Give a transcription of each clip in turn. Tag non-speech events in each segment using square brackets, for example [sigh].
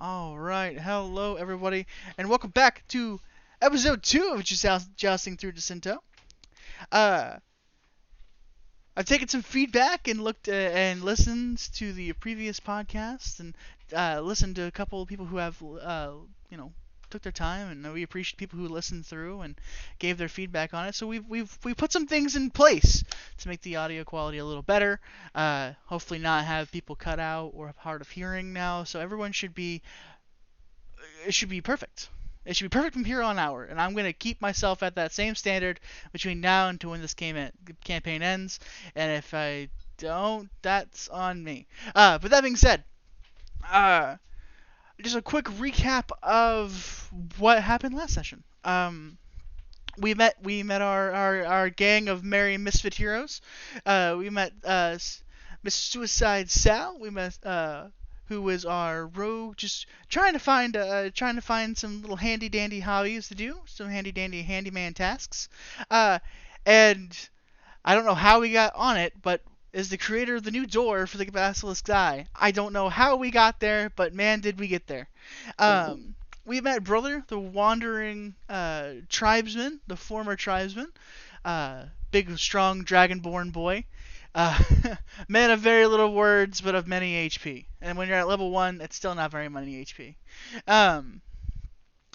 All right, hello everybody, and welcome back to episode two of Just Jousting Through Jacinto. Uh, I've taken some feedback and looked uh, and listened to the previous podcast and uh, listened to a couple of people who have, uh, you know, took their time, and we appreciate people who listened through and gave their feedback on it. So we've we've we put some things in place to make the audio quality a little better. Uh, hopefully, not have people cut out or hard of hearing now. So everyone should be it should be perfect. It should be perfect from here on out, and I'm going to keep myself at that same standard between now and to when this campaign ends. And if I don't, that's on me. Uh, but that being said, uh, just a quick recap of what happened last session. Um, we met we met our, our, our gang of merry misfit heroes. Uh, we met uh, Miss Suicide Sal. We met uh, who was our rogue, just trying to find uh, trying to find some little handy dandy hobbies to do, some handy dandy handyman tasks. Uh, and I don't know how we got on it, but is the creator of the new door for the Basilisk Eye. I don't know how we got there, but man, did we get there. Um, we met Brother, the wandering uh, tribesman, the former tribesman, uh, big, strong, dragonborn boy. Uh, [laughs] man of very little words, but of many HP. And when you're at level 1, it's still not very many HP. Um,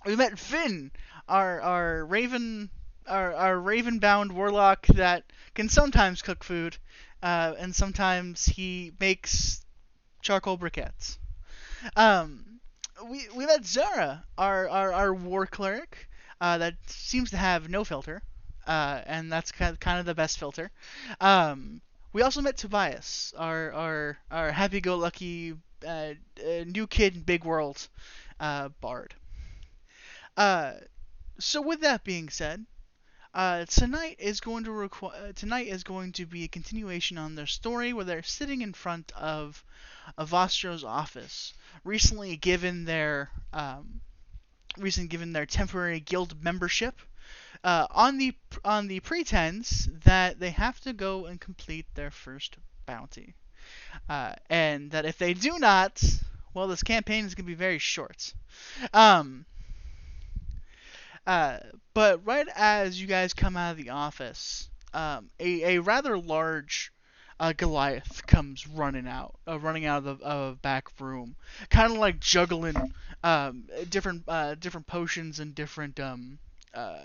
we met Finn, our, our raven our, our raven bound warlock that can sometimes cook food uh, and sometimes he makes charcoal briquettes. Um, we we met Zara, our our, our war cleric, uh, that seems to have no filter, uh, and that's kind of, kind of the best filter. Um, we also met Tobias, our our our happy-go-lucky uh, uh, new kid in big world uh, bard. so with that being said, uh, tonight is going to requ- uh, tonight is going to be a continuation on their story where they're sitting in front of Avastro's office, recently given their um, recently given their temporary guild membership, uh, on the on the pretense that they have to go and complete their first bounty, uh, and that if they do not, well, this campaign is going to be very short. Um, uh, but right as you guys come out of the office, um, a, a rather large uh, Goliath comes running out, uh, running out of the back room, kind of like juggling um, different uh, different potions and different um, uh,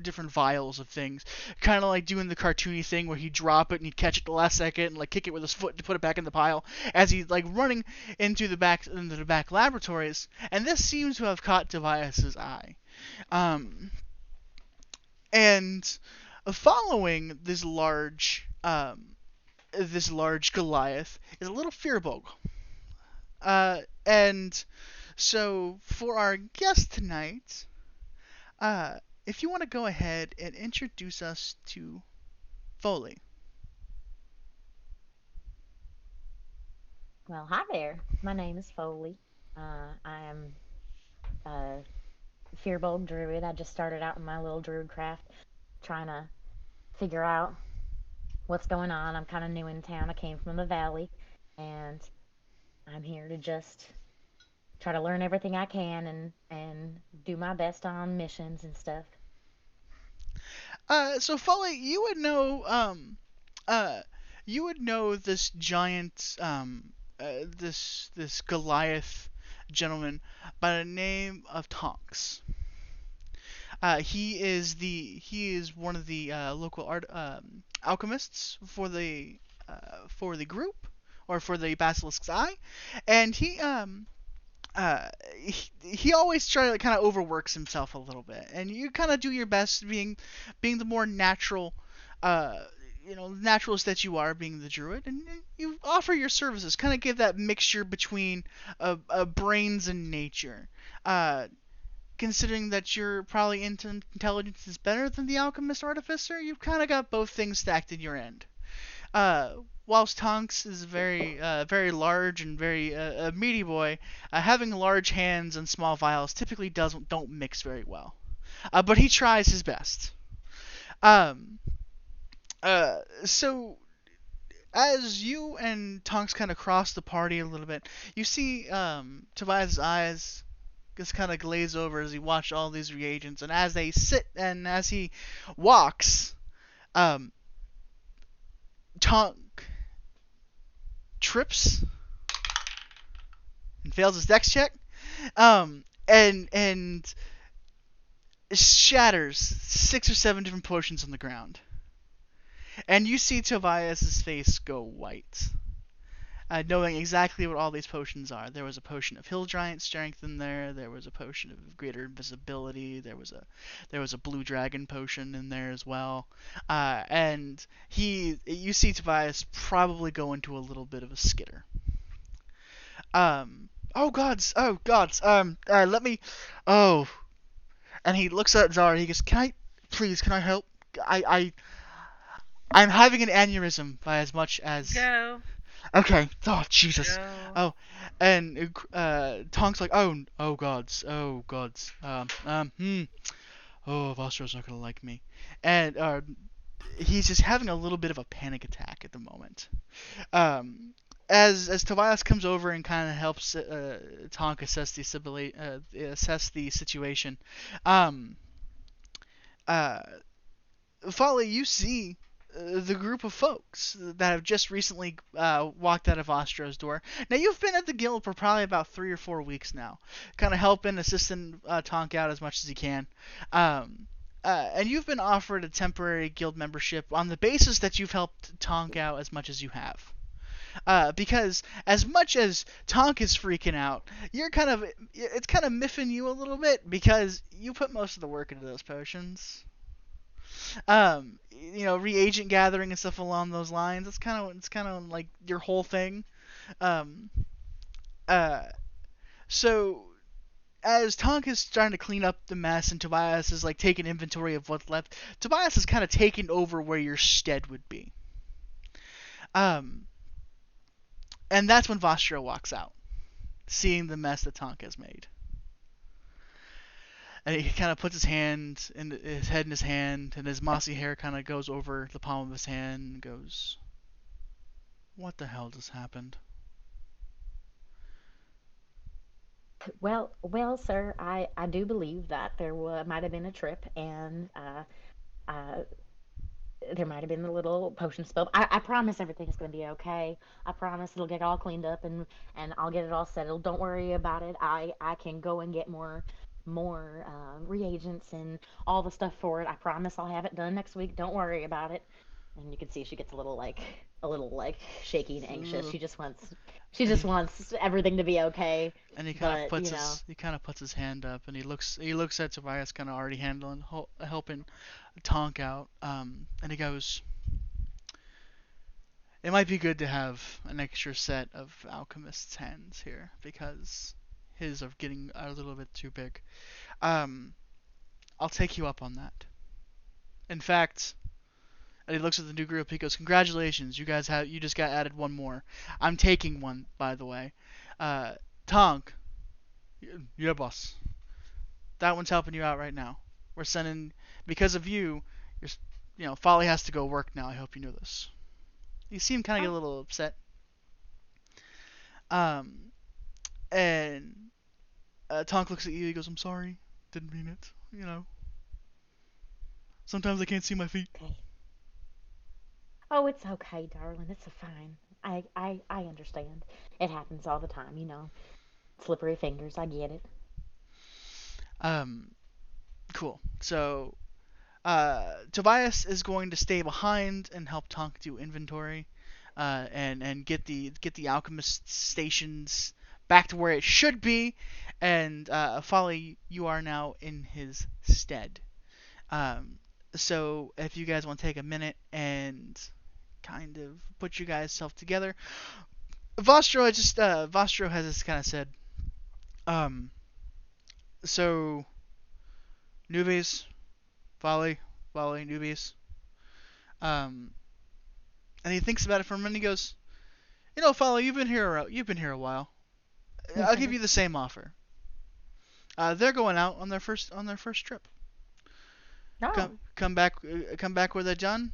different vials of things, kind of like doing the cartoony thing where he'd drop it and he'd catch it the last second and like kick it with his foot to put it back in the pile as he's like running into the back into the back laboratories. And this seems to have caught Tobias's eye. Um, and following this large um, this large Goliath is a little Firbolg. Uh, and so for our guest tonight, uh, if you want to go ahead and introduce us to Foley. Well, hi there. My name is Foley. Uh, I am a Firbolg druid. I just started out in my little druid craft, trying to figure out what's going on. I'm kind of new in town. I came from the valley, and I'm here to just try to learn everything I can and and do my best on missions and stuff. Uh, so Foley, you would know um, uh, you would know this giant um, uh, this this Goliath gentleman by the name of Tonks. Uh, he is the he is one of the uh, local art um, alchemists for the uh, for the group or for the Basilisk's Eye, and he um uh, he, he always try to kind of overworks himself a little bit, and you kind of do your best being being the more natural, uh, you know, naturalist that you are, being the druid, and you offer your services, kind of give that mixture between uh, uh, brains and nature. Uh, considering that you're probably into intelligence is better than the alchemist artificer, you've kind of got both things stacked in your end. Uh, whilst Tonks is very, uh, very large and very uh, a meaty boy, uh, having large hands and small vials typically doesn't don't mix very well. Uh, but he tries his best. Um. Uh. So, as you and Tonks kind of cross the party a little bit, you see um, Tobias' eyes just kind of glaze over as he watches all these reagents, and as they sit and as he walks, um, Tonk trips and fails his dex check, um, and and shatters six or seven different potions on the ground. And you see Tobias's face go white, uh, knowing exactly what all these potions are. There was a potion of hill giant strength in there. There was a potion of greater invisibility. There was a there was a blue dragon potion in there as well. Uh, and he, you see Tobias probably go into a little bit of a skitter. Um. Oh gods. Oh gods. Um. Uh, let me. Oh. And he looks at Zara. He goes, "Can I, please? Can I help? I I." I'm having an aneurysm by as much as. Go. Okay. Oh Jesus. Go. Oh, and uh, Tonk's like, oh, oh gods, oh gods. Um, um, hmm. Oh, Vostro's not gonna like me, and uh, he's just having a little bit of a panic attack at the moment. Um, as as Tobias comes over and kind of helps uh, Tonk assess the sibila- uh, assess the situation, um, uh, Folly, you see the group of folks that have just recently uh, walked out of Vostro's door. Now you've been at the guild for probably about three or four weeks now, kind of helping, assisting uh, Tonk out as much as he can. Um, uh, and you've been offered a temporary guild membership on the basis that you've helped Tonk out as much as you have. Uh, because as much as Tonk is freaking out, you're kind of it's kind of miffing you a little bit because you put most of the work into those potions um, you know, reagent gathering and stuff along those lines. It's kind of it's kind of like your whole thing. Um, uh, so as Tonk is trying to clean up the mess and Tobias is like taking inventory of what's left, Tobias is kind of taking over where your stead would be. Um, and that's when Vostro walks out, seeing the mess that Tonk has made and he kind of puts his hand in his head in his hand, and his mossy hair kind of goes over the palm of his hand and goes, "What the hell just happened?" Well, well, sir, I, I do believe that there might have been a trip, and uh, uh, there might have been a little potion spill. I, I promise everything's going to be okay. I promise it'll get all cleaned up, and and I'll get it all settled. Don't worry about it. I I can go and get more more uh, reagents and all the stuff for it. I promise I'll have it done next week. Don't worry about it. And you can see she gets a little like a little like shaky and anxious. She just wants she just wants everything to be okay. And he kind But, of puts you know. his he kind of puts his hand up, and he looks he looks at Tobias, kind of already handling helping Tonk out, um, and he goes. It might be good to have an extra set of alchemist's hands here because his are getting a little bit too big. Um, I'll take you up on that. In fact, and he looks at the new group. He goes, "Congratulations, you guys have you just got added one more. I'm taking one, by the way. Uh, Tonk, yeah, boss. That one's helping you out right now. We're sending because of you. You're, you know, Folly has to go work now. I hope you know this. You seem kind of get a little upset. Um, and uh, Tonk looks at you. He goes, "I'm sorry. Didn't mean it. You know. Sometimes I can't see my feet." Okay. Oh, it's okay, darling. It's fine. I I I understand. It happens all the time, you know. Slippery fingers. I get it. Um, cool. So, uh, Tobias is going to stay behind and help Tonk do inventory, uh, and and get the get the alchemist stations back to where it should be. And uh, Folly, you are now in his stead. Um, so if you guys want to take a minute and kind of put you guys self together, Vostro I just uh, Vostro has this kind of said, um, so newbies, Folly, Folly, newbies. Um, and he thinks about it for a minute. He goes, "You know, Folly, you've been here. a- You've been here a while. I'll give you the same offer. Uh, they're going out on their first on their first trip. No. Come come back uh, come back with a done.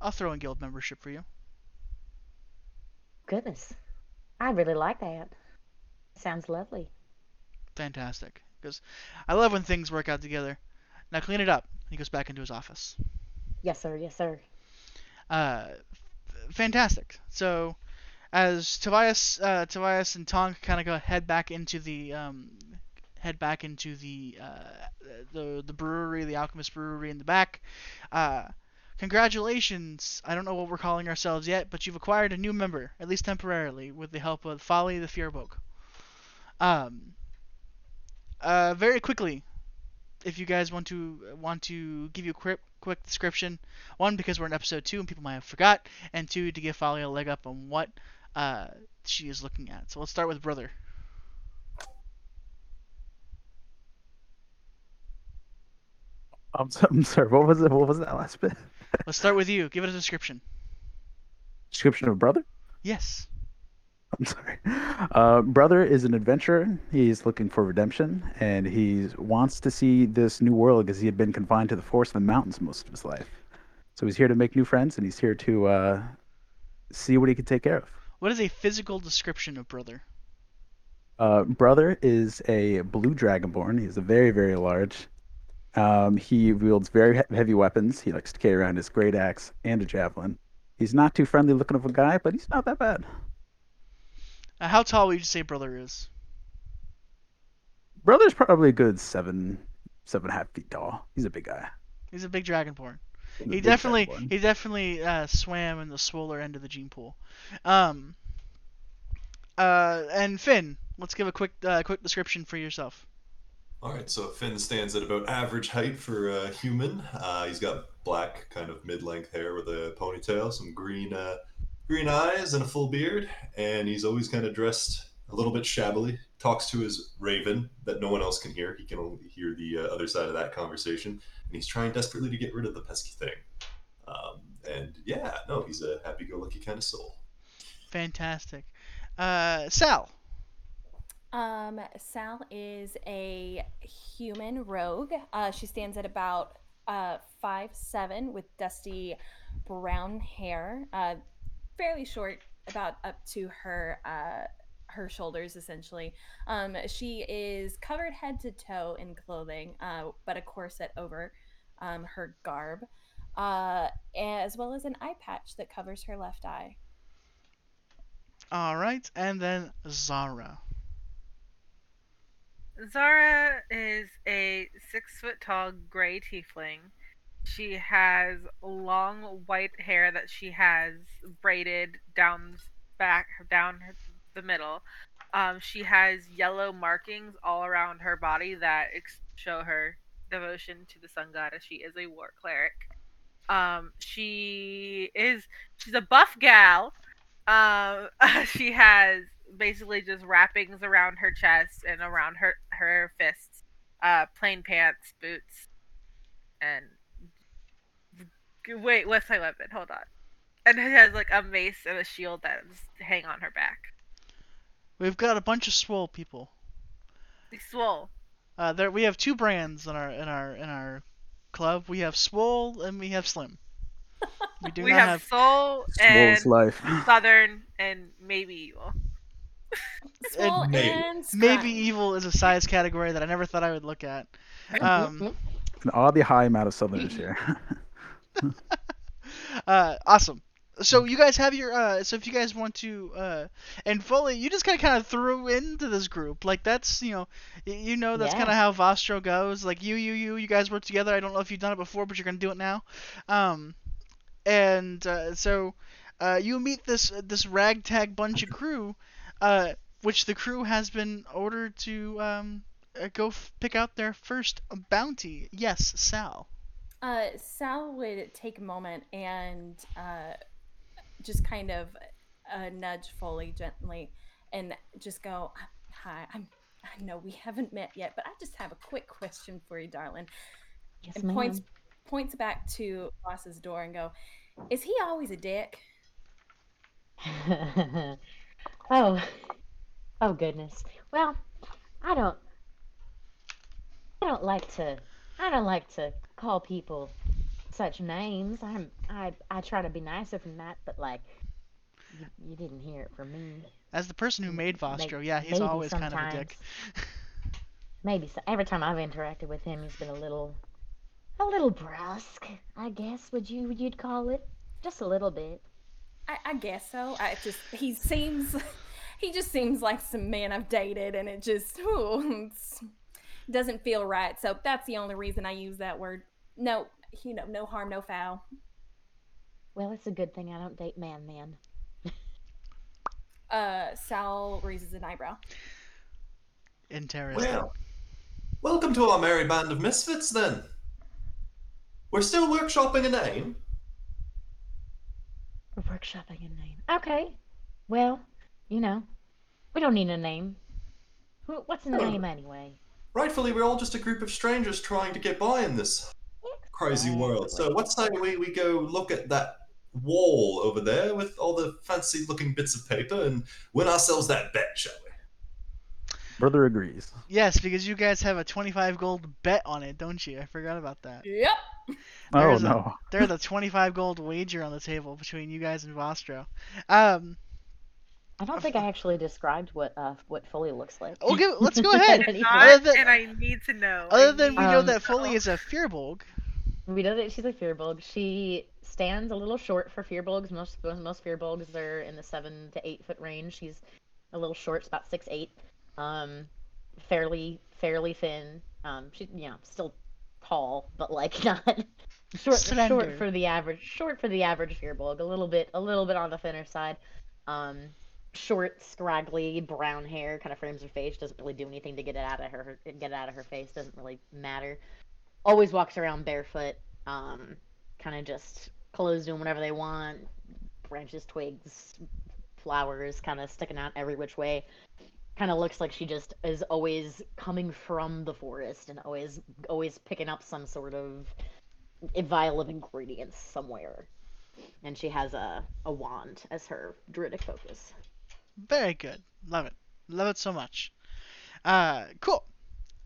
I'll throw in guild membership for you. goodness. I really like that. Sounds lovely. Fantastic. Because I love when things work out together. Now clean it up. He goes back into his office. Yes, sir. Yes, sir. Uh, f- fantastic. So, as Tobias, uh, Tobias and Tonk kind of go head back into the um, head back into the uh, the the brewery, the Alchemist Brewery in the back. Uh, congratulations! I don't know what we're calling ourselves yet, but you've acquired a new member, at least temporarily, with the help of Folly the Firbolg. Um, uh, very quickly, if you guys want to want to give you a quick quick description, one because we're in episode two and people might have forgot, and two to give Folly a leg up on what uh, she is looking at. So let's start with brother. I'm, [laughs] I'm sorry. What was it? What was that last bit? [laughs] Let's start with you. Give it a description. Description of brother. Yes. I'm sorry. Uh, brother is an adventurer. He's looking for redemption, and he wants to see this new world because he had been confined to the forest and the mountains most of his life. So he's here to make new friends, and he's here to uh, see what he can take care of. What is a physical description of brother? Uh, brother is a blue dragonborn. He's a very, very large. Um, he wields very he- heavy weapons. He likes to carry around his great axe and a javelin. He's not too friendly looking of a guy, but he's not that bad. Uh, how tall would you say brother is? Brother's probably a good seven, seven and a half feet tall. He's a big guy. He's a big dragonborn. He's He definitely dragonborn. he definitely uh, swam in the swoller end of the gene pool. Um. Uh, and Finn, let's give a quick uh, quick description for yourself. All right, so Finn stands at about average height for a human. Uh, he's got black, kind of mid-length hair with a ponytail, some green, uh, green eyes, and a full beard. And he's always kind of dressed a little bit shabbily. Talks to his raven that no one else can hear. He can only hear the uh, other side of that conversation, and he's trying desperately to get rid of the pesky thing. Um, and yeah, no, he's a happy-go-lucky kind of soul. Fantastic. Uh, Sal. Um, Sal is a human rogue. Uh, she stands at about uh, five seven with dusty brown hair, uh, fairly short, about up to her uh, her shoulders essentially. Um, she is covered head to toe in clothing, uh, but a corset over um, her garb, uh, as well as an eye patch that covers her left eye. All right, and then Zara. Zara is a six foot tall gray tiefling. She has long white hair that she has braided down back down the middle. Um, she has yellow markings all around her body that ex- show her devotion to the sun goddess. She is a war cleric. Um, she is she's a buff gal. Um, [laughs] she has basically just wrappings around her chest and around her her fists, uh, plain pants, boots, and wait, what's my weapon? Hold on. And it has like a mace and a shield that just hang on her back. We've got a bunch of swole people. Swole. Uh, there we have two brands in our in our in our club. We have swole and we have slim. [laughs] We do we not have, have soul and Swole's life. [gasps] southern and maybe evil. [laughs] Swole maybe- and maybe evil is a size category that I never thought I would look at. Um, An oddly high amount of Southerners here. [laughs] uh, awesome. So you guys have your uh, so if you guys want to uh, and Foley, you just kind of kind of threw into this group like that's you know you know that's Yeah. kind of how Vostro goes like you you you you guys work together. I don't know if you've done it before, but you're gonna do it now. Um, and uh, so uh, you meet this this ragtag bunch of crew, uh, which the crew has been ordered to um, uh, go f- pick out their first bounty. Yes, Sal. Uh, Sal would take a moment and uh, just kind of uh, nudge Foley gently and just go, "Hi, I'm. I know we haven't met yet, but I just have a quick question for you, darling." Yes, and ma'am. points points back to Boss's door and go, "Is he always a dick?" [laughs] oh, oh goodness. Well, I don't. I don't like to. I don't like to call people such names. I'm. I. I try to be nicer than that, but like, you, you didn't hear it from me. As the person who made may- Vostro, yeah, he's always kind of a dick. [laughs] Maybe so. every time I've interacted with him, he's been a little, a little brusque. I guess would you you'd call it just a little bit. I, I guess so. I just he seems he just seems like some man I've dated, and it just ooh, it's, doesn't feel right. So that's the only reason I use that word. No, you know, no harm, no foul. Well, it's a good thing I don't date man man. Uh, Sal raises an eyebrow. Interesting. Well, welcome to our merry band of misfits then. We're still workshopping a name. We're workshopping a name. Okay. Well, you know, we don't need a name. Who- What's in a Oh. name anyway? Rightfully, we're all just a group of strangers trying to get by in this crazy world. So, Exactly. what say we, we go look at that wall over there with all the fancy looking bits of paper and win ourselves that bet, shall we? Brother agrees. Yes, because you guys have a 25 gold bet on it, don't you? I forgot about that. Yep. Oh There's a- no. There's a 25 gold wager on the table between you guys and Vostro. Um, I don't think I actually described what uh what Foley looks like. okay, let's go [laughs] ahead. And, I, than- and I need to know. Other than we to know Um, that Foley know. is a Firbolg. We know that she's a Firbolg. She stands a little short for Firbolgs. Most most Firbolgs are in the seven to eight foot range. She's a little short, she's about six eight. Um, fairly fairly thin. Um, she you know still tall, but like [laughs] not short Slender. short for the average short for the average Firbolg. A little bit a little bit on the thinner side. Um, short, scraggly, brown hair kind of frames her face. Doesn't really do anything to get it out of her get it out of her face. Doesn't really matter always walks around barefoot, um, kind of just clothes doing whatever they want, branches, twigs, flowers, kind of sticking out every which way. Kind of looks like she just is always coming from the forest and always always picking up some sort of vial of ingredients somewhere. And she has a, a wand as her druidic focus. Very good. Love it. Love it so much. Uh, cool.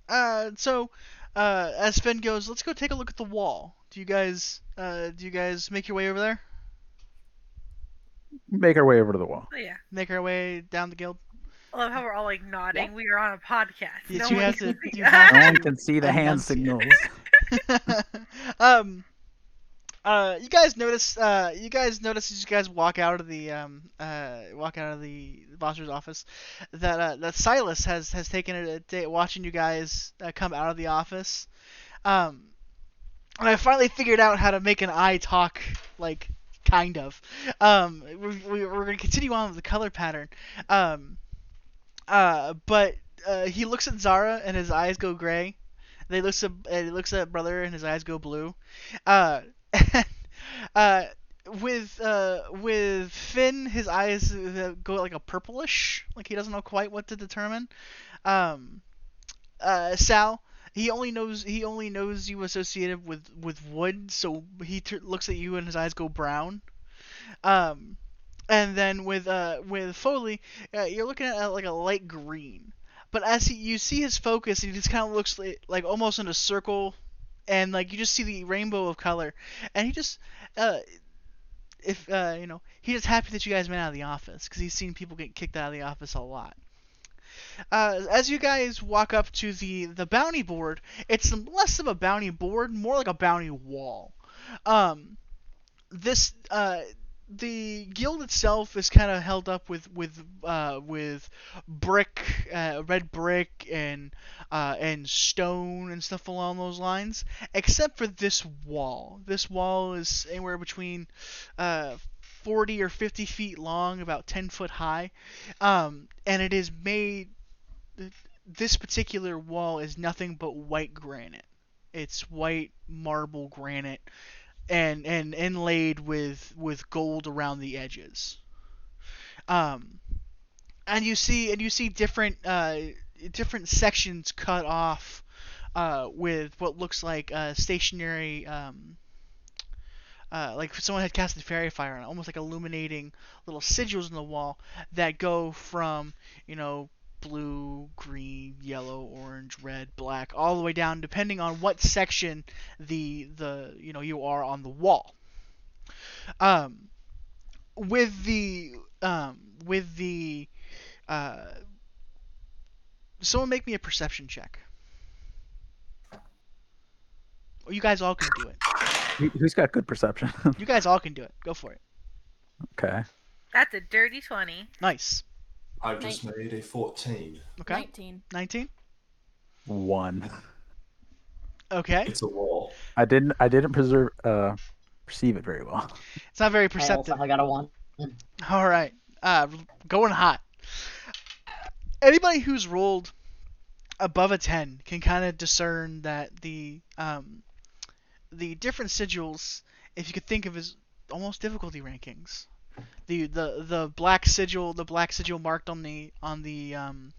Uh, so, uh, as Finn goes, let's go take a look at the wall. Do you guys, uh, do you guys make your way over there? Make our way over to the wall. Oh, yeah. Make our way down the guild? I love how we're all like nodding. We are on a podcast. Yes, no you one have can to- see you us. have No one can see the [laughs] hand enunciate. signals. [laughs] um, uh, you guys notice, uh, you guys notice as you guys walk out of the, um, uh, walk out of the Foster's office, that, uh, that Silas has, has taken a day watching you guys uh, come out of the office. Um, and I finally figured out how to make an eye talk, like, kind of. Um, we, we, we're gonna continue on with the color pattern. Um, uh, but, uh, he looks at Zara and his eyes go gray. They looks at he looks at brother and his eyes go blue. Uh, [laughs] uh, with uh, with Finn, his eyes uh, go like a purplish, like he doesn't know quite what to determine. Um, uh, Sal, he only knows he only knows you associated with with wood, so he t- looks at you and his eyes go brown. Um, and then with uh with Foley, uh, you're looking at like a light green. But as he, you see his focus, he just kind of looks like, like almost in a circle, and like you just see the rainbow of color, and he just, uh, if uh, you know, he's just happy that you guys went out of the office because he's seen people get kicked out of the office a lot. Uh, as you guys walk up to the the bounty board, it's less of a bounty board, more like a bounty wall. Um, this uh, the guild itself is kind of held up with with uh, with brick, uh, red brick, and uh, and stone and stuff along those lines. Except for this wall. This wall is anywhere between uh, 40 or 50 feet long, about 10 foot high, um, and it is made. This particular wall is nothing but white granite. It's white marble granite and and inlaid with with gold around the edges. Um, and you see and you see different uh different sections cut off uh with what looks like stationary um uh, like someone had casted fairy fire on it, almost like illuminating little sigils in the wall that go from, you know, blue, green, yellow, orange, red, black, all the way down, depending on what section the the you know you are on the wall. Um, with the um with the uh someone make me a perception check. Or you guys all can do it. Who- Who's got good perception? [laughs] You guys all can do it. Go for it. okay. That's a dirty 20. Nice. I've just made a 14. Okay. 19. 19. One. Okay. It's a wall. I didn't. I didn't preserve. Uh, perceive it very well. It's not very I perceptive. also got a one. All right. Uh, going hot. Anybody who's rolled above a 10 can kind of discern that the um, the different sigils, if you could think of as almost difficulty rankings. The, the the black sigil, the black sigil marked on the on the um,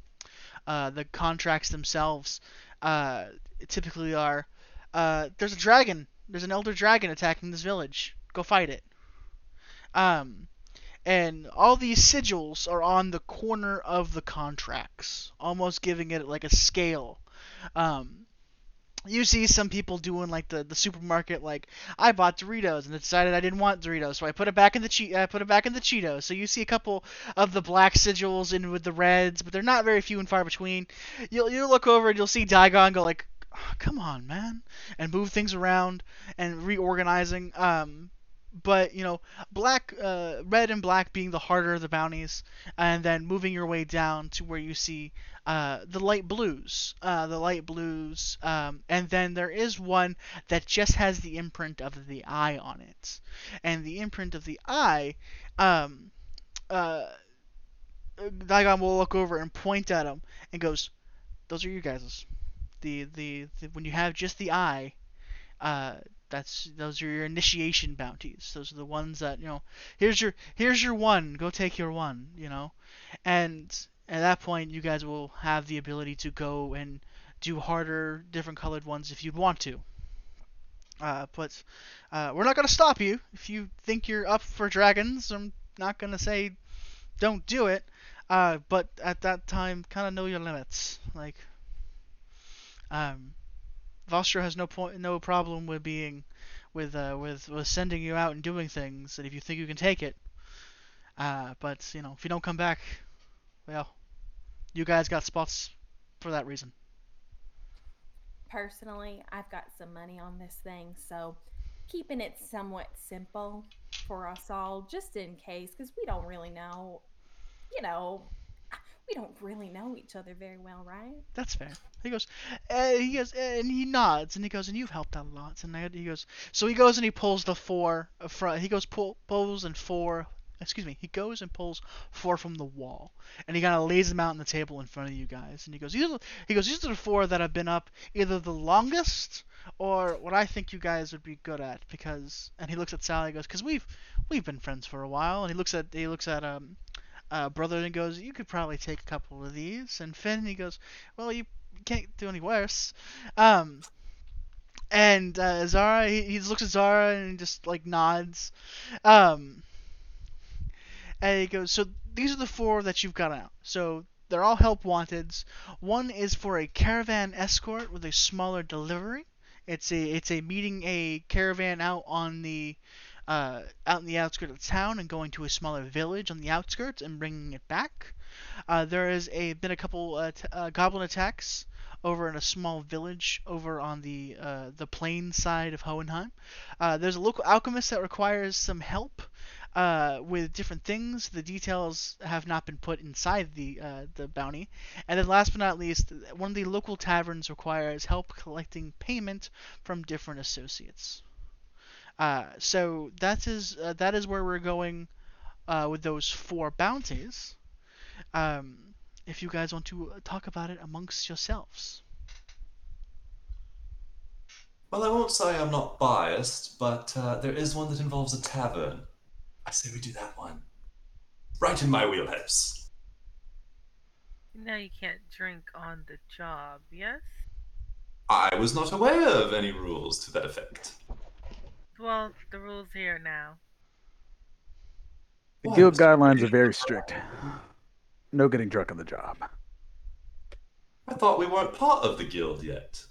uh, the contracts themselves, uh, typically are uh, there's a dragon, there's an elder dragon attacking this village. Go fight it. Um, and all these sigils are on the corner of the contracts, almost giving it like a scale. Um, you see some people doing like the, the supermarket, like I bought Doritos and decided I didn't want Doritos, so I put it back in the che- I put it back in the Cheetos. So you see a couple of the black sigils in with the reds, but they're not very few and far between. You'll you look over and you'll see Daigon go like, "Oh, "Come on, man," and move things around and reorganizing. Um, but you know, black, uh, red and black being the harder of the bounties, and then moving your way down to where you see uh, the light blues, uh, the light blues, um, and then there is one that just has the imprint of the eye on it, and the imprint of the eye, um, uh, Daigon will look over and point at him and goes, "Those are you guys. The, the the when you have just the eye, uh, that's those are your initiation bounties. Those are the ones that you know. Here's your here's your one. Go take your one. You know, and at that point you guys will have the ability to go and do harder, different colored ones if you'd want to. Uh, but uh, we're not gonna stop you if you think you're up for dragons. I'm not gonna say don't do it. Uh, but at that time, kind of know your limits. Like, um, Vostro has no point, no problem with being, with uh, with with sending you out and doing things, and if you think you can take it. Uh, but you know, if you don't come back, well, you guys got spots for that reason. Personally, I've got some money on this thing, so keeping it somewhat simple for us all, just in case, because we don't really know, you know, we don't really know each other very well, right? That's fair. He goes, uh, he goes, uh, and he nods, and he goes, and you've helped out a lot. And I, he goes, so he goes and he pulls the four from. He goes pull, pulls and four. Excuse me. He goes and pulls four from the wall, and he kind of lays them out on the table in front of you guys. And he goes, these are, he goes, these are the four that have been up either the longest or what I think you guys would be good at because. And he looks at Sally. He goes, because we've we've been friends for a while. And he looks at he looks at um uh, brother and goes, you could probably take a couple of these. And Finn he goes, well you can't do any worse. Um, and uh, Zara, he, he looks at Zara and just like nods. Um, and he goes, so these are the four that you've got out. So they're all help wanteds. One is for a caravan escort with a smaller delivery. It's a it's a meeting a caravan out on the uh, out in the outskirts of town and going to a smaller village on the outskirts and bringing it back. Uh, there has a been a couple uh, t- uh, goblin attacks over in a small village over on the uh, the plain side of Hohenheim. Uh, there's a local alchemist that requires some help with different things. The details have not been put inside the the bounty. And then last but not least, one of the local taverns requires help collecting payment from different associates. Uh, so that is uh, that is where we're going uh, with those four bounties. Um, if you guys want to talk about it amongst yourselves. Well, I won't say I'm not biased, but uh, there is one that involves a tavern. I say we do that one. Right in my wheelhouse. Now you can't drink on the job, yes? I was not aware of any rules to that effect. Well, the rules here now. The What? guild guidelines are very strict. No getting drunk on the job. I thought we weren't part of the guild yet.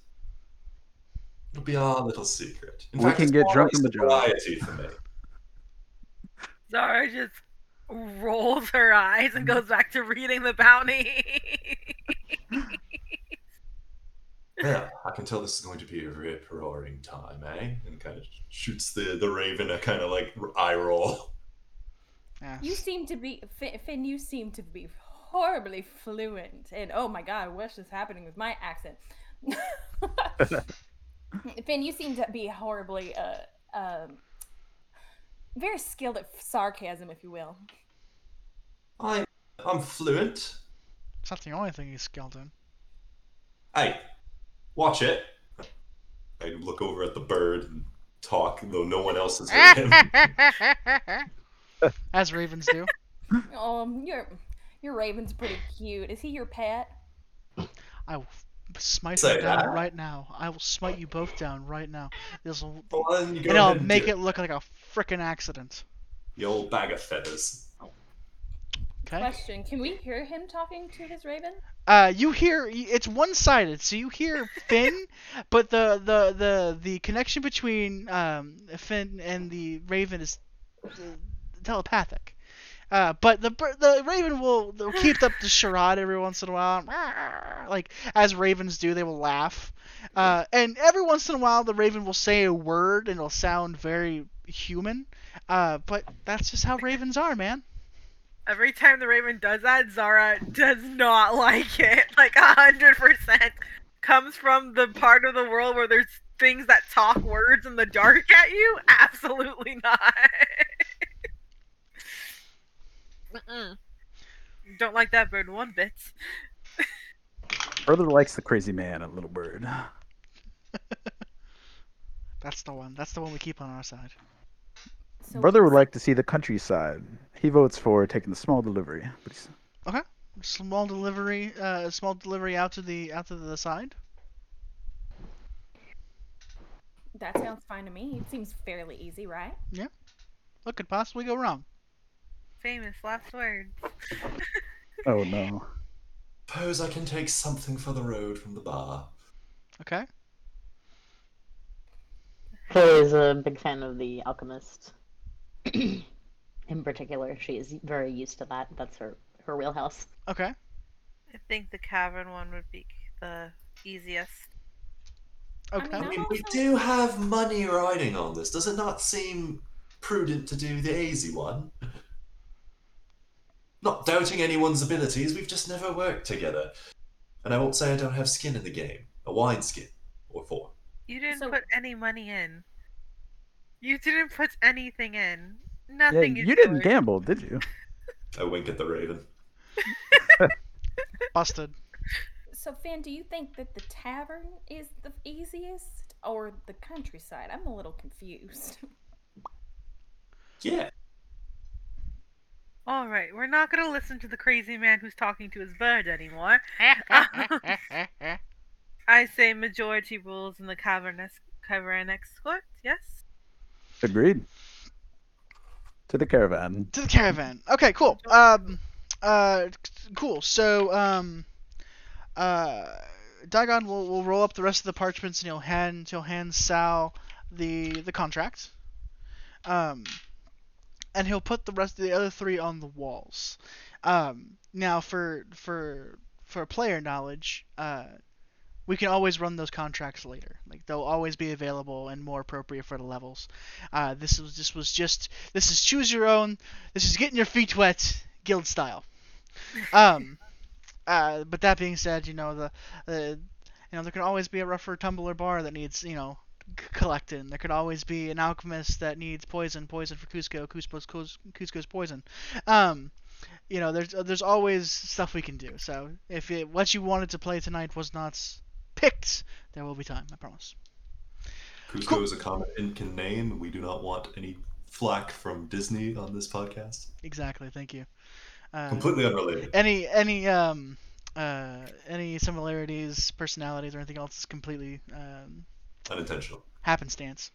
It'll be our little secret. In We fact, can get drunk like on the job. sobriety for me. Zara just rolls her eyes and goes back to reading the bounty. [laughs] Yeah, I can tell this is going to be a rip roaring time, eh? And kind of shoots the the raven a kind of like eye roll. Yeah. You seem to be Finn, Finn. You seem to be horribly fluent, and oh my god, what's just happening with my accent? [laughs] Finn, you seem to be horribly, uh, um, very skilled at sarcasm, if you will. I I'm fluent. It's not the only thing he's skilled in. Hey, watch it. I look over at the bird and talk, though no one else is heard him. [laughs] As ravens do. Um, your your raven's pretty cute. Is he your pet? I will smite Say you down that. right now. I will smite you both down right now. This will, Well, then you go and I'll and make do it look like a frickin' accident. The old bag of feathers. Okay. Question: Can we hear him talking to his raven? Uh, you hear it's one-sided, so you hear Finn, [laughs] but the the the the connection between um Finn and the Raven is telepathic. Uh, but the the Raven will keep up the charade every once in a while, [laughs] like as ravens do. They will laugh, uh, and every once in a while the Raven will say a word and it'll sound very human. Uh, but that's just how ravens are, man. Every time the Raven does that, Zara does not [laughs] like it. Like a hundred percent comes from the part of the world where there's things that talk words in the dark at you. Absolutely not. Mm-mm. Don't like that bird one bit. Brother likes the crazy man, a little bird. [laughs] That's the one. That's the one we keep on our side. So Brother would like to see the countryside. He votes for taking the small delivery. But he's, small delivery uh small delivery out to the out to the side That sounds fine to me. It seems fairly easy, right? Yeah. What could possibly go wrong Famous last words. oh no. [laughs] Suppose I can take something for the road from the bar. okay Faye is a big fan of the alchemist. [clears throat] In particular, she is very used to that. That's her her wheelhouse. okay I think the cavern one would be the easiest. okay mean, I I'm mean, we do have money riding on this. Does it not seem prudent to do the easy one? Not doubting anyone's abilities, we've just never worked together. And I won't say I don't have skin in the game. A wine skin. Or four. You didn't So- put any money in. You didn't put anything in. Yeah, Nothing. is you didn't yours. gamble, did you? I wink at the raven. [laughs] busted So, Finn, do you think that the tavern is the easiest or the countryside? I'm a little confused. Yeah. All right, we're not gonna listen to the crazy man who's talking to his bird anymore. [laughs] I say majority rules in the cavern es- cavern escort. Yes. Agreed. To the caravan. to the caravan. Okay cool. Um uh cool. So um uh Dagon will, will roll up the rest of the parchments and he'll hand he'll hand Sal the the contract. Um and he'll put the rest of the other three on the walls. Um now for for for player knowledge uh we can always run those contracts later. Like they'll always be available and more appropriate for the levels. Uh this was this was just this is choose your own this is getting your feet wet guild style. Um [laughs] uh but that being said you know the the you know there can always be a rougher tumbler bar that needs you know collecting. There could always be an alchemist that needs poison poison for Cusco Cusco's Cusco's poison. Um you know there's there's always stuff we can do. So if it, what you wanted to play tonight was not picked there will be time I promise Cusco is a common Incan name. We do not want any flack from Disney on this podcast. exactly thank you uh, Completely unrelated. any any um uh any similarities personalities or anything else is completely um Unintentional. happenstance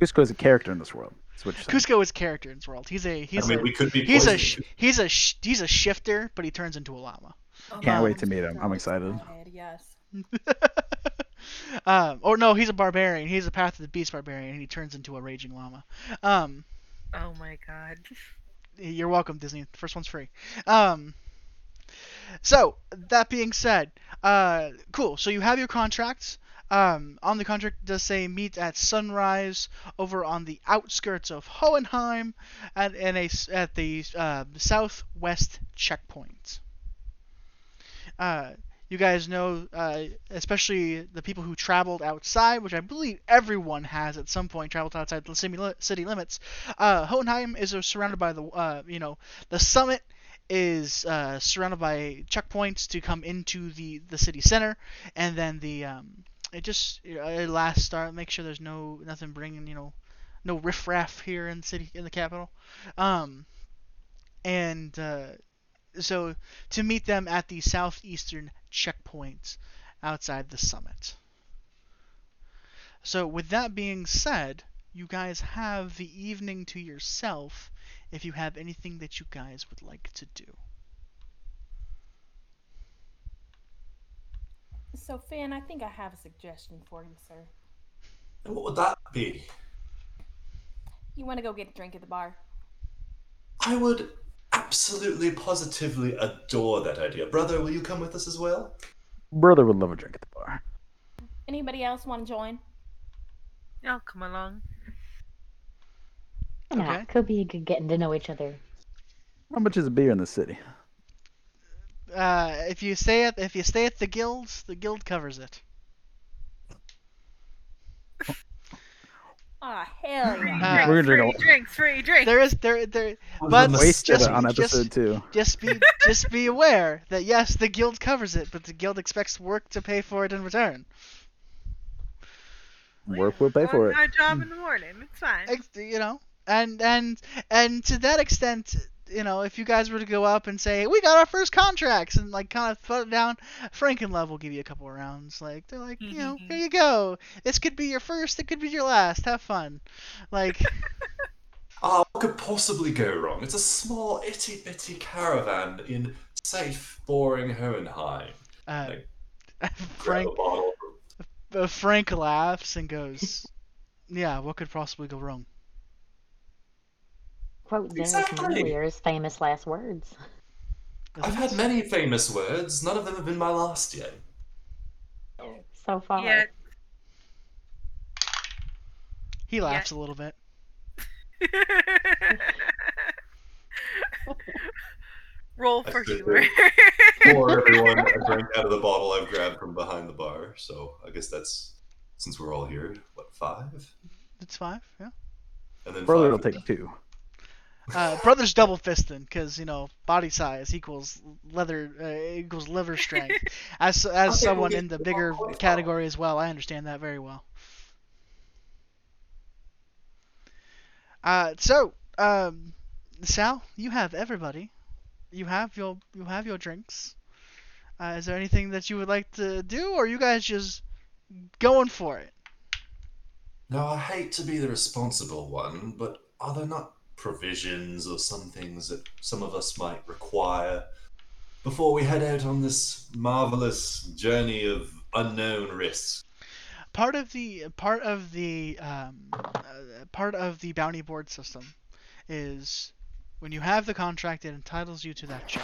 Cusco is a character in this world. That's what you're saying. Cusco is a character in this world he's a he's I mean, a we could be he's a poisoned. sh- he's a he's a shifter but he turns into a llama Can't Um, wait to meet him. I'm excited. Yes. [laughs] um or no he's a barbarian he's a path of the beast barbarian and he turns into a raging llama um Oh my god. You're welcome, Disney. The first one's free. Um. So that being said, uh, cool. So you have your contracts. Um, on the contract it does say meet at sunrise over on the outskirts of Hohenheim at in a s- at the uh, southwest checkpoint. Uh, you guys know, uh, especially the people who traveled outside, which I believe everyone has at some point traveled outside the city limits. Uh, Hohenheim is uh, surrounded by the, uh, you know, the summit is uh, surrounded by checkpoints to come into the, the city center, and then the um, it just it last start make sure there's no nothing bringing you know no riffraff here in the city in the capital, um, and uh, so to meet them at the southeastern checkpoint outside the summit. So with that being said, you guys have the evening to yourself if you have anything that you guys would like to do. So, Finn, I think I have a suggestion for you, sir. And what would that be? You want to go get a drink at the bar? I would absolutely, positively adore that idea. Brother, will you come with us as well? Brother would love a drink at the bar. Anybody else want to join? Y'all come along. Why not? Okay. Could be good getting to know each other. How much is a beer in the city? Uh, if you stay at if you stay at the guilds, the guild covers it. Ah, hell yeah. Uh, We're gonna free drink all- drinks, free drinks. There is there there But Wasted just- on just- episode two. just be [laughs] just be aware that yes, the guild covers it, but the guild expects work to pay for it in return. Work will pay Go for on it. My job in the morning. It's fine. You know, and and and to that extent, you know, if you guys were to go up and say we got our first contracts and like kind of put it down, Frank and Love will give you a couple of rounds. Like they're like, you know, here you go. This could be your first. It could be your last. Have fun. Like. Ah, [laughs] what could possibly go wrong? It's a small, itty bitty caravan in safe, boring Hohenheim. Uh, Like, [laughs] Frank Frank laughs and goes, "Yeah, what could possibly go wrong?" Quote Dennis Exactly. Meyer's famous last words. [laughs] I've had many famous words. None of them have been my last yet. So far. Yeah. He laughs a little bit. [laughs] Roll I for stood humor. Pour [laughs] everyone a drink out of the bottle I've grabbed from behind the bar. So I guess that's since we're all here. What five? It's five. Yeah. And then Brother will five. take two. Uh, brother's double fisting because you know body size equals leather uh, equals liver strength. [laughs] As as Okay, someone well, in the bigger well, well, category as well, I understand that very well. Uh, so um, Sal, you have everybody. You have your you have your drinks. Uh, is there anything that you would like to do, or are you guys just going for it? Now I hate to be the responsible one, but are there not provisions or some things that some of us might require before we head out on this marvelous journey of unknown risks? part of the part of the um, uh, part of the bounty board system is when you have the contract, it entitles you to that job.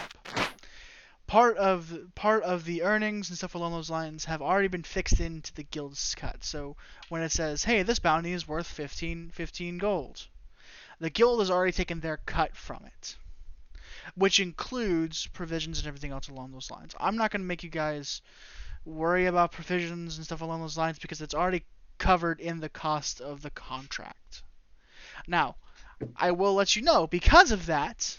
Part of part of the earnings and stuff along those lines have already been fixed into the guild's cut. So when it says, "Hey, this bounty is worth 15, 15 gold," the guild has already taken their cut from it, which includes provisions and everything else along those lines. I'm not going to make you guys worry about provisions and stuff along those lines because it's already covered in the cost of the contract. Now, I will let you know because of that,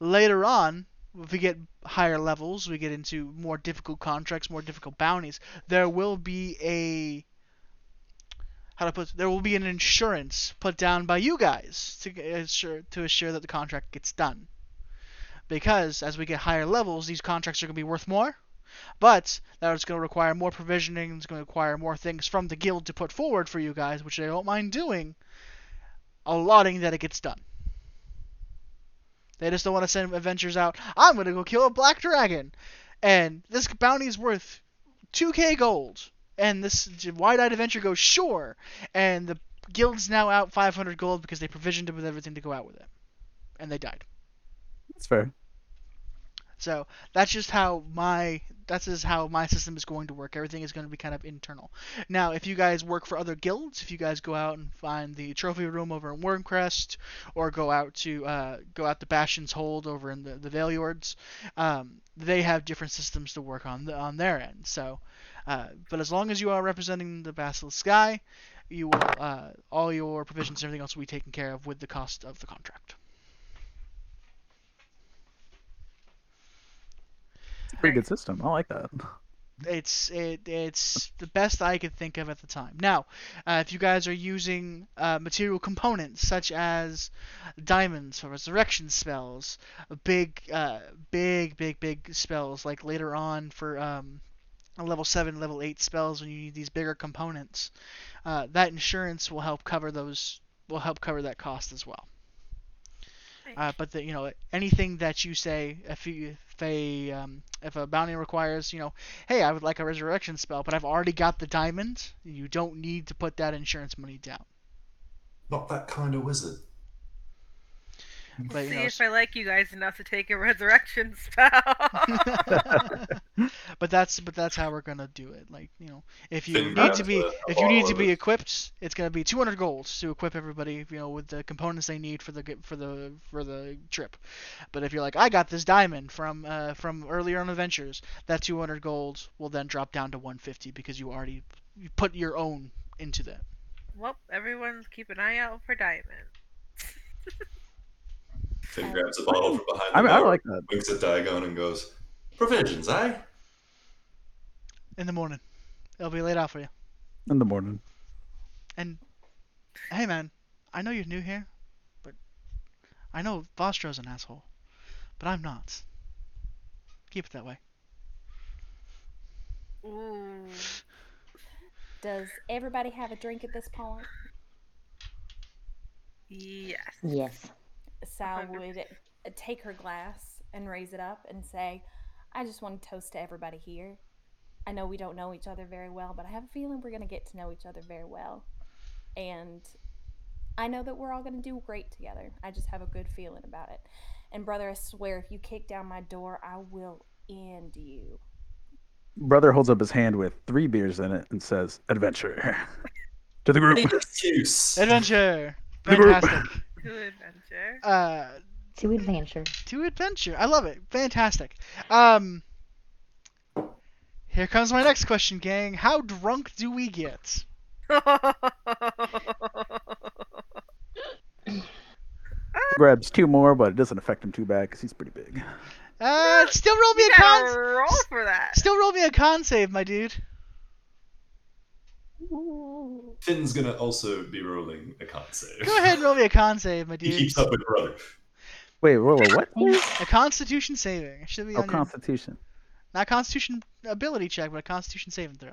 later on, if we get higher levels, we get into more difficult contracts, more difficult bounties, there will be a how to put there will be an insurance put down by you guys to assure to assure that the contract gets done. Because as we get higher levels, these contracts are going to be worth more. But that is going to require more provisioning. It's going to require more things from the guild to put forward for you guys, which they don't mind doing. Allotting that it gets done. They just don't want to send adventurers out. I'm going to go kill a black dragon, and this bounty is worth 2k gold. And this wide-eyed adventure goes sure, and the guild's now out 500 gold because they provisioned it with everything to go out with it, and they died. That's fair. So that's just how my that's just how my system is going to work. Everything is going to be kind of internal. Now, if you guys work for other guilds, if you guys go out and find the trophy room over in Wormcrest, or go out to uh, go out to Bastion's Hold over in the the Valeyards, um, they have different systems to work on the, on their end. So, uh, but as long as you are representing the Basilisk Sky, you will uh, all your provisions and everything else will be taken care of with the cost of the contract. It's a pretty good system. I like that. it's it, it's the best I could think of at the time. Now, uh, if you guys are using uh, material components such as diamonds for resurrection spells, big, uh, big, big, big spells like later on for um, level seven, level eight spells when you need these bigger components, uh, that insurance will help cover those. Will help cover that cost as well. Uh, but the, you know anything that you say if you if a um, if a bounty requires you know hey I would like a resurrection spell but I've already got the diamond you don't need to put that insurance money down. Not that kind of wizard. But you See know, if I like you guys enough to take a resurrection [laughs] spell. [laughs] but that's but that's how we're gonna do it. Like you know, if you Finn need to be a- a if you need to be it. equipped, it's gonna be 200 gold to equip everybody. You know, with the components they need for the for the for the trip. But if you're like, I got this diamond from uh, from earlier on adventures, that 200 gold will then drop down to 150 because you already you put your own into that. well, everyone's keep an eye out for diamonds. [laughs] Finn grabs a bottle from behind the I mean, I bar, like that. winks at Dagon and goes, Provisions, eh? in the morning. It'll be laid out for you. In the morning. And hey, man, I know you're new here, but I know Vostro's an asshole, but I'm not. Keep it that way. Ooh. Does everybody have a drink at this point? Yes. Yes. Sal 100%. would uh, take her glass and raise it up and say, I just want to toast to everybody here. I know we don't know each other very well, but I have a feeling we're going to get to know each other very well. And I know that we're all going to do great together. I just have a good feeling about it. And, brother, I swear, if you kick down my door, I will end you. Brother holds up his hand with three beers in it and says, "Adventure." [laughs] to the group. Excuse. Adventure! The group. Fantastic. Good adventure. Uh, To adventure. to adventure. I love it. Fantastic. Um, here comes my next question, gang. How drunk do we get? [laughs] Grabs two more, but it doesn't affect him too bad because he's pretty big. Uh, still roll me you a con. roll for that. Still roll me a con save, my dude. Finn's gonna also be rolling a con save. Go ahead and roll me a con save, my [laughs] He keeps up with brother. Wait, roll a what? [laughs] A Constitution saving. It should be Oh, on your, Constitution. not Constitution ability check, but a Constitution saving throw.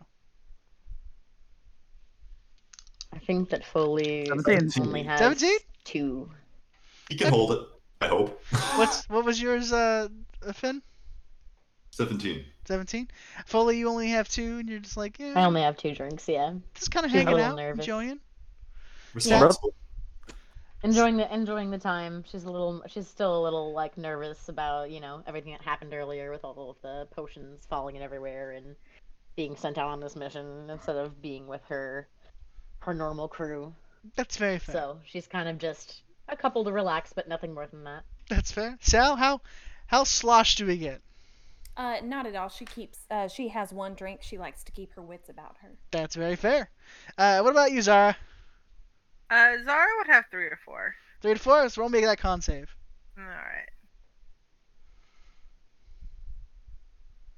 I think that Foley Seventeen. only has 17? two. He can hold it. I hope. What's [laughs] what was yours, uh, Finn? 17. 17. Foley, you only have two, and you're just like, yeah, I only have two drinks, yeah. just kind of she's a hanging little out, nervous. enjoying. Responsible. Enjoying the enjoying the time. She's a little she's still a little like nervous about, you know, everything that happened earlier with all of the potions falling in everywhere and being sent out on this mission instead of being with her her normal crew. That's very fair. So she's kind of just a couple to relax, but nothing more than that. That's fair. Sal, how how sloshed do we get? Uh, not at all. She keeps. Uh, she has one drink. She likes to keep her wits about her. That's very fair. Uh, what about you, Zara? Uh, Zara would have three or four. Three to four. So roll me that con save. All right.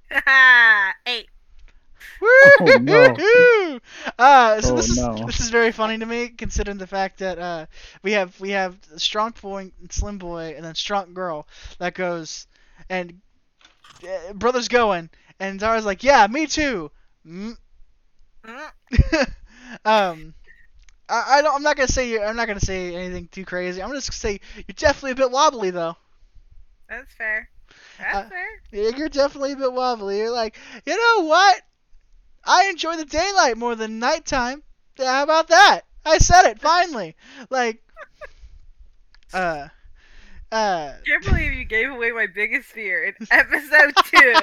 [laughs] Eight. Oh, no. Woo! [laughs] Uh, so Oh, this is no. this is very funny to me, considering the fact that uh, we have we have strong boy, and slim boy, and then strong girl that goes, and brothers going, and Zara's like, yeah, me too. Mm. [laughs] Um, I, I don't. I'm not gonna say. I'm not gonna say anything too crazy. I'm just gonna say you're definitely a bit wobbly though. That's fair. That's Uh, fair. Yeah, You're definitely a bit wobbly. You're like, you know what? I enjoy the daylight more than nighttime. How about that? I said it finally. Like, [laughs] uh, uh, Can't believe you gave away my biggest fear in [laughs] episode two.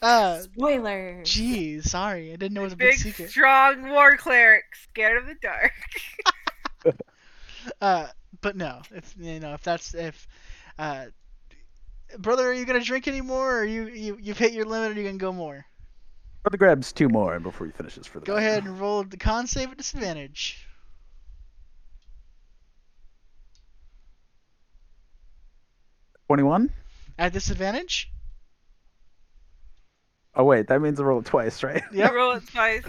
[laughs] uh. Spoilers. Geez, sorry, I didn't know it was a big, Big, secret. strong war cleric, scared of the dark. [laughs] Uh, but no, if you know, if that's if, uh, brother, are you gonna drink anymore, or you you you've hit your limit, or you gonna go more? Brother grabs two more before he finishes for the Go night. ahead and roll the con save at disadvantage. Twenty-one. At disadvantage. Oh wait, that means I roll it twice, right? Yeah, You roll it twice.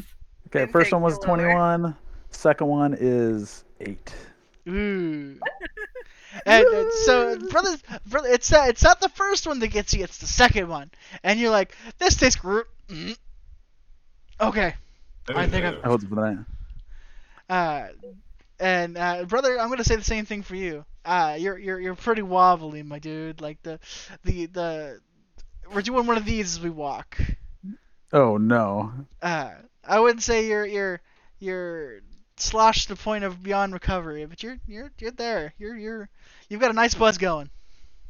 Okay, And first take one was the lower. twenty-one. Second one is eight. Ooh. And so, brother, brother, it's uh, it's not the first one that gets you; it's the second one. And you're like, "This tastes gr- mm. Okay. I think know. I hold it for the night. Uh, and uh, brother, I'm gonna say the same thing for you. Uh, you're you're you're pretty wobbly, my dude. Like the the the we're doing one of these as we walk. Oh no. Uh, I wouldn't say you're you're you're sloshed to the point of beyond recovery, but you're you're you're there. You're you're you've got a nice buzz going.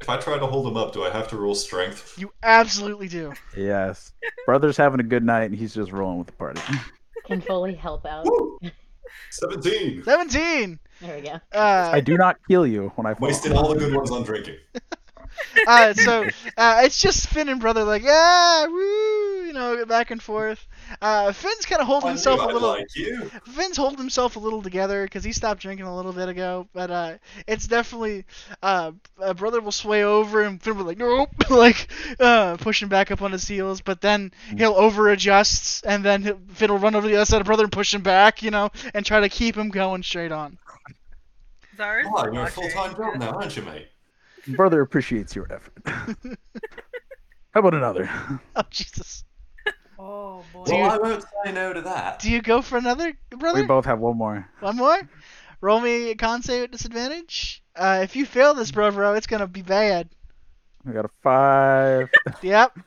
If I try to hold him up, do I have to roll strength? You absolutely do. Yes. Brother's having a good night and he's just rolling with the party. Can fully help out. Woo! 17. Seventeen. There we go. Uh, I do not kill you when I fall. Wasted all the good ones on drinking. [laughs] uh, so uh, it's just Finn and brother like yeah, woo, you know, back and forth. Uh, Finn's kind of holding I knew himself a I'd little. like you. Finn's holding himself a little together because he stopped drinking a little bit ago. But uh, it's definitely uh, uh, brother will sway over and Finn will be like nope, [laughs] like uh, pushing back up on his heels. But then he'll over adjust and then he'll, Finn will run over the other side of brother and push him back, you know, and try to keep him going straight on. Zara's Oh, you're a full-time job now, aren't you, mate? Brother appreciates your effort. [laughs] How about another? Oh Jesus! Oh boy. Do you- Well, I won't say no to that. Do you go for another brother? We both have one more. One more? Roll me a con save at disadvantage. Uh, if you fail this, bro, bro, it's gonna be bad. We got a five [laughs] Yep.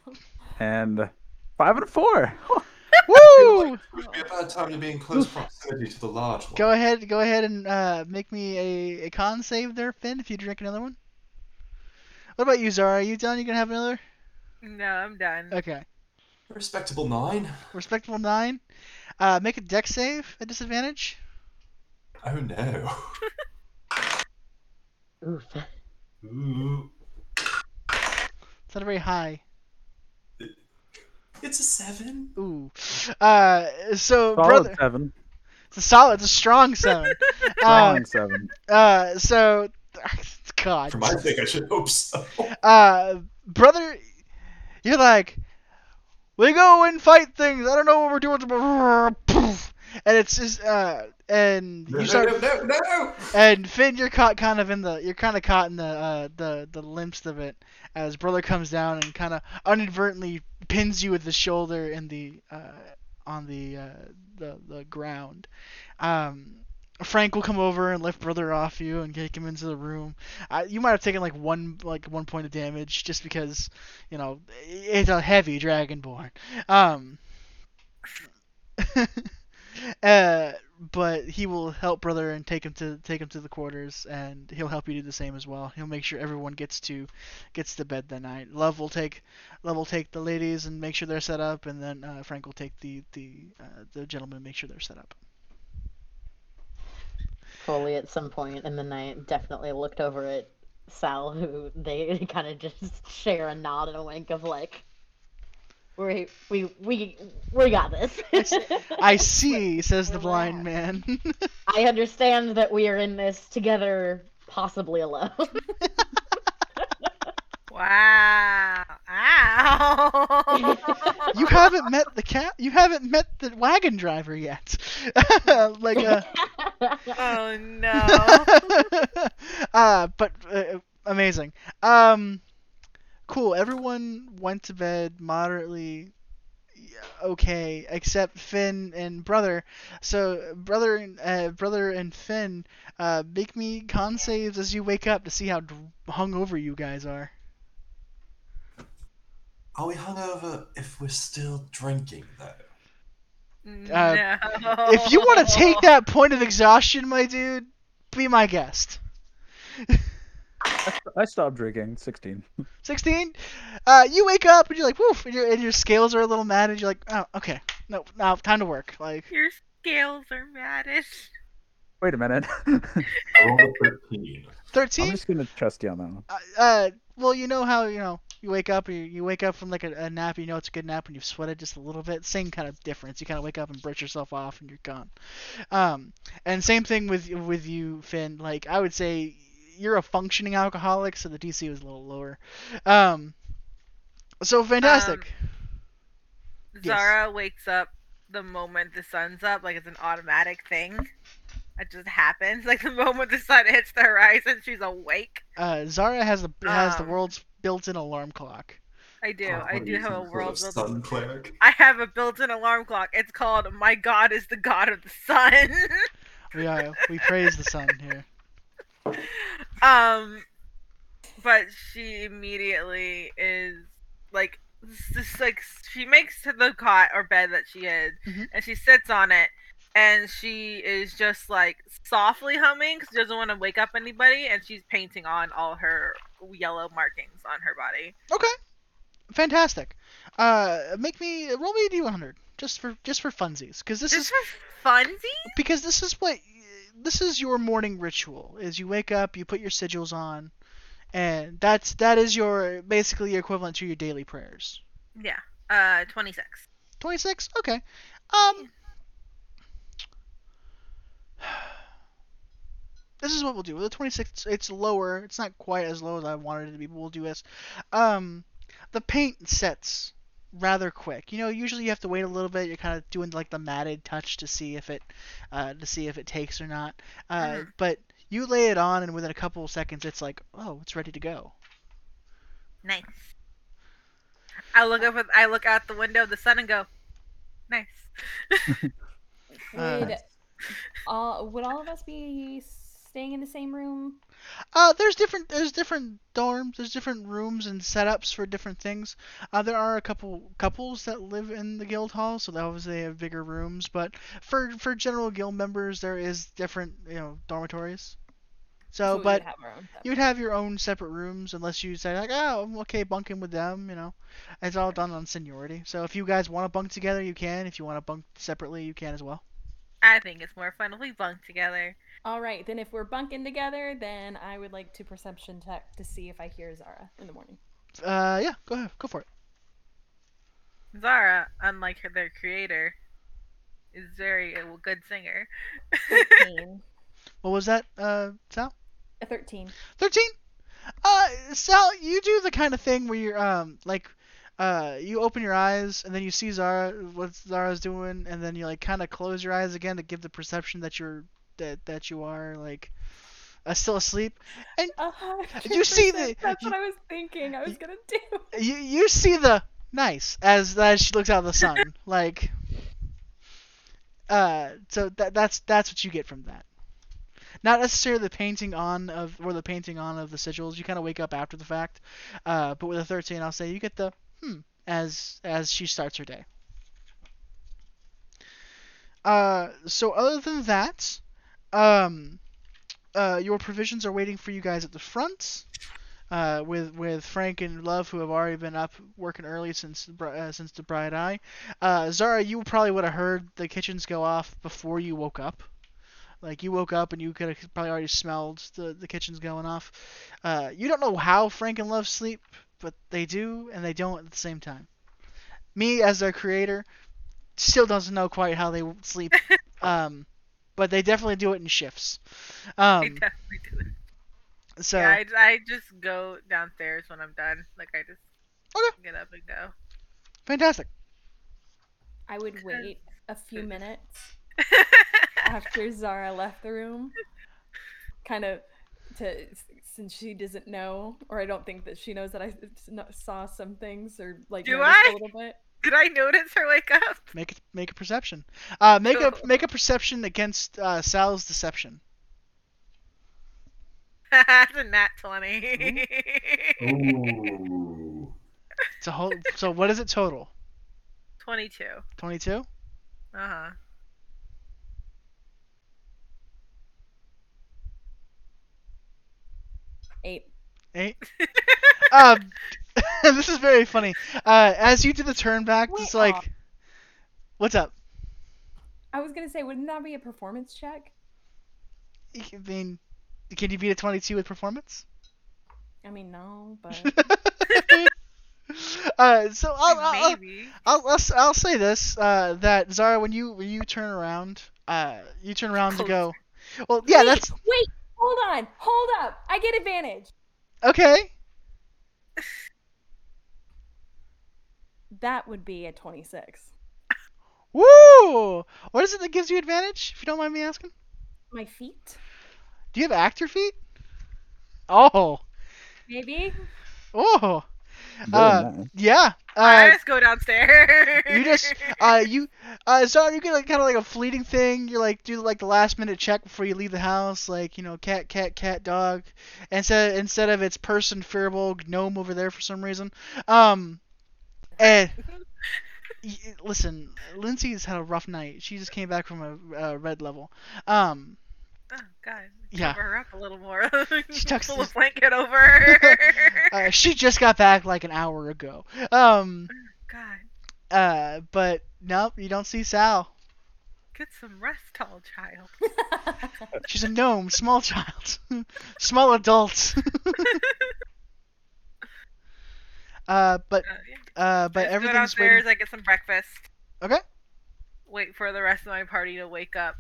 and five and a four. [laughs] Woo! It would be a bad time to be in close proximity to the large one. Go ahead, go ahead and uh, make me a, a con save there, Finn. If you drink another one. What about you, Zara? Are you done? You gonna have another? No, I'm done. Okay. Respectable nine. Respectable nine. Uh, make a dex save at disadvantage. Oh no. [laughs] Oof. Ooh. It's not very high. It's a seven. Ooh. Uh, so Solid brother, seven. it's a solid, it's a strong seven. [laughs] uh, Strong seven. uh, so, God. For my sake, I should hope so. [laughs] uh, brother, you're like, we go and fight things. I don't know what we're doing. [laughs] And it's just, uh, and you start, no, no, no. and Finn, you're caught kind of in the, you're kind of caught in the, uh, the, the limps of it as brother comes down and kind of inadvertently pins you with the shoulder in the, uh, on the, uh, the, the ground. Um, Frank will come over and lift brother off you and take him into the room. Uh, you might have taken like one like one point of damage just because you know it's a heavy dragonborn. Um, [laughs] uh, but he will help brother and take him to take him to the quarters, and he'll help you do the same as well. He'll make sure everyone gets to gets to bed that night. Love will take Love will take the ladies and make sure they're set up, and then uh, Frank will take the the uh, the gentlemen and make sure they're set up. Foley at some point in the night, definitely looked over at Sal, who they [laughs] kind of just share a nod and a wink of like, we we we we got this. [laughs] I see, says the blind man. I understand that we are in this together, possibly alone. [laughs] Wow. Ow. you haven't met the cat. You haven't met the wagon driver yet. [laughs] like uh, oh no. [laughs] uh but uh, amazing. Um, cool. Everyone went to bed moderately okay, except Finn and brother. So brother and uh, brother and Finn, uh, make me con saves as you wake up to see how hungover you guys are. Are we hungover if we're still drinking, though? no. If you want to take that point of exhaustion, my dude, be my guest. I stopped drinking. 16. [laughs] 16. Uh, you wake up and you're like, woof, and your, and your scales are a little mad, and you're like, oh, okay, no, now time to work. Like, Your scales are maddish. Wait a minute. [laughs] I rolled a 13. 13. I'm just gonna trust you on that one. Uh, uh, well, you know how you know you wake up, you, you wake up from like a, a nap, you know it's a good nap, and you've sweated just a little bit. Same kind of difference. You kind of wake up and brush yourself off, and you're gone. Um, and same thing with with you, Finn. Like I would say, you're a functioning alcoholic, so the DC was a little lower. Um, so fantastic. Yes. Zara wakes up the moment the sun's up, like it's an automatic thing. It just happens. [laughs] Like the moment the sun hits the horizon, she's awake. Uh, Zara has the has the Um, world's built-in alarm clock. I do. Oh, I do have a world of built sun cleric. I have a built-in alarm clock. It's called "My God is the God of the Sun." [laughs] We uh, we praise the sun here. [laughs] um, but she immediately is like, just like she makes to the cot or bed that she is, Mhm. and she sits on it, and she is just like softly humming because she doesn't want to wake up anybody, and she's painting on all her yellow markings on her body. Okay, fantastic. Uh, make me roll me a d100 just for just for funsies, because this Just is for funsies. because this is what this is your morning ritual. Is you wake up, you put your sigils on, and that's that is your basically your equivalent to your daily prayers. Yeah. Uh, twenty-six. 26? Okay. Um [sighs] This is what we'll do. With the 26 it's lower. It's not quite as low as I wanted it to be, but we'll do this. Um the paint sets rather quick. You know, usually you have to wait a little bit. You're kind of doing like the matted touch to see if it uh to see if it takes or not. Uh Mhm. but you lay it on and within a couple of seconds it's like, "Oh, it's ready to go." Nice. I look up. I look out the window of the sun and go, nice. [laughs] Uh, Would all would all of us be staying in the same room? Uh, there's different there's different dorms, there's different rooms and setups for different things. Uh, there are a couple couples that live in the guild hall, so they obviously have bigger rooms. But for for general guild members, there is different you know dormitories. So, we but would have our own you would have your own separate rooms unless you say like, oh, I'm okay bunking with them. You know, it's all done on seniority. So if you guys want to bunk together, you can. If you want to bunk separately, you can as well. I think it's more fun if we bunk together. All right, then if we're bunking together, then I would like to perception check to see if I hear Zara in the morning. Uh, yeah, go ahead, go for it. Zara, unlike her, their creator, is very a good singer. Thirteen. [laughs] What was that, uh, Sal? A thirteen. 13 uh sal you do the kind of thing where you're um like uh you open your eyes and then you see zara what zara's doing and then you like kind of close your eyes again to give the perception that you're that that you are like uh, still asleep and You see the. That's you- what I was thinking. I was gonna do. you you see the nice as as she looks out of the sun [laughs] like uh so that that's that's what you get from that not necessarily the painting on of or the painting on of the sigils you kind of wake up after the fact uh but with a 13 i'll say you get the hmm as as she starts her day uh so other than that um uh your provisions are waiting for you guys at the front uh, with with Frank and Love, who have already been up working early since uh, since the bright eye. Uh, Zara, you probably would have heard the kitchens go off before you woke up. Like you woke up and you could have probably already smelled the the kitchens going off. Uh, you don't know how Frank and Love sleep, but they do and they don't at the same time. Me as their creator still doesn't know quite how they sleep. [laughs] um, but they definitely do it in shifts. I Um, definitely do it. so yeah, I, I just go downstairs when I'm done. Like I just Okay. get up and go. fantastic. I would wait a few [laughs] minutes after Zara left the room, kind of to since she doesn't know, or I don't think that she knows that I saw some things or like Do noticed I? a little bit. Did I notice her wake up? Make it make a perception. Uh, make a make a perception against uh, Sal's deception. That's a nat 20. Ooh. It's a whole. so what is it total? 22. Twenty two. Uh huh. Eight. Eight. [laughs] um, [laughs] this is very funny. Uh, as you do the turn back, Wait, it's like, aw. what's up? I was gonna say, wouldn't that be a performance check? I mean, can you beat a 22 with performance? I mean, no, but [laughs] uh, so I'll, I'll, Maybe. I'll, I'll, I'll say this uh, that Zara, when you when you turn around, uh, you turn around to go. Well, yeah, wait, that's wait. Hold on, hold up. I get advantage. okay. That would be a twenty-six. Woo! What is it that gives you advantage? If you don't mind me asking. My feet, Do you have actor feet? Oh, maybe. oh, uh, nice. yeah. I Uh, just go downstairs. you just uh [laughs] you uh so you get like kind of like a fleeting thing you like do like the last minute check before you leave the house like you know cat cat cat dog instead instead of it's person Firbolg gnome over there for some reason um and [laughs] y- listen Lindsay's had a rough night she just came back from a uh, red level um Oh God. Yeah. Cover her up a little more. [laughs] She tucks Pull this- a blanket [laughs] over. her. uh, she just got back like an hour ago um God. uh but nope you don't see Sal Get some rest, tall child. [laughs] She's a gnome, small child, small adult. uh, but Uh, yeah. uh, but I go everything's downstairs. waiting. I get some breakfast. Okay. Wait for the rest of my party to wake up.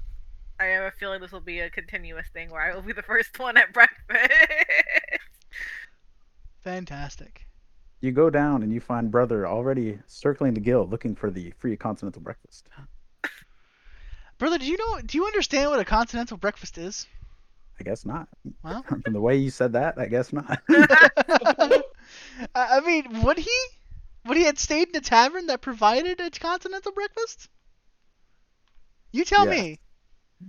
I have a feeling this will be a continuous thing where I will be the first one at breakfast. [laughs] Fantastic. You go down and you find brother already circling the guild looking for the free continental breakfast. [gasps] Brother, do you know? Do you understand what a continental breakfast is? I guess not. Well, [laughs] From the way you said that, I guess not. [laughs] I I mean, would he? Would he had stayed in a tavern that provided a continental breakfast? You tell Yes. me.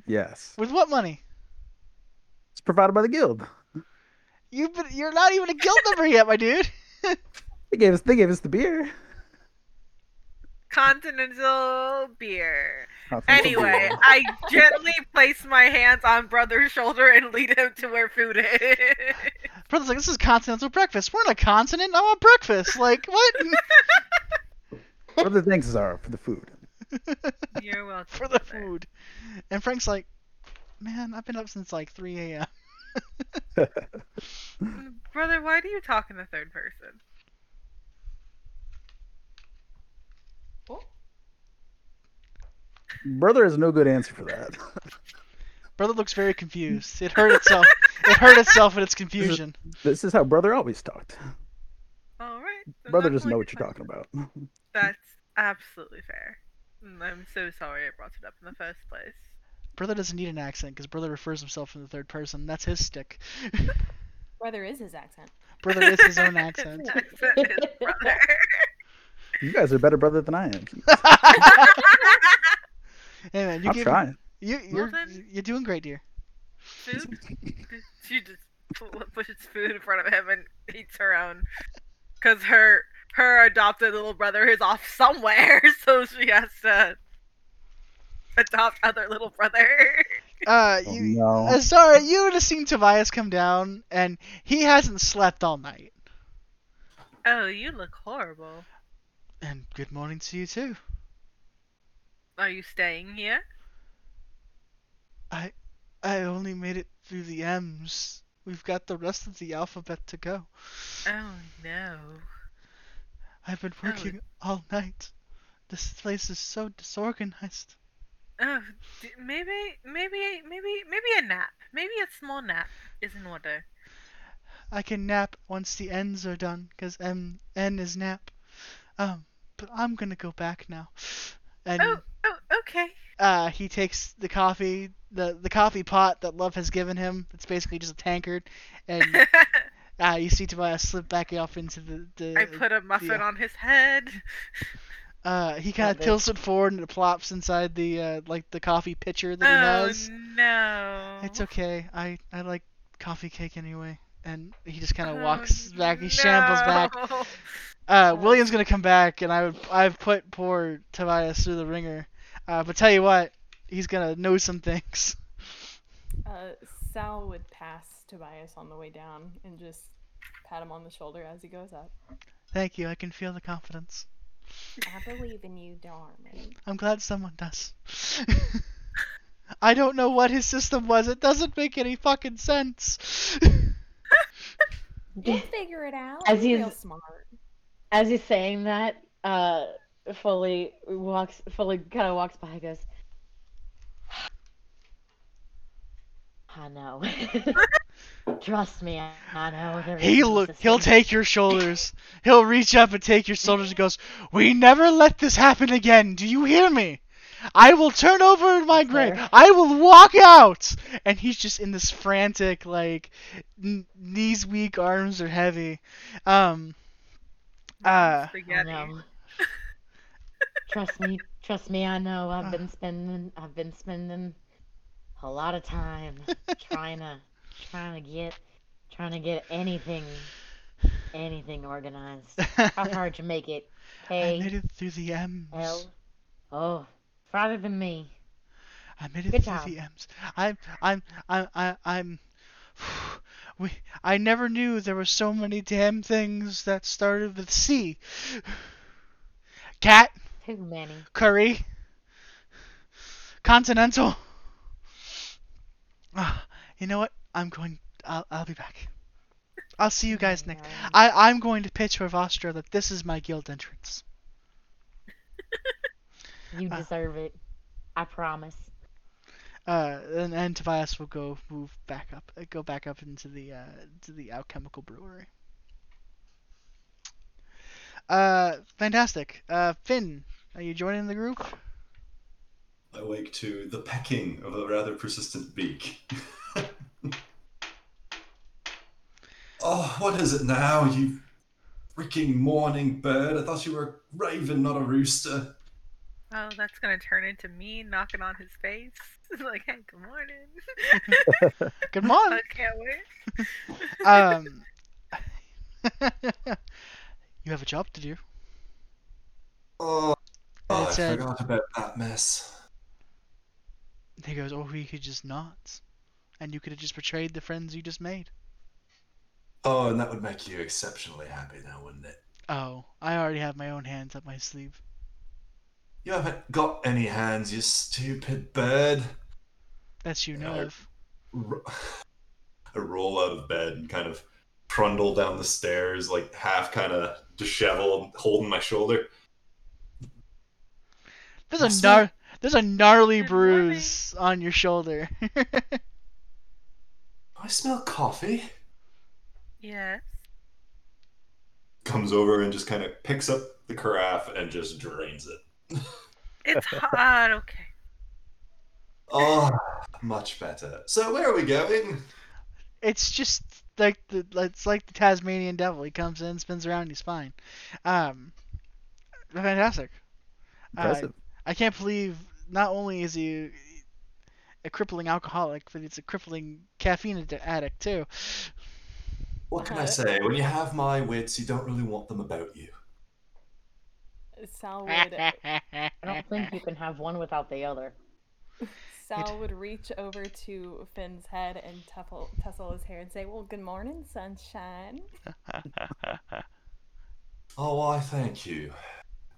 Yes. With what money? It's provided by the guild. You've been, you're not even a guild member yet, my dude. [laughs] They gave us they gave us the beer. Continental beer. Continental Anyway, beer. I gently place my hands on brother's shoulder and lead him to where food is. [laughs] Brother's like, this is continental breakfast. We're in a continent. I want breakfast. Like what? Brother thanks Zara for the food. [laughs] You're welcome. for the brother. food. And Frank's like, man, I've been up since like 3 a.m. [laughs] Uh, brother, why do you talk in the third person? Oh. Brother has no good answer for that. [laughs] Brother looks very confused. It hurt itself. it hurt itself in its confusion. this is how brother always talked. All right. then Brother doesn't know what you're talking about. That's absolutely fair. Mm, I'm so sorry I brought it up in the first place. Brother doesn't need an accent because Brother refers himself in the third person. That's his stick. Brother is his accent. Brother is his own [laughs] accent. Accent brother. You guys are better brother than I am. [laughs] hey man, you I'm give trying. you you're then- you're doing great, dear. food? She just pu- pushes food in front of him and eats her own. Because her her adopted little brother is off [laughs] somewhere, so she has to adopt other little brother. [laughs] Uh, Oh, you, no. uh, sorry, you would have seen Tobias come down, and he hasn't slept all night. Oh, you look horrible. And good morning to you too. Are you staying here? I, I only made it through the M's. We've got the rest of the alphabet to go. Oh no. I've been Oh. working all night. This place is so disorganized. Oh, d- maybe, maybe, maybe, maybe a nap. Maybe a small nap is in order. I can nap once the N's are done, 'cause M N is nap. Um, but I'm gonna go back now. And Oh, oh, okay. uh, he takes the coffee, the the coffee pot that Love has given him. It's basically just a tankard, and [laughs] uh, you see Tobias slip back off into the. the I put a muffin yeah. on his head. [laughs] uh, he kind of tilts it forward and it plops inside the uh, like the coffee pitcher that he Oh has. no. It's okay. I I like coffee cake anyway. And he just kind of Oh, walks back. He shambles back. [laughs] Uh, William's gonna come back, and I would I've put poor Tobias through the ringer. Uh, but tell you what, he's gonna know some things. Uh, Sal would pass Tobias on the way down and just pat him on the shoulder as he goes up. Thank you. I can feel the confidence. I believe in you, darling. I'm glad someone does. [laughs] I don't know what his system was. It doesn't make any fucking sense. [laughs] You'll figure it out. As he's- real smart. As he's saying that, uh, fully walks, fully kind of walks by and goes, [sighs] I know. [laughs] Trust me, I, I know. there is he no look. He'll take your shoulders. He'll reach up and take your shoulders and goes, "We never let this happen again. Do you hear me? I will turn over in my grave. I will walk out." And he's just in this frantic, like, n- knees weak, arms are heavy. Um. Uh, I Spaghetti. know. [laughs] trust me, trust me, I know. Uh. I've been spending, I've been spending a lot of time trying to, trying to get, trying to get anything, anything organized. [laughs] How hard you make it? I made it through the M's. L. Oh, farther than me. I made it Good through job. the M's. I'm, I'm, I'm, I- I'm. [sighs] We, I never knew there were so many damn things that started with C. [sighs] Cat, Too many. curry, continental. [sighs] Ah, you know what? I'm going. I'll, I'll be back. I'll see you guys next. I, I'm going to pitch for Vostro that this is my guild entrance. [laughs] You uh, deserve it. I promise. Uh, and, and Tobias will go move back up, uh, go back up into the uh, to the alchemical brewery. Uh, fantastic. Uh, Finn, are you joining the group? I wake to the pecking of a rather persistent beak. [laughs] oh, what is it now, you freaking morning bird? I thought you were a raven, not a rooster. Oh, that's gonna turn into me knocking on his face. [laughs] like, hey, good morning. [laughs] Good morning. [laughs] I can't wait. um, you have a job to do. Oh, And I said- forgot about that mess. He goes, "Oh, we could just not, and you could have just betrayed the friends you just made. Oh, and that would make you exceptionally happy now, wouldn't it? Oh, I already have my own hands up my sleeve. You haven't got any hands, you stupid bird. That's you know Yeah, of. R- I roll out of bed and kind of trundle down the stairs, like half kind of disheveled, holding my shoulder. There's a gnar- there's a gnarly Good morning. bruise on your shoulder. [laughs] I smell coffee. Yes. Comes over and just kind of picks up the carafe and just drains it. [laughs] It's hot. Okay. Oh, much better. So where are we going? it's just like the it's like the Tasmanian devil. He comes in, spins around, he's fine. Um, fantastic. Uh, I can't believe not only is he a crippling alcoholic, but he's a crippling caffeine addict too. What can I Uh, say? When you have my wits, you don't really want them about you. Sal would [laughs] I don't think you can have one without the other. [laughs] Sal would reach over to Finn's head and tuffle, tussle his hair and say, "Well, good morning, sunshine." [laughs] Oh, why, thank you.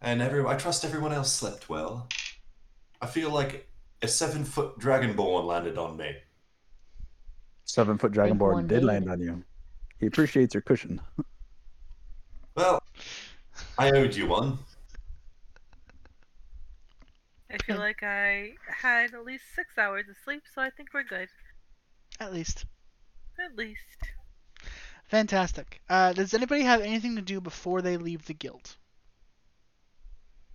And every, I trust everyone else slept well. I feel like a seven-foot dragonborn landed on me. Seven foot Think dragonborn did did. land on you. He appreciates your cushion. Well, I owed you one. I feel like I had at least six hours of sleep, so I think we're good. At least. At least. Fantastic. Uh, does anybody have anything to do before they leave the guild?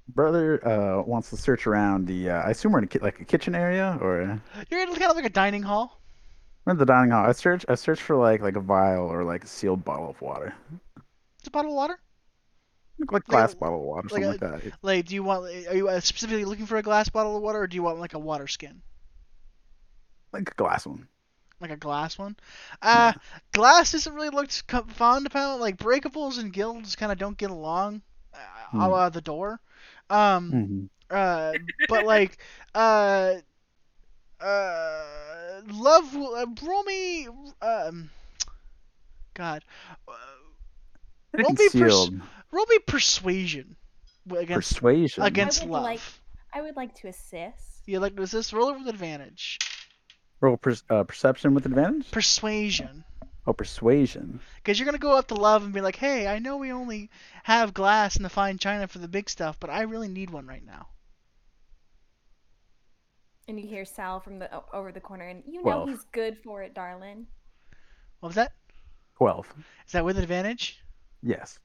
Brother uh, wants to search around the. Uh, I assume we're in a, ki- like a kitchen area or You're in kind of like a dining hall. We're in the dining hall. I search. I search for like like a vial or like a sealed bottle of water, It's a bottle of water. like glass bottle of water, like something a- like that. Like, do you want? Are you uh, specifically looking for a glass bottle of water, or do you want like a water skin, Like a glass one. like a glass one? Uh, glass isn't really looked fond upon. Like breakables and guilds kind of don't get along. Uh, a Hmm. la the door. Um, hmm Uh, but like, uh, uh, love will uh, roll me. Um, God, uh, Pretty Roll me pers- roll me persuasion against Persuasion. against I love. like- I would like to assist. You like to assist? roll it with advantage? Roll per- uh, perception with advantage. Persuasion. Oh, persuasion. Because you're gonna go up to Love and be like, "Hey, I know we only have glass and the fine china for the big stuff, but I really need one right now." And you hear Sal from the o- over the corner, and you know Well. he's good for it, darling. What was that? Twelve. Is that with advantage? Yes.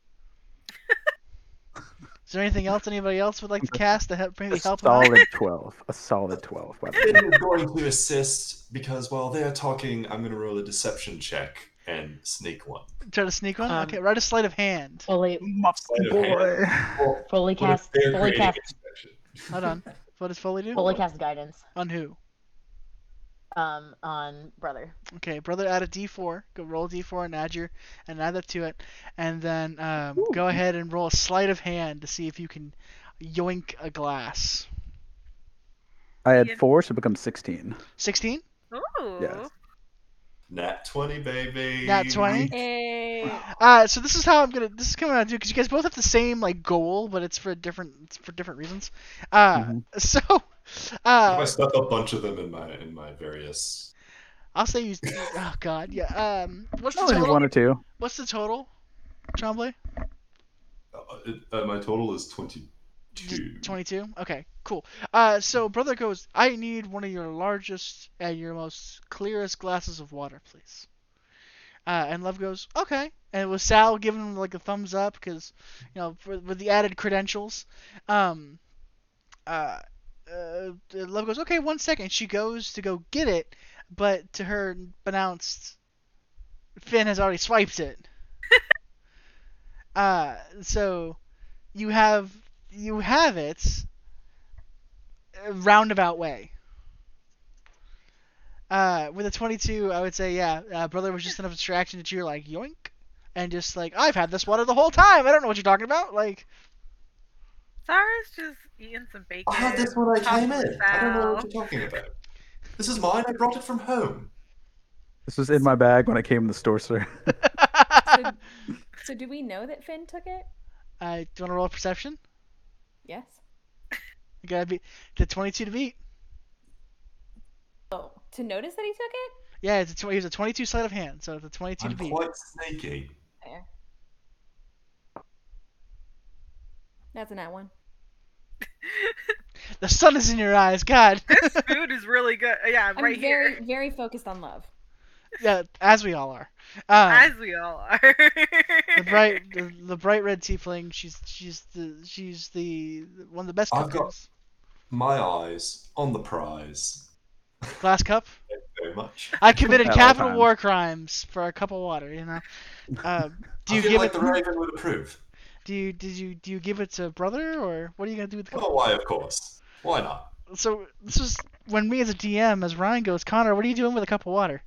Is there anything else anybody else would like to [laughs] cast to help maybe A help him out? solid twelve. A solid twelve. By the way. Finn is going to assist because while they're talking, I'm going to roll a deception check and sneak one. Try to sneak one. Um, okay, write a sleight of hand. Fully, Musty boy. Well, fully what if cast, they're fully creating cast, inspection? Hold on. [laughs] What does Foley do? Foley cast guidance. On who? Um, on brother. Okay, brother, add a D4. Go roll D4 and add your and add that to it, and then um, go ahead and roll a sleight of hand to see if you can yoink a glass. I had four, so it becomes sixteen. 16. Ooh. Yes. Nat 20, baby. Nat 20? Hey, Uh, so this is how I'm gonna. This is coming out to do because you guys both have the same like goal, but it's for different it's for different reasons. Uh, Mhm. [laughs] so, I uh, stuck a bunch of them in my in my various. I'll say you. Oh God, yeah. Um, what's the total? one or two. What's the total? Trombley? Uh, it- uh, my total is 22. 22 okay cool. Uh so brother goes i need one of your largest and your most clearest glasses of water please. Uh and love goes okay. And it was sal giving him like a thumbs up because you know for, with the added credentials. Um uh, uh love goes okay one second. She goes to go get it but to her pronounced finn has already swiped it. [laughs] Uh so you have you have it roundabout way. Uh, with a 22, I would say, yeah, uh, brother was just enough distraction that you're like, yoink, and just like, I've had this water the whole time. I don't know what you're talking about. Like, Sarah's just eating some bacon. I had this when I came chocolate in. I don't know what you're talking about. This is mine. I brought it from home. This was in my bag when I came in the store, sir. [laughs] so, so do we know that Finn took it? uh, do you want to roll a perception? Yes. You gotta be the 22 to beat. Oh, to notice that he took it? Yeah, it's a, tw- he was a 22 sleight of hand, so it's a 22 to I'm beat. quite sneaky. There. That's a nat one. [laughs] The sun is in your eyes, God. This [laughs] food is really good. Yeah, I'm right very, here. very focused on love. yeah, as we all are. Uh, As we all are. the bright, [laughs] the, the bright red tiefling. She's she's the she's the one of the best I've got- My eyes on the prize. Glass cup. [laughs] Thank you very much. I committed capital war crimes for a cup of water. You know. Uh, [laughs] do I you feel give like it? the Raven would approve. Do you did you do you give it to brother or what are you gonna do with the cup? Oh, why, of course. Why not? So this is when me as a DM, as Ryan goes, Connor, what are you doing with a cup of water?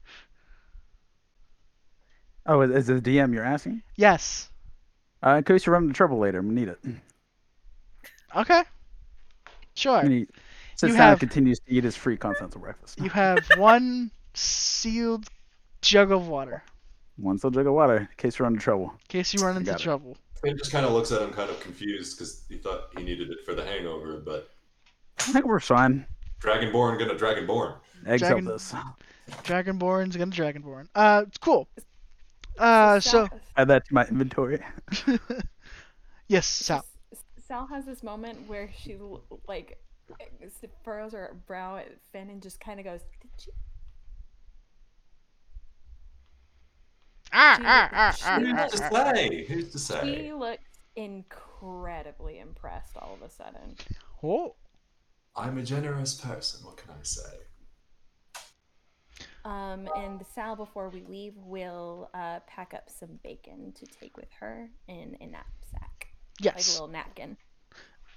Oh, is it the DM you're asking? Yes. Uh, in case you run into trouble later, I'm gonna need it. Okay. Sure. gonna eat. Since You Santa have- continues to eat his free continental breakfast. You have [laughs] one sealed jug of water One sealed jug of water in case you run into trouble. in case you run into Got it. trouble. Finn just kind of looks at him, kind of confused, because he thought he needed it for the hangover, but I think we're fine. Dragonborn gonna Dragonborn. Eggs Dragon- help this. Dragonborn's gonna Dragonborn. Uh, it's cool. Uh, so Sal, Add that to my inventory. [laughs] yes, Sal. Sal has this moment where she like furrows her brow at Finn and just kind of goes, "Did you?" Ah, She- ah, ah, she ah, Who's ah, to ah. say? Who's to say? She looks incredibly impressed all of a sudden. Oh. I'm a generous person. What can I say? Um, and Sal, before we leave, will uh, pack up some bacon to take with her in a knapsack, Yes. like a little napkin.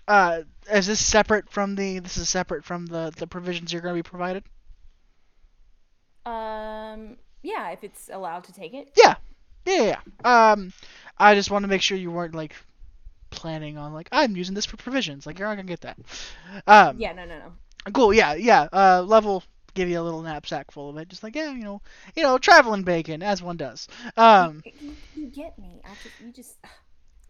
Uh, is this separate from the? This is separate from the the provisions you're gonna be provided. Um, yeah, if it's allowed to take it. Yeah. Yeah. yeah, yeah. Um, I just want to make sure you weren't like planning on like I'm using this for provisions. Like you're not gonna get that. Um, Yeah, no, no, no. Cool. Yeah. Yeah. Uh, level give you a little knapsack full of it, just like yeah, you know, you know, traveling bacon as one does. Um, you, you, you get me. I just, you just,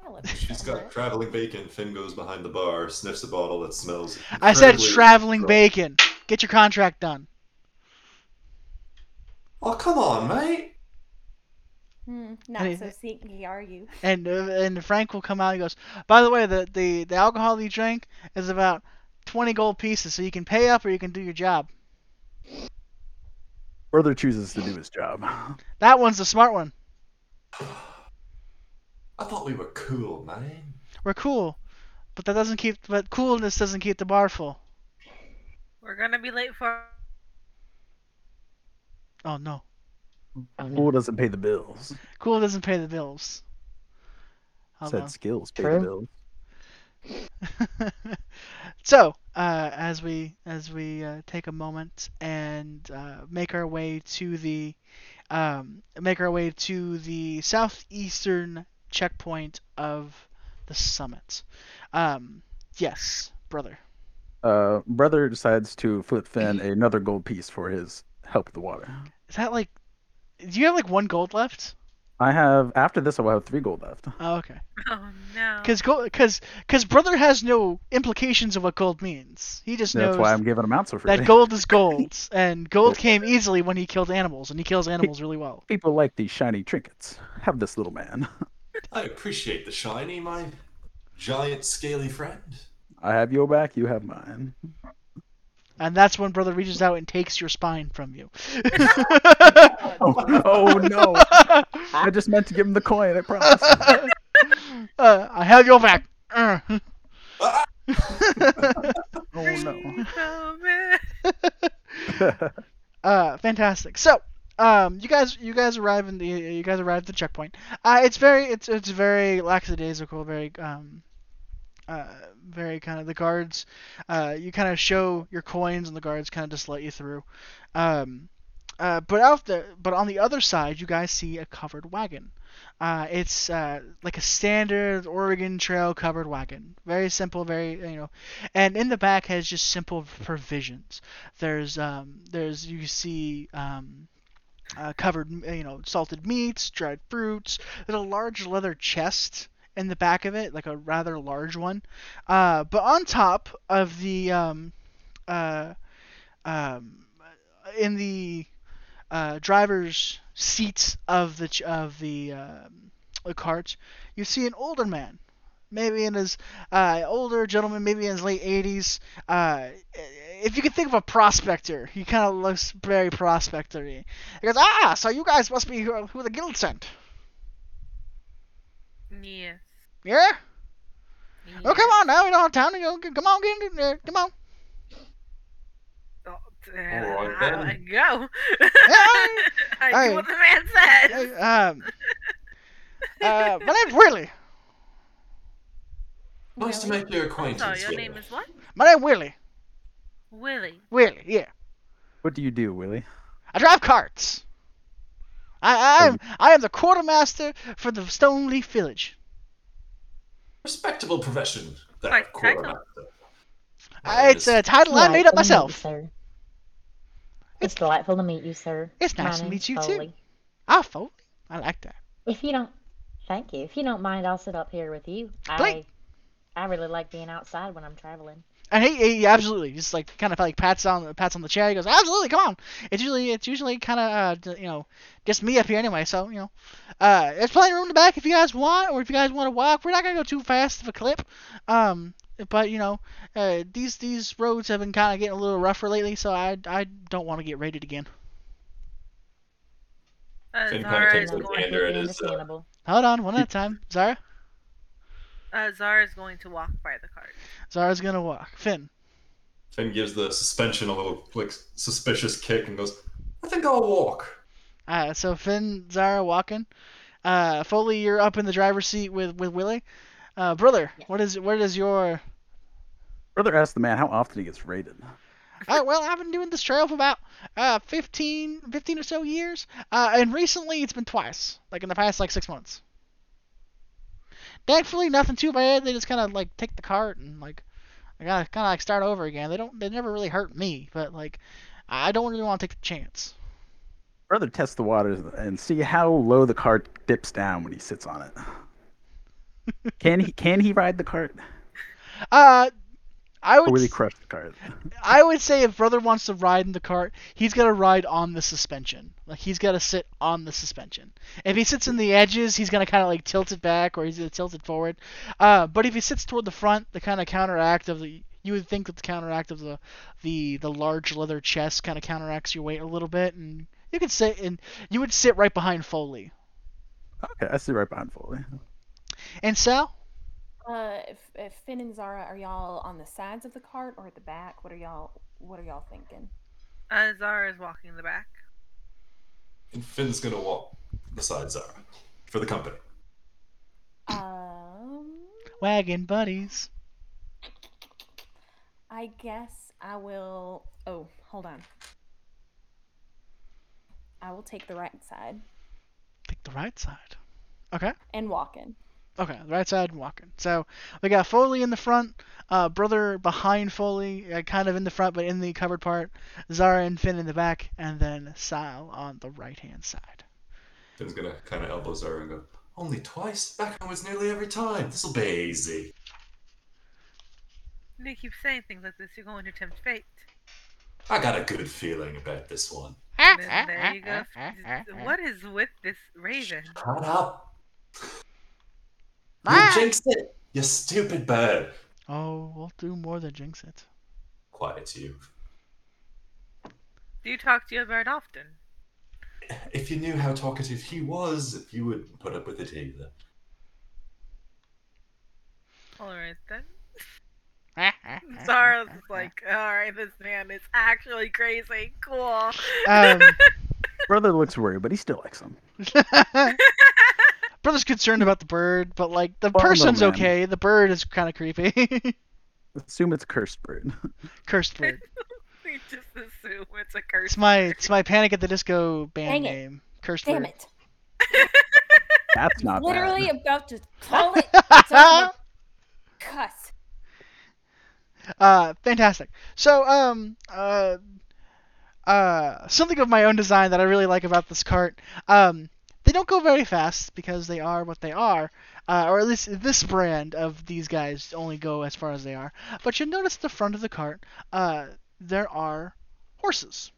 I love you. She's got traveling bacon. Finn goes behind the bar, sniffs a bottle that smells. I said traveling strong. bacon. Get your contract done. Oh come on, mate. Hmm, not Any- so sneaky, are you? And uh, and Frank will come out. and He goes, by the way, the, the the alcohol you drink is about twenty gold pieces, so you can pay up or you can do your job. Brother chooses to do his job. That one's the smart one. I thought we were cool, man. We're cool, but that doesn't keep. But coolness doesn't keep the bar full. We're gonna be late for. Oh no, Cool doesn't pay the bills. cool doesn't pay the bills. Hold Said on. skills pay True. the bills. [laughs] so, uh, as we as we uh, take a moment and uh, make our way to the um, make our way to the southeastern checkpoint of the summit. Um, yes, brother. Uh, brother decides to flip Finn another gold piece for his help with the water. Is that like? Do you have like one gold left? I have after this I will have three gold left. Oh, okay. Oh no. Because gold, because because brother has no implications of what gold means. He just knows That's why I'm giving them out so freely. that gold is gold, [laughs] and gold came easily when he killed animals, and he kills animals really well. People like these shiny trinkets. Have this little man. [laughs] I appreciate the shiny, my giant scaly friend. I have your back. You have mine. And that's when brother reaches out and takes your spine from you. [laughs] Oh, oh no! [laughs] I just meant to give him the coin. I promise. [laughs] uh, I have your back. Uh. Oh no! Oh, man. uh, fantastic. So, um, you guys, you guys arrive in the, you guys arrive at the checkpoint. Uh, it's very, it's, it's very lackadaisical, very, um, uh, very kind of the guards. Uh, you kind of show your coins, and the guards kind of just let you through. Um, uh, but out there, but on the other side, you guys see a covered wagon. Uh, it's uh, like a standard Oregon Trail covered wagon. Very simple, very you know, and in the back has just simple provisions. There's um, there's you see um, uh, covered you know salted meats, dried fruits. There's a large leather chest in the back of it, like a rather large one. Uh, but on top of the um, uh, um, in the uh, driver's seats of the ch- of the um, the cart, you see an older man, maybe in his uh, older gentleman, maybe in his late 80s. Uh, if you could think of a prospector, he kind of looks very prospectory. He goes, "Ah, so you guys must be who the guild sent, Yes. yeah? yes. Oh, come on now, we don't have time to go. Come on, get in there. Come on." Oh, Alright, I, then. I go. [laughs] Hey, I hey. do what the man says. Uh, um, uh, my name's Willie. Nice to make your acquaintance. So your sir. name is what? My name's Willie. Willie. Willie, yeah. What do you do, Willie? I drive carts. I, I am I am the quartermaster for the Stone Leaf Village. Respectable profession. That Quite quartermaster. Uh, it's a title I made up Delightful to meet you, myself. sir. It's delightful to meet you, sir. It's nice My to meet you, too. Ah, Foley. I like that. If you don't, thank you. If you don't mind, I'll sit up here with you. I, I really like being outside when I'm traveling. And he, he absolutely just like kind of like pats on pats on the chair. He goes, absolutely, come on. It's usually it's usually kind of uh, you know just me up here anyway. So you know, uh, there's plenty of room in the back if you guys want, or if you guys want to walk. We're not gonna go too fast of a clip. Um, but you know, uh, these these roads have been kind of getting a little rougher lately, so I I don't want to get raided again. Uh, Zara is going. gander at Completely his, uh, understandable. Hold on, one at a time. Zara, Uh, Zara is going to walk by the cart. Zara's gonna walk. Finn, Finn gives the suspension a little like suspicious kick and goes, "I think I'll walk." Uh, so Finn, Zara walking. Uh, Foley, you're up in the driver's seat with with Willie. Uh, brother, what is what is your? Brother asked the man how often he gets raided. [laughs] Uh, well, I've been doing this trail for about uh 15, 15 or so years. Uh, and recently it's been twice, like in the past like six months. Thankfully nothing too bad. They just kind of like take the cart and like I gotta kind of like start over again. They don't they never really hurt me, but like I don't really want to take the chance. Brother test the waters and see how low the cart dips down when he sits on it. [laughs] Can he can he ride the cart? Uh, I would s- crush the cart? I would say if brother wants to ride in the cart, he's got to ride on the suspension. Like he's got to sit on the suspension. If he sits in the edges, he's gonna kind of like tilt it back, or he's gonna tilt it forward. Uh, but if he sits toward the front, the kind of counteract of the you would think that the counteract of the the the large leather chest kind of counteracts your weight a little bit, and you could sit and you would sit right behind Foley Okay, I sit right behind Foley. and Sal. Uh, if, if Finn and Zara, are y'all on the sides of the cart or at the back? What are y'all What are y'all thinking? Uh, Zara is walking in the back. And Finn's gonna walk beside Zara for the company. Um, Wagon buddies. I guess I will. Oh, hold on. I will take the right side Take the right side. Okay. and walk in. Okay, the right side and walking. So we got Foley in the front, uh, brother behind Foley, uh, kind of in the front but in the covered part, Zara and Finn in the back, and then Sal on the right hand side. Finn's gonna kind of elbow Zara and go, Only twice? Back home was nearly every time. This'll be easy. You keep saying things like this, you're going to tempt fate. I got a good feeling about this one. There you go. [laughs] What is with this raven? Shut up. You Ah! jinxed it, you stupid bird. Oh, we'll do more than jinx it. Quiet you. Do you talk to your bird often? [laughs] If you knew how talkative he was, you wouldn't put up with it either. Alright then. [laughs] [laughs] Zara's like, alright, this man is actually crazy. Cool. um, Brother looks worried, but he still likes him. Brother's concerned about the bird, but like the Well, person's man. okay. The bird is kind of creepy. [laughs] Assume it's a cursed bird. [laughs] Cursed bird. [laughs] we just assume it's a curse. It's my it's my Panic at the Disco band Dang it. name. Cursed bird. Damn bird. it! That's not Literally bad. about to call it. son of a Cuss. Uh, fantastic. So, um, uh, uh, something of my own design that I really like about this cart. Um, they don't go very fast because they are what they are, uh, or at least this brand of these guys only go as far as they are. But you'll notice the front of the cart, uh, there are horses.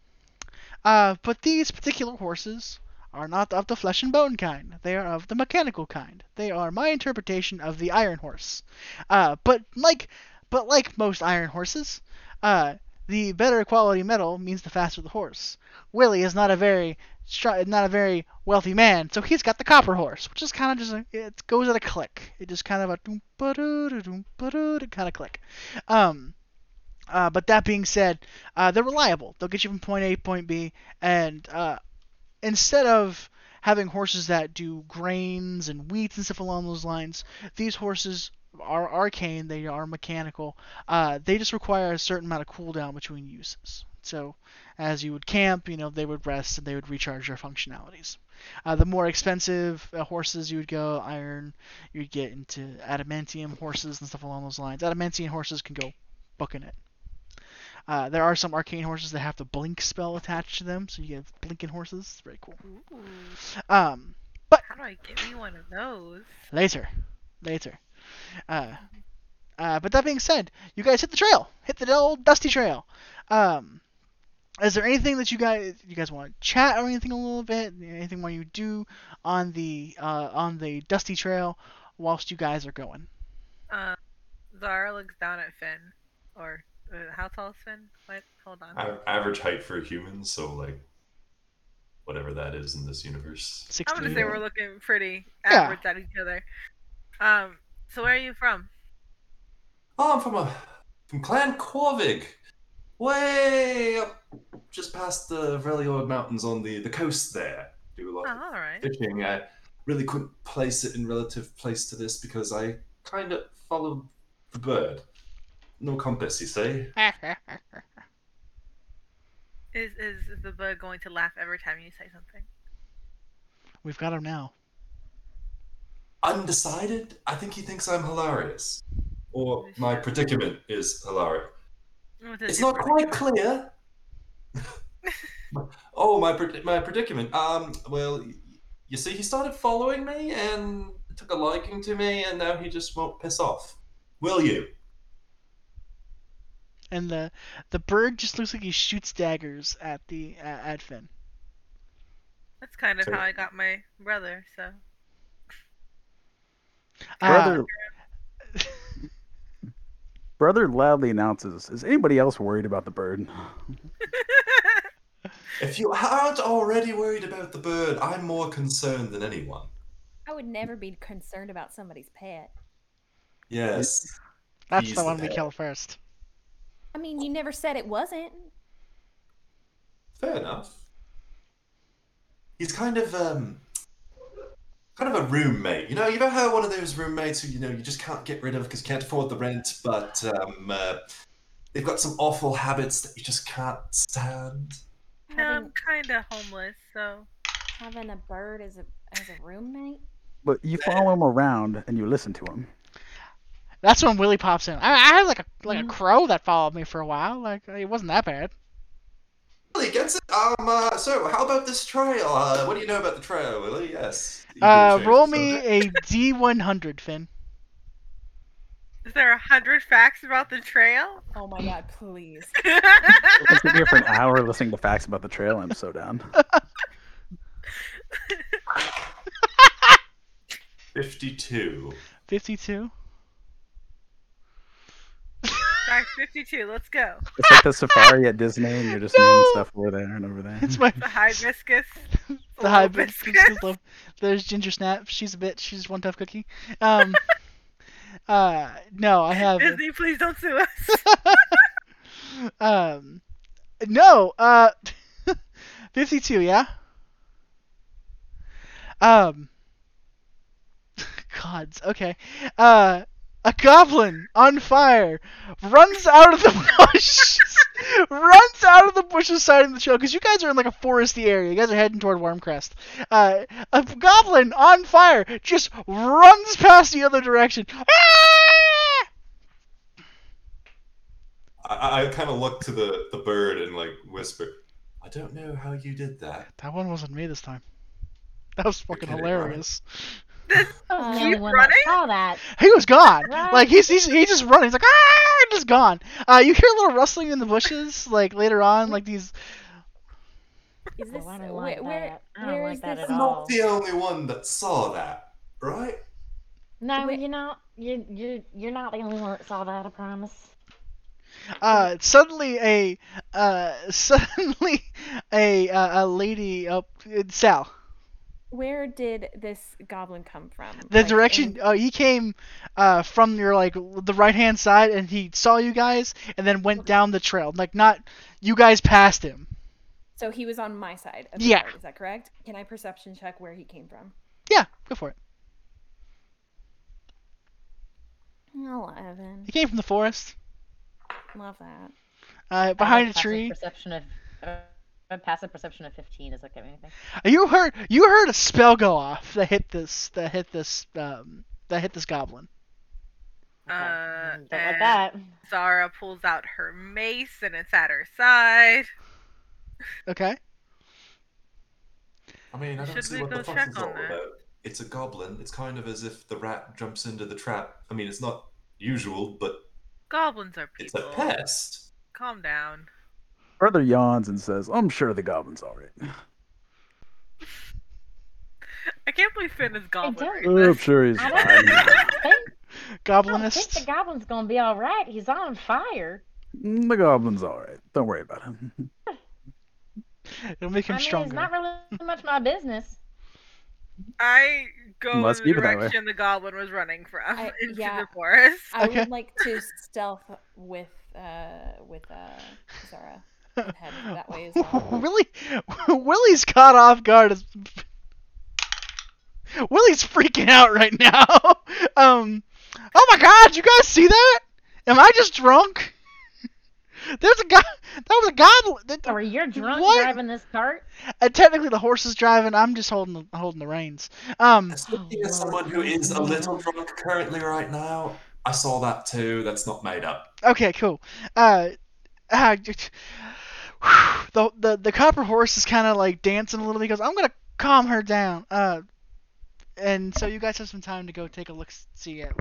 Uh, but these particular horses are not of the flesh and bone kind. They are of the mechanical kind. They are my interpretation of the iron horse. Uh, but like but like most iron horses, uh, the better quality metal means the faster the horse. Willie is not a very not a very wealthy man, so he's got the copper horse, which is kind of just a, it goes at a click. It just kind of a kind of click. Um, uh, but that being said, uh, they're reliable. They'll get you from point A to point B, and uh, instead of having horses that do grains and wheats and stuff along those lines, these horses are arcane, they are mechanical. Uh, they just require a certain amount of cooldown between uses. So, as you would camp, you know, they would rest and they would recharge their functionalities. Uh, the more expensive uh, horses you would go, iron, you'd get into adamantium horses and stuff along those lines. Adamantium horses can go booking it. Uh, there are some arcane horses that have the blink spell attached to them, so you get blinking horses. It's very cool. Ooh, Um, how do I get me one of those? later, later. Uh, uh, but that being said, you guys hit the trail, hit the old dusty trail. Um, is there anything that you guys you guys want to chat or anything a little bit? Anything more you do on the uh, on the dusty trail whilst you guys are going? Uh, Zara looks down at Finn. Or, uh, how tall is Finn? What? Hold on. A- average height for humans, so like whatever that is in this universe. I'm gonna say we're looking pretty Yeah. average at each other. Um, so where are you from? Oh, I'm from a from Clan Corvig, way up, just past the Reliord Mountains on the the coast there. Do a lot Oh, of alright. fishing. I really couldn't place it in relative place to this because I kind of followed the bird. No compass, you say? [laughs] Is is the bird going to laugh every time you say something? We've got him now. undecided. I think he thinks I'm hilarious, or my predicament is hilarious. What is It's not quite clear. [laughs] oh, my my predicament. Um, well, you see, he started following me and took a liking to me, and now he just won't piss off. Will you? And the the bird just looks like he shoots daggers at the uh, at Finn. That's kind of So- how I got my brother. So Uh, Brother, brother loudly announces, "Is anybody else worried about the bird?" If you aren't already worried about the bird, I'm more concerned than anyone. I would never be concerned about somebody's pet. Yes. that's he's the the one we pet. kill first. I mean, you never said it wasn't. Fair enough. He's kind of um kind of a roommate. You know, You ever how one of those roommates who you know you just can't get rid of because you can't afford the rent, but um uh, they've got some awful habits that you just can't stand. no, I'm kind of homeless. So having a bird as a as a roommate. But you follow him around and you listen to him. That's when Willie pops in. I, I had like a like Mm-hmm. a crow that followed me for a while. Like it wasn't that bad. Willie gets it. Um. Uh, so, how about this trail? Uh, what do you know about the trail, Willie? Yes. You can Uh, roll the me a [laughs] D100, Finn. is there a hundred facts about the trail? Oh my god, please. [laughs] I'm sitting here for an hour listening to facts about the trail. I'm so down. Fifty-two. 52. Fact 52. Let's go. It's like the safari at Disney, and you're just No! naming stuff over there and over there. It's my The hibiscus. [laughs] the high hibiscus. love. [laughs] There's Ginger Snap. She's a bitch. She's one tough cookie. Um. [laughs] uh. No, I have. Disney, please don't sue us. um. No. Uh. 52. Yeah. Um. Gods. Okay. Uh. A goblin on fire runs out of the [laughs] bushes. runs out of the bushes side of the trail because you guys are in like a foresty area. You guys are heading toward Wormcrest. Uh, a goblin on fire just runs past the other direction. Ah! I, I kind of look to the the bird and like whisper, "I don't know how you did that." That one wasn't me this time. That was fucking kidding, hilarious. I was the only Keep one running? that saw that. He was gone. Right. Like he's he's he's just running. He's like ah, just gone. Uh, you hear a little rustling in the bushes, like later on, like these. Is this Oh, I don't like where, that. I don't where like that this? at I'm not the only one that saw that, right? No, Wait. you know, you you you're not the only one that saw that. I promise. Uh, suddenly a uh [laughs] suddenly a uh, a lady up Sal. Where did this goblin come from? The Like, direction in- uh, he came uh from your like the right hand side, and he saw you guys, and then went down the trail. Like not you guys passed him. so he was on my side. Of the Yeah. card, is that correct? Can I perception check where he came from? Yeah, go for it. Eleven. He came from the forest, Love that. uh, behind a tree. Perception of a passive perception of fifteen doesn't give anything. You heard you heard a spell go off that hit this that hit this um that hit this goblin. Okay. Uh, Mm, don't like that. Zara pulls out her mace and it's at her side. Okay. I mean, I don't Should see what the go fuss is on all that? about. It's a goblin. It's kind of as if the rat jumps into the trap. I mean, it's not usual, but Goblins are it's a pest. Calm down. Brother yawns and says, "I'm sure the goblin's all right." I can't believe Finn is goblin. don't- right I'm sure he's I fine. don't, I think, I don't think Goblinist. the goblin's gonna be all right. He's on fire. Mm, the goblin's all right. Don't worry about him. [laughs] It'll make him I mean, stronger. it's not really much my business. I go Let's in the keep it that way. direction the goblin was running from I- [laughs] into yeah. the forest. I Okay. would like to stealth with uh with uh Zara. And head that way as [laughs] well. Willie, Willie's caught off guard. As... [laughs] Willie's freaking out right now. [laughs] um, oh my God! You guys see that? Am I just drunk? There's a guy. That was a goblin. That- Or you're drunk What? driving this cart? uh, technically, the horse is driving. I'm just holding the holding the reins. Um. Speaking Oh, as someone who is a little drunk currently right now, I saw that too. That's not made up. Okay. Cool. Uh. uh [sighs] the the the copper horse is kind of like dancing a little bit. He goes, "I'm gonna calm her down." Uh. And so you guys have some time to go take a look see at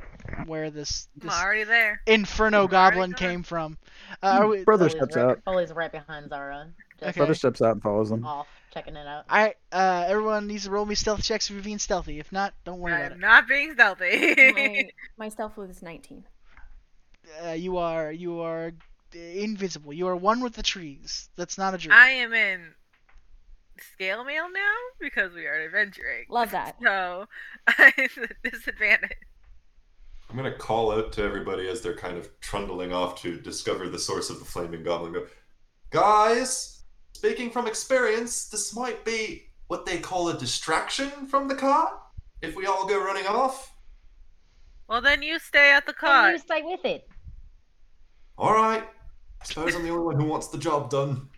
where this, I'm already there. inferno I'm goblin gone. came from. Uh, are we, Brother Foley's steps right, out. Foley's right behind Zara. Okay. Brother steps out and follows them. off, checking it out. I uh, everyone needs to roll me stealth checks if you're being stealthy. If not, don't worry about I'm it. not being stealthy. my, [laughs] my stealth was 19. Uh, you are you are invisible. You are one with the trees. That's not a dream. I am in scale mail now because we are adventuring. Love that. [laughs] So I'm at a disadvantage. I'm gonna call out to everybody as they're kind of trundling off to discover the source of the flaming goblin. Go, guys. Speaking from experience, this might be what they call a distraction from the car. If we all go running off, Well, then you stay at the car. cart. you stay with it. all right. I suppose I'm the only one who wants the job done.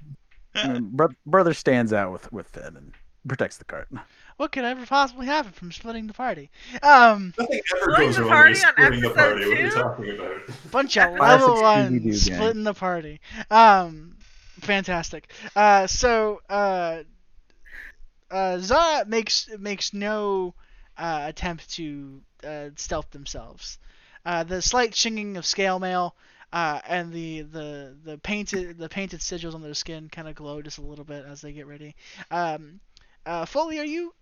Bro- brother stands out with with Finn and protects the cart. What could ever possibly happen from splitting the party? Um, Nothing ever Splitting goes the wrong party when you're on splitting the episode party. What are you two? talking about? bunch of [laughs] Classic level Scooby-Doo ones gang. splitting the party. Um, fantastic. Uh, so uh, uh, Zara makes makes no uh, attempt to uh, stealth themselves. Uh, the slight shinging of scale mail uh, and the, the the painted the painted sigils on their skin kind of glow just a little bit as they get ready. Um, uh, Foley, are you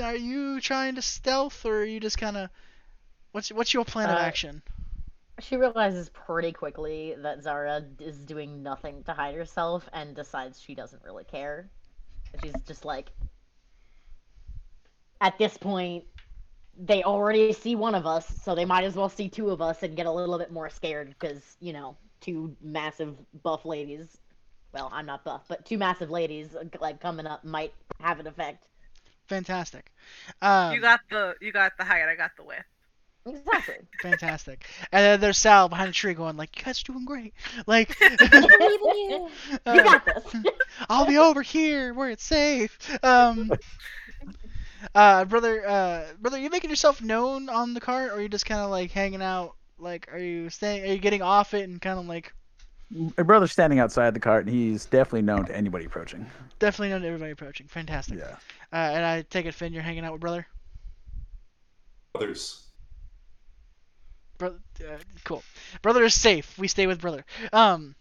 are you trying to stealth or are you just kind of what's what's your plan of Uh, action? She realizes pretty quickly that Zara is doing nothing to hide herself and decides she doesn't really care. She's just like, at this point, they already see one of us, so they might as well see two of us and get a little bit more scared because, you know, two massive buff ladies. Well, I'm not buff, but two massive ladies like coming up might have an effect. Fantastic. Um, you got the you got the height. I got the width. Exactly. [laughs] fantastic. And then there's Sal behind a tree going like, "You guys are doing great. [laughs] Like, I believe in you. you uh, got this. [laughs] I'll be over here where it's safe." Um, uh, brother, uh, brother, you making yourself known on the cart, or are you just kind of like hanging out? Like, are you staying? Are you getting off it and kind of like My brother's standing outside the cart, and he's definitely known to anybody approaching. definitely known to everybody approaching? Fantastic. Yeah. Uh, and I take it, Finn, you're hanging out with brother. Others. Brother, uh, cool. Brother is safe. We stay with brother. Um,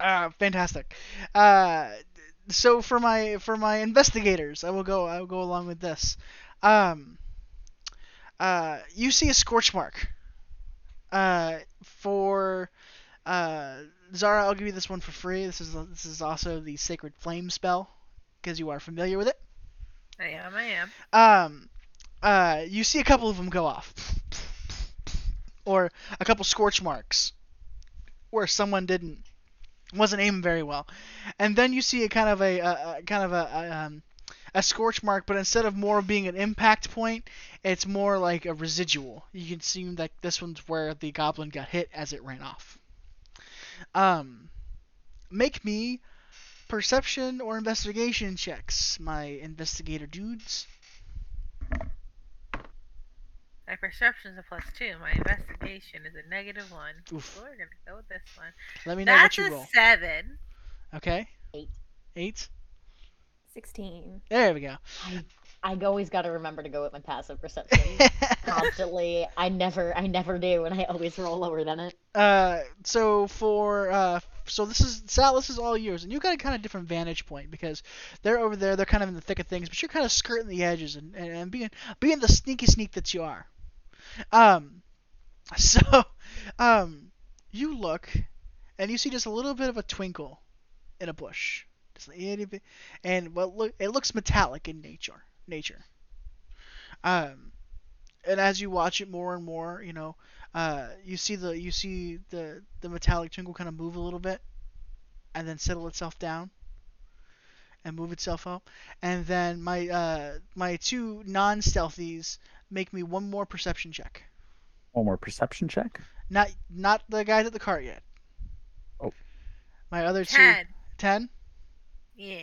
uh, fantastic. Uh, so for my for my investigators, I will go. I will go along with this. Um, uh, you see a scorch mark. Uh, for uh, Zara, I'll give you this one for free. This is this is also the sacred flame spell because you are familiar with it. I am. I am. Um, uh, you see a couple of them go off, or a couple scorch marks, where someone didn't wasn't aiming very well, and then you see a kind of a, a, a kind of a, a um a scorch mark, but instead of more being an impact point, it's more like a residual. You can see that this one's where the goblin got hit as it ran off. Um, make me perception or investigation checks, my investigator dudes. My perception is a plus two. My investigation is a negative one. Oof. We're gonna go with this one. Let me know what That's you a roll. seven. Okay. Eight. Eight. 16. There we go. I always got to remember to go with my passive perception. [laughs] Constantly, I never, I never do, and I always roll lower than it. uh, so for uh, so this is Sal. This is all yours, and you got a kind of different vantage point because they're over there. They're kind of in the thick of things, but you're kind of skirting the edges and, and, and being being the sneaky sneak that you are. Um, [laughs] so um, you look, and you see just a little bit of a twinkle in a bush, just a itty bit, and well, look, it looks metallic in nature. Nature. Um, and as you watch it more and more, you know, uh, you see the you see the the metallic twinkle kind of move a little bit, and then settle itself down, and move itself up, and then my uh my two non-stealthies make me one more perception check. One more perception check. Not not the guys at the cart yet. Oh. My other two. Ten. 10? Yeah.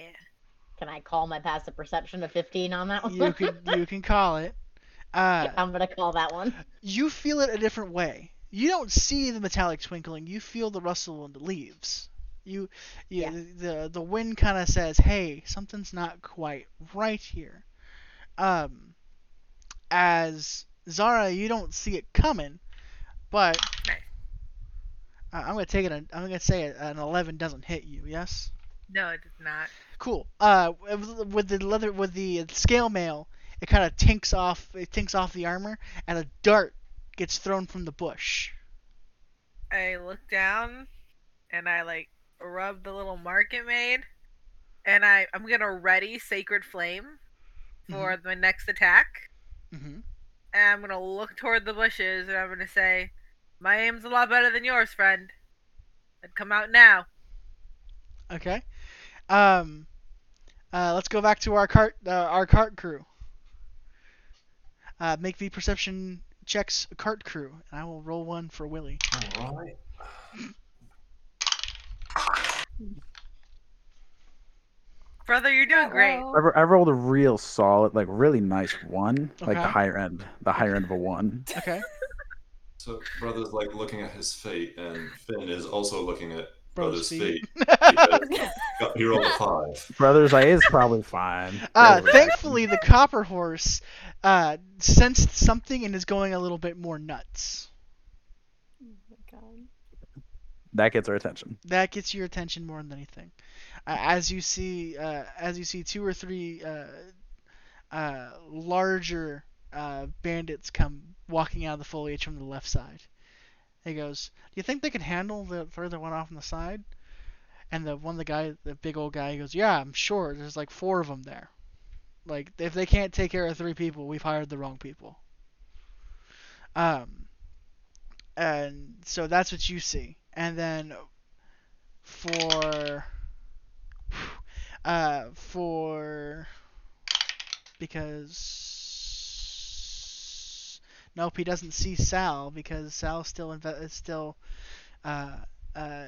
Can I call my passive perception of 15 on that one? You can you can call it. [laughs] Uh, I'm gonna call that one. you feel it a different way. You don't see the metallic twinkling. You feel the rustle in the leaves. You, you Yeah. the the wind kind of says, "Hey, something's not quite right here." Um, as Zara, you don't see it coming, but I'm gonna take it. I'm gonna say an 11 doesn't hit you. Yes. No, it does not. Cool. Uh, with the leather with the scale mail, it kind of tinks off. It tinks off the armor, and a dart gets thrown from the bush. I look down and I like rub the little mark it made, and I I'm gonna ready Sacred Flame for my next attack. Hmm And I'm gonna look toward the bushes and I'm gonna say, "My aim's a lot better than yours, friend. And come out now." Okay. Um. Uh, let's go back to our cart. Uh, our cart crew. Uh, make the perception checks cart crew, and I will roll one for Willie. All right. Brother, you're doing great. I, ro- I rolled a real solid, like really nice one, like the higher end, the higher end of a one. Okay. [laughs] So brother's like looking at his fate, and Finn is also looking at Brother's brother's feet. fate. because [laughs] got- he rolled a five. Brothers, I is probably fine. Uh, Overreaction. thankfully, the copper horse uh, sensed something and is going a little bit more nuts. Oh my God. that gets our attention. that gets your attention more than anything. As you see, uh, as you see two or three uh, uh, larger bandits come walking out of the foliage from the left side. He goes, "Do you think they can handle the further one off on the side?" And the one, the guy, the big old guy, he goes, "Yeah, I'm sure. There's like four of them there. Like if they can't take care of three people, we've hired the wrong people." Um, and so that's what you see. And then for [sighs] uh for because nope he doesn't see Sal because Sal's still inve- is still uh uh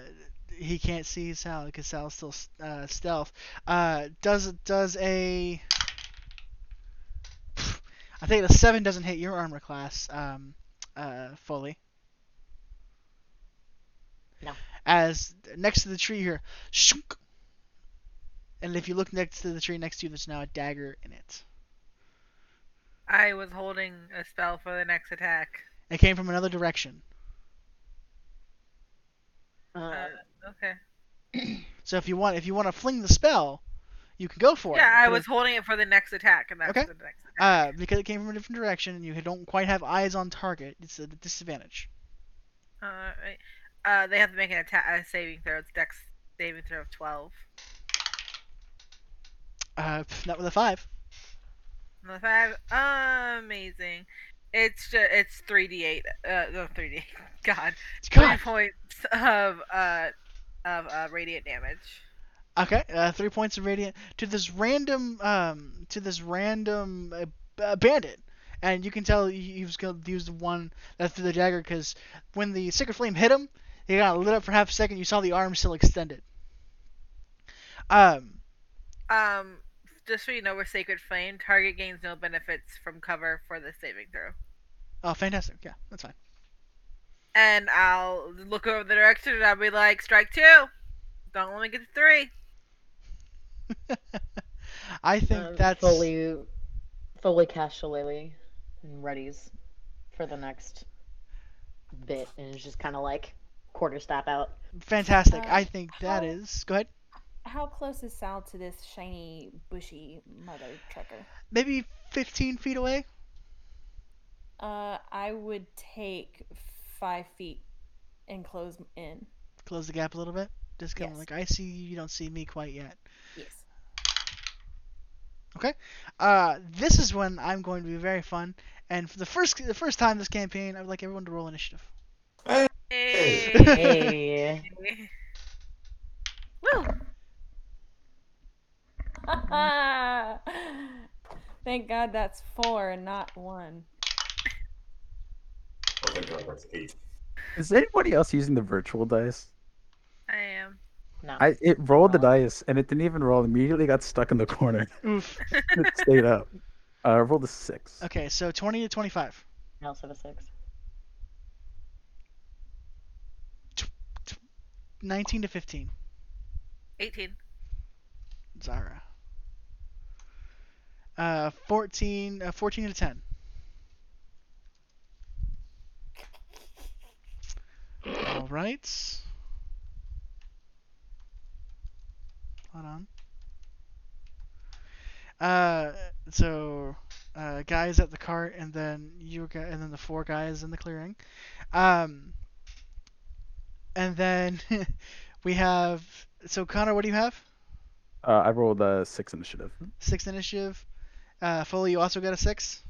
he can't see Sal because Sal's still uh, stealth. Uh, does does a [sighs] I think the seven doesn't hit your armor class um uh fully. No. As next to the tree here, shunk, and if you look next to the tree next to you, there's now a dagger in it. I was holding a spell for the next attack. It came from another direction. Uh, Uh, okay. So if you want, if you want to fling the spell, you can go for it. Yeah, I was if- holding it for the next attack, and that's Okay. the next attack. uh, because it came from a different direction and you don't quite have eyes on target. It's a disadvantage. All right. right. uh, they have to make an attack a saving throw. It's Dex saving throw of twelve. Uh, not with a five. Another five. Amazing. It's just it's three d eight. Uh, no three d. [laughs] God. God. Three points of uh of uh, radiant damage. Okay, uh, three points of radiant to this random um to this random uh, uh, bandit, and you can tell he he was gonna use the one that threw the dagger because when the sacred flame hit him, he got lit up for half a second. You saw the arm still extended. Um, Um, just so you know, we're Sacred Flame, target gains no benefits from cover for the saving throw. oh, fantastic. Yeah, that's fine. And I'll look over the direction and I'll be like, strike two. Don't let me get to three. [laughs] I think uh, that's Foley, Foley cast Shillelagh and readies for the next bit, and it's just kind of like quarterstaff out. fantastic. Uh, I think that how- is. Go ahead. How close is Sal to this shiny, bushy mother trucker? Maybe 15 feet away. Uh, I would take five feet and close in. Close the gap a little bit. Just kind of Yes. like I see you, you don't see me quite yet. Yes. Uh, this is when I'm going to be very fun, and for the first the first time this campaign, I would like everyone to roll initiative. Hey. Hey, [laughs] [laughs] Woo. [laughs] Thank God that's four and not one. Oh, thank God, that's eight. Is anybody else using the virtual dice? I am. No. I it rolled the dice and it didn't even roll. Immediately got stuck in the corner. [laughs] Oof. it stayed up. Uh, I rolled a six. Okay, so 20 to 25. I also have a six. 19 to 15. 18. Zara. Uh, 14, uh, 14 to 10. All right. Hold on. Uh, so, uh, guys at the cart, and then you, gu- and then the four guys in the clearing. Um, and then [laughs] we have. So Connor, what do you have? Uh, I rolled a six initiative. Six initiative. Uh, Foley, you also got a six.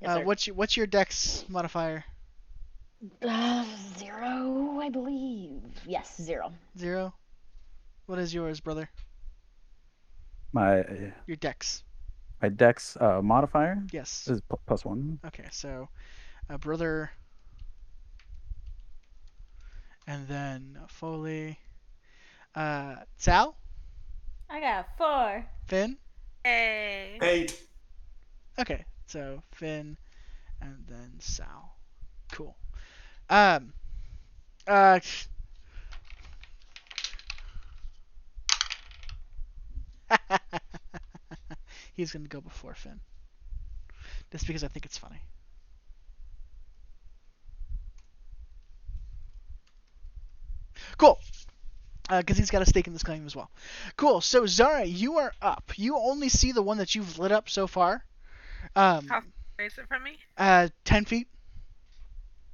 Yes, uh, what's your, what's your dex modifier? Uh, zero, I believe. Yes, zero. Zero. What is yours, brother? My Your dex. my dex uh, modifier Yes. is pl- plus one. Okay, so uh, brother, and then Foley. Uh, Sal, I got four. Finn. Hey. Eight. Okay, so Finn, and then Sal. Cool. Um. Uh. [laughs] He's gonna go before Finn. Just because I think it's funny. Cool. Because he's got a stake in this claim as well. Cool. So Zara, you are up. You only see the one that you've lit up so far. Um, How Is it from me? uh, ten feet.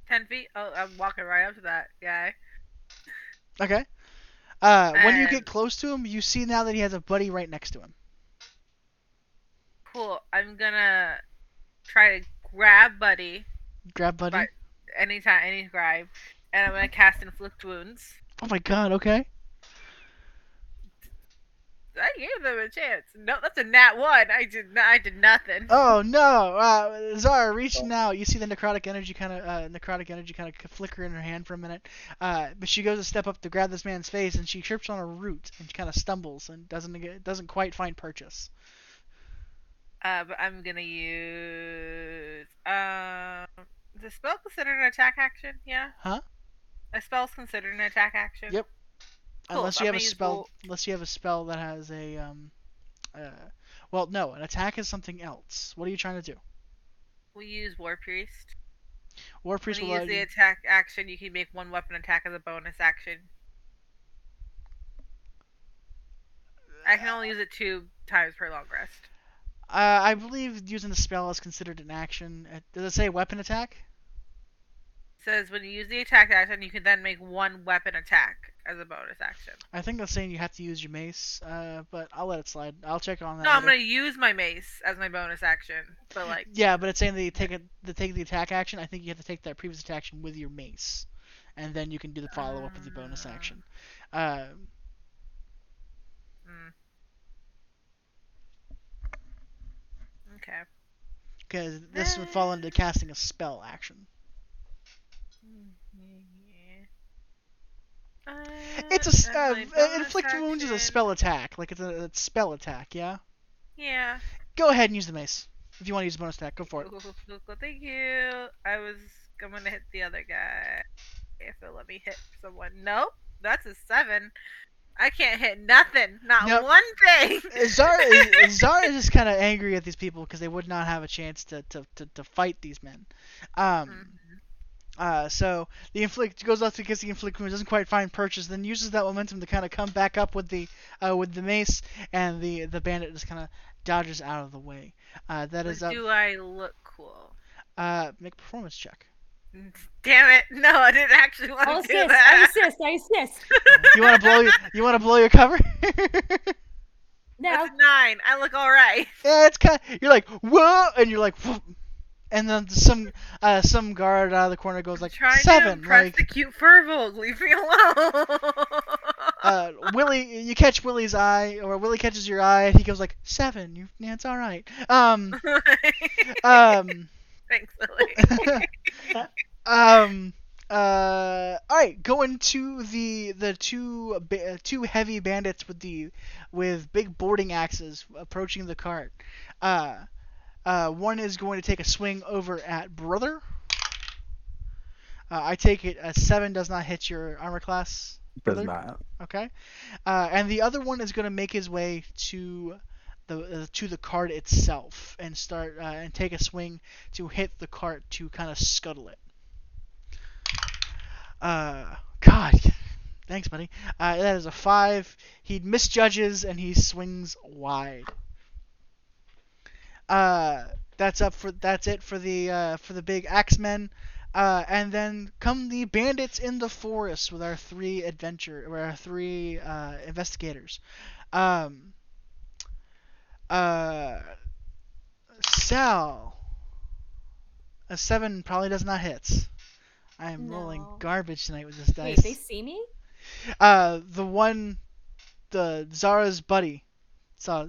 10 feet? Oh, I'm walking right up to that guy. Okay. Uh, when you get close to him, you see now that he has a buddy right next to him. Cool. I'm gonna try to grab Buddy Grab buddy. Anytime, any grab, and I'm gonna cast Inflict Wounds. Oh my god. Okay. I gave them a chance. No, that's a nat one. I did. Not, I did nothing. [laughs] Oh no. Uh, Zara reaching out. You see the necrotic energy kind of uh, necrotic energy kind of flicker in her hand for a minute. Uh, but she goes a step up to grab this man's face, and she trips on a root and kind of stumbles and doesn't get, doesn't quite find purchase. Uh, but I'm gonna use. Um, is a spell considered an attack action? Yeah. Huh? A spell's considered an attack action. Yep. Cool, Unless you I'm have a gonna use spell, Vol- unless you have a spell that has a um, uh, well, no, an attack is something else. What are you trying to do? We use War Priest. War priest when will you allow use the you. attack action, you can make one weapon attack as a bonus action. I can only use it two times per long rest. Uh, I believe using the spell is considered an action. Uh, Does it say weapon attack? says when you use the attack action, you can then make one weapon attack as a bonus action. I think that's saying you have to use your mace. Uh, but I'll let it slide. I'll check on that. No, I'm gonna use my mace as my bonus action. But like, Yeah, but it's saying that you take it, to take the attack action. I think you have to take that previous attack action with your mace, and then you can do the follow up with the bonus Ah. action. Uh, mm. okay. because this would fall into casting a spell action. It's a uh, uh, inflict wounds is a spell attack. Like it's a, it's spell attack. Yeah. Yeah. Go ahead and use the mace if you want to use a bonus attack. Go for it. Cool, cool, cool, cool, Thank you. I was I'm gonna hit the other guy. If it'll let me hit someone. Nope. That's a seven. I can't hit nothing. Not Nope. one thing. Zara is, Zara is just kind of angry at these people because they would not have a chance to, to, to, to fight these men. Um, Mhm. Uh, so the inflict goes off against the inflict wound, doesn't quite find purchase, then uses that momentum to kind of come back up with the uh, with the mace, and the the bandit just kind of dodges out of the way. Uh, that is But up. Do I look cool? Uh, make a performance check. Damn it! No, I didn't actually want I to do assist, I that. assist, I assist. [laughs] You want to blow your, you want to blow your cover? [laughs] No, That's a nine. I look all right. yeah, it's kind. of You're like whoa, and you're like, whoop. And then some uh, some guard out of the corner goes like Trying to seven, impress like the cute Firbolg. Leave me alone. uh, Willie, you catch Willie's eye, or Willie catches your eye, and he goes like seven. You, yeah, it's all right. Um, [laughs] um, Thanks, [laughs] Lily. um, Uh, all right, going to the the two ba- uh, two heavy bandits with the with big boarding axes approaching the cart. Uh, uh, one is going to take a swing over at brother. Uh, I take it a seven does not hit your armor class. Does brother? not. Okay. Uh, and the other one is going to make his way to the uh, to the cart itself and start uh, and take a swing to hit the cart to kind of scuttle it. Uh, God, thanks, buddy. Uh, that is a five. He misjudges and he swings wide. Uh, that's up for that's it for the uh, for the big axemen. Uh, and then come the bandits in the forest with our three adventure, or our three uh, investigators. Um, uh, Sal, a seven probably does not hit. I am rolling garbage tonight with this dice. Wait, they see me? Uh, the one, the Zara's buddy, saw.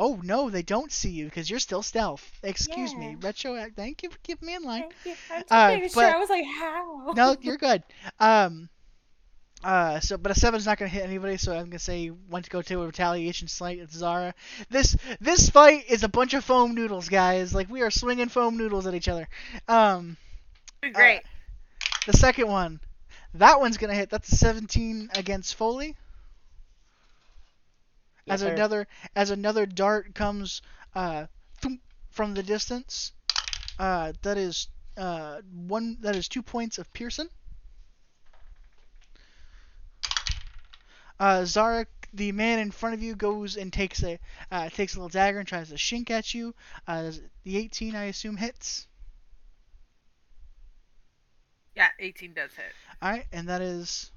Oh no, they don't see you because you're still stealth. Excuse me, Yeah. retro. Thank you for keeping me in line. Thank you. I'm Uh, making sure. I was like, how? no, [laughs] you're good. Um, uh, so but a seven's not gonna hit anybody, so I'm gonna say want to go to a retaliation slight at Zara. This this fight is a bunch of foam noodles, guys. Like we are swinging foam noodles at each other. Um, Great. the second one, that one's gonna hit. That's a 17 against Foley. Yes, as sir. another as another dart comes uh, thump from the distance. Uh, that is uh, one. That is two points of piercing. Uh, Zarek, the man in front of you, goes and takes a uh, takes a little dagger and tries to shink at you. Uh, the 18, I assume, hits. Yeah, 18 does hit. All right, and that is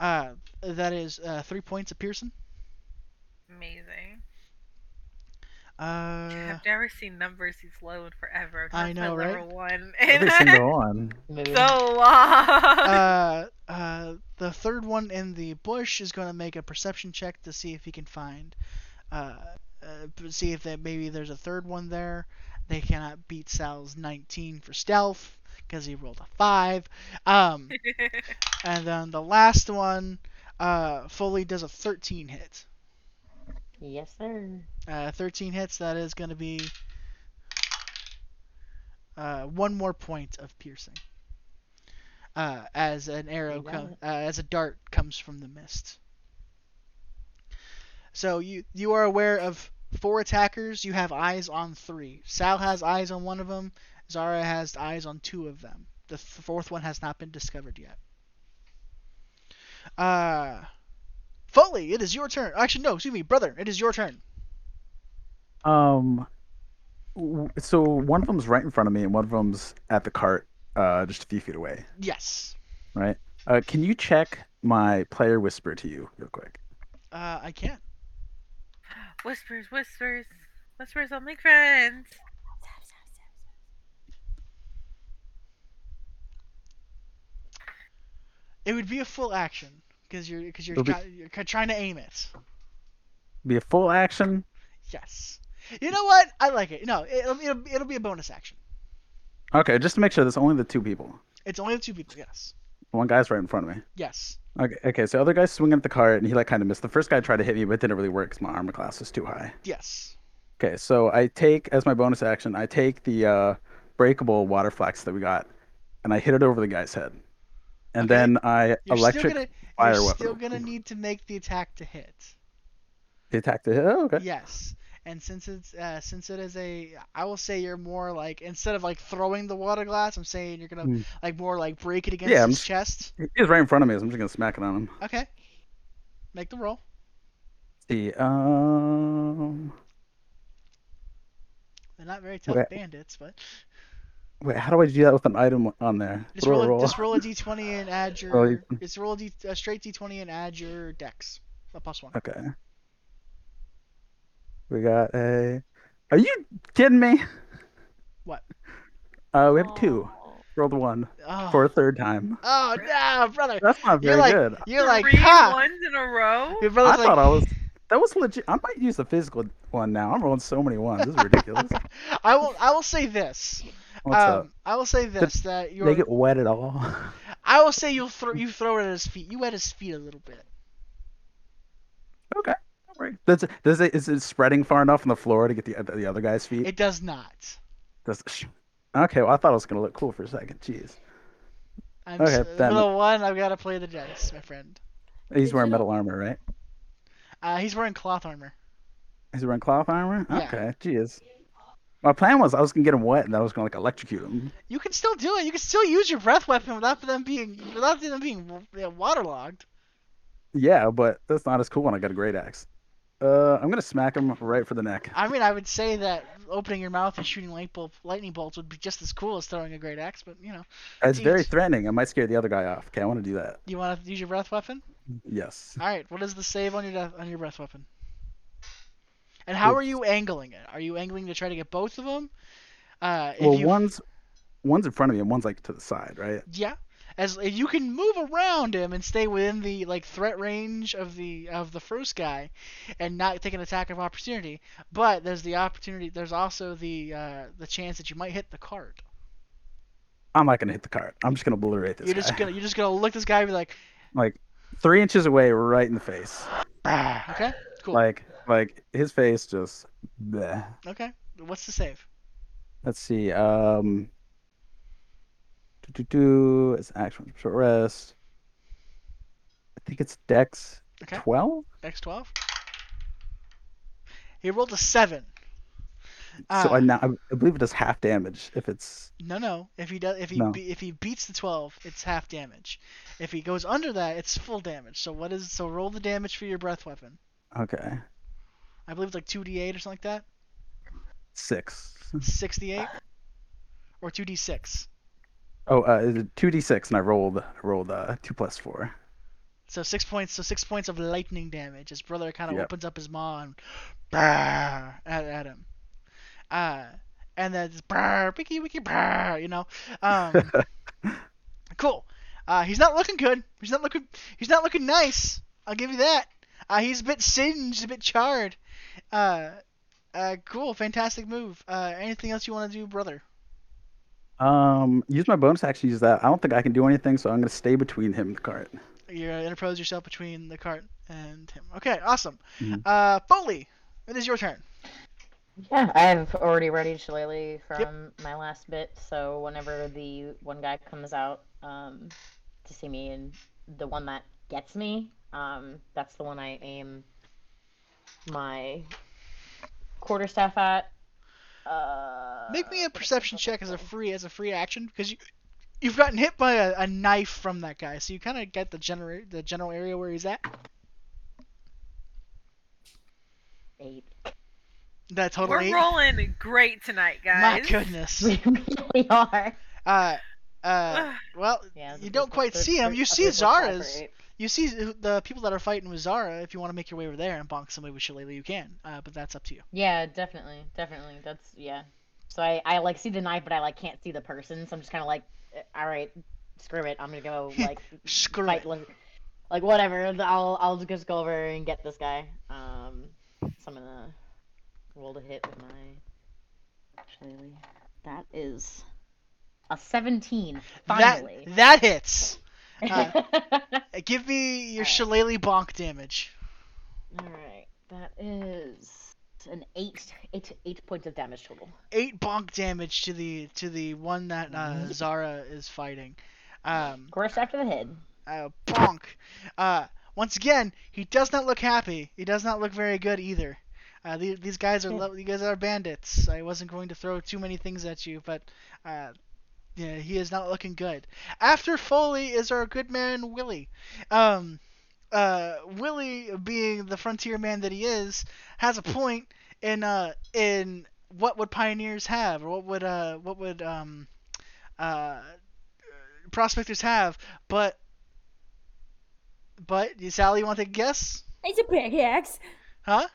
uh, that is uh, three points of piercing. Amazing. Uh, I've never seen numbers these low in forever. I know, right? one. Every [laughs] single one. So long. uh, [laughs] uh, the third one in the bush is going to make a perception check to see if he can find, uh, uh, see if that maybe there's a third one there. They cannot beat Sal's 19 for stealth because he rolled a five. Um, [laughs] and then the last one, uh, Foley does a 13 hit. Yes, sir. Uh, 13 hits. That is going to be uh, one more point of piercing. Uh, as an arrow, com- uh, as a dart comes from the mist. So you you are aware of four attackers. You have eyes on three. Sal has eyes on one of them. Zara has eyes on two of them. The th- fourth one has not been discovered yet. Uh, Foley, it is your turn. Actually, no, excuse me, brother, it is your turn. Um, w- so one of them's right in front of me, and one of them's at the cart, uh, just a few feet away. Yes. Right. Uh, can you check my player whisper to you real quick? Uh, I can't. whispers, whispers, whispers. I'll make friends. It would be a full action because you're because you're, be- you're ca- trying to aim it. Be a full action. Yes. You know what? I like it. No, it'll it'll, it'll be a bonus action. Okay, just to make sure there's only the two people. It's only the two people. Yes. One guy's right in front of me. Yes. Okay, okay. So the other guy's swinging at the cart, and he like kind of missed. The first guy tried to hit me, but it didn't really work because my armor class is too high. Yes. Okay, so I take as my bonus action, I take the uh, breakable water flax that we got, and I hit it over the guy's head, and Okay. then I You're electric still gonna fire you're weapon. still gonna need to make the attack to hit. the attack to hit. Oh, okay. Yes. And since it's uh, since it is a, I will say you're more like instead of like throwing the water glass, I'm saying you're gonna Hmm. like more like break it against Yeah, his just- chest. He's right in front of me, so I'm just gonna smack it on him. Okay. Make the roll. see, um, They're not very tough Okay. bandits, but wait, how do I do that with an item on there? just Roll roll, a a, just roll a d20 and add [laughs] your. Roll Just roll a, d, a straight d20 and add your dex. A plus one. Okay. We got a. Are you kidding me? What? Uh, we have two. Oh. Rolled one Oh, for a third time. oh no, brother! That's not You're very like good. you're like Three ha. ones in a row. Your I like thought I was. That was legit. I might use the physical one now. I'm rolling so many ones. This is ridiculous. [laughs] I will I will say this. What's up? Um, I will say this: that you're. get wet at all? [laughs] I will say you'll throw you throw it at his feet. You wet his feet a little bit. okay. Don't worry. Does does it, is it spreading far enough on the floor to get the the other guy's feet? It does not. Does, okay, well I thought it was gonna look cool for a second. Jeez. I'm Okay, s- then- little one. I've got to play the dice, my friend. He's Did wearing you- metal armor, right? Uh, he's wearing cloth armor. He's wearing cloth armor. Yeah. Okay, jeez. My plan was I was gonna get him wet and then I was gonna like electrocute him. You can still do it. You can still use your breath weapon without them being without them being waterlogged. Yeah, but that's not as cool when I got a great axe. Uh, I'm gonna smack him right for the neck. I mean, I would say that opening your mouth and shooting light bulb, lightning bolts would be just as cool as throwing a great axe. But you know, It's very threatening. I might scare the other guy off. Okay, I want to do that. you want to use your breath weapon. Yes. All right. What is the save on your death, on your breath weapon? And how are you angling it? Are you angling to try to get both of them? Uh, Well, you, one's one's in front of me and one's like to the side, right? Yeah, as if you can move around him and stay within the like threat range of the of the first guy, and not take an attack of opportunity. But there's the opportunity. There's also the uh, the chance that you might hit the cart. I'm not gonna hit the cart. I'm just gonna obliterate this You're guy. just gonna you're just gonna look this guy and be like, like three inches away, right in the face. Okay, cool. Like like his face just. Bleh. okay, what's the save? Let's see. Um. Do do do. It's action short rest. I think it's Dex Okay. twelve. X12. He rolled a seven. so Ah. I now I believe it does half damage if it's No, no. If he does, if he No. be, if he beats the 12, it's half damage. If he goes under that, it's full damage. So what is so roll the damage for your breath weapon? okay. I believe it's like 2d8 or something like that. Six. 68 or 2d6. Oh, uh, two d six, and I rolled I rolled uh two plus four. So six points. So six points of lightning damage. His brother kind of Yep. opens up his maw and brrr, at, at him. Uh, and then it's brrr, wiki wiki brrr, you know. Um, [laughs] cool. Uh, he's not looking good. He's not looking. He's not looking nice. I'll give you that. Uh, he's a bit singed, a bit charred. Uh, uh, cool, fantastic move. Uh, anything else you want to do, brother? Um, use my bonus action. Use that. I don't think I can do anything, so I'm gonna stay between him and the cart. You're gonna interpose yourself between the cart and him. Okay, awesome. Mhm. Uh, Foley, it is your turn. Yeah, I've already readied Shillelagh from Yep. my last bit, so whenever the one guy comes out um, to see me and the one that gets me, um, that's the one I aim my quarterstaff at. Uh, Make me a perception check as a free as a free action because you you've gotten hit by a, a knife from that guy, so you kind of get the general the general area where he's at. eight. That total We're eight. rolling great tonight, guys. My goodness. [laughs] We are. Uh, uh, well, Yeah, you don't quite the- see him. You see plus five or Zara's. You see the people that are fighting with Zara. If you want to make your way over there and bonk somebody with Shillelagh, you can. Uh, but that's up to you. Yeah, definitely, definitely. That's yeah. So I, I like see the knife, but I like can't see the person. So I'm just kind of like, eh, all right, screw it. I'm gonna go [laughs] like Screw fight, like, like whatever. I'll I'll just go over and get this guy. Um, so I'm gonna roll to hit with my. Actually, that is a 17. Finally. That that hits. Uh, [laughs] Give me your Alright. Shillelagh bonk damage. All right, that is an eight, eight, eight points of damage total. Eight bonk damage to the to the one that uh, Zara is fighting. Um, course, after the head. uh, bonk. Uh, once again, he does not look happy. He does not look very good either. Uh, the, these guys are you guys are bandits. I wasn't going to throw too many things at you, but uh, yeah, he is not looking good. After Foley is our good man Willie. Um, uh, Willie, being the frontier man that he is, has a point in uh in what would pioneers have, or what would uh what would um uh prospectors have, but but Sally, you want to guess? It's a pickaxe. Huh?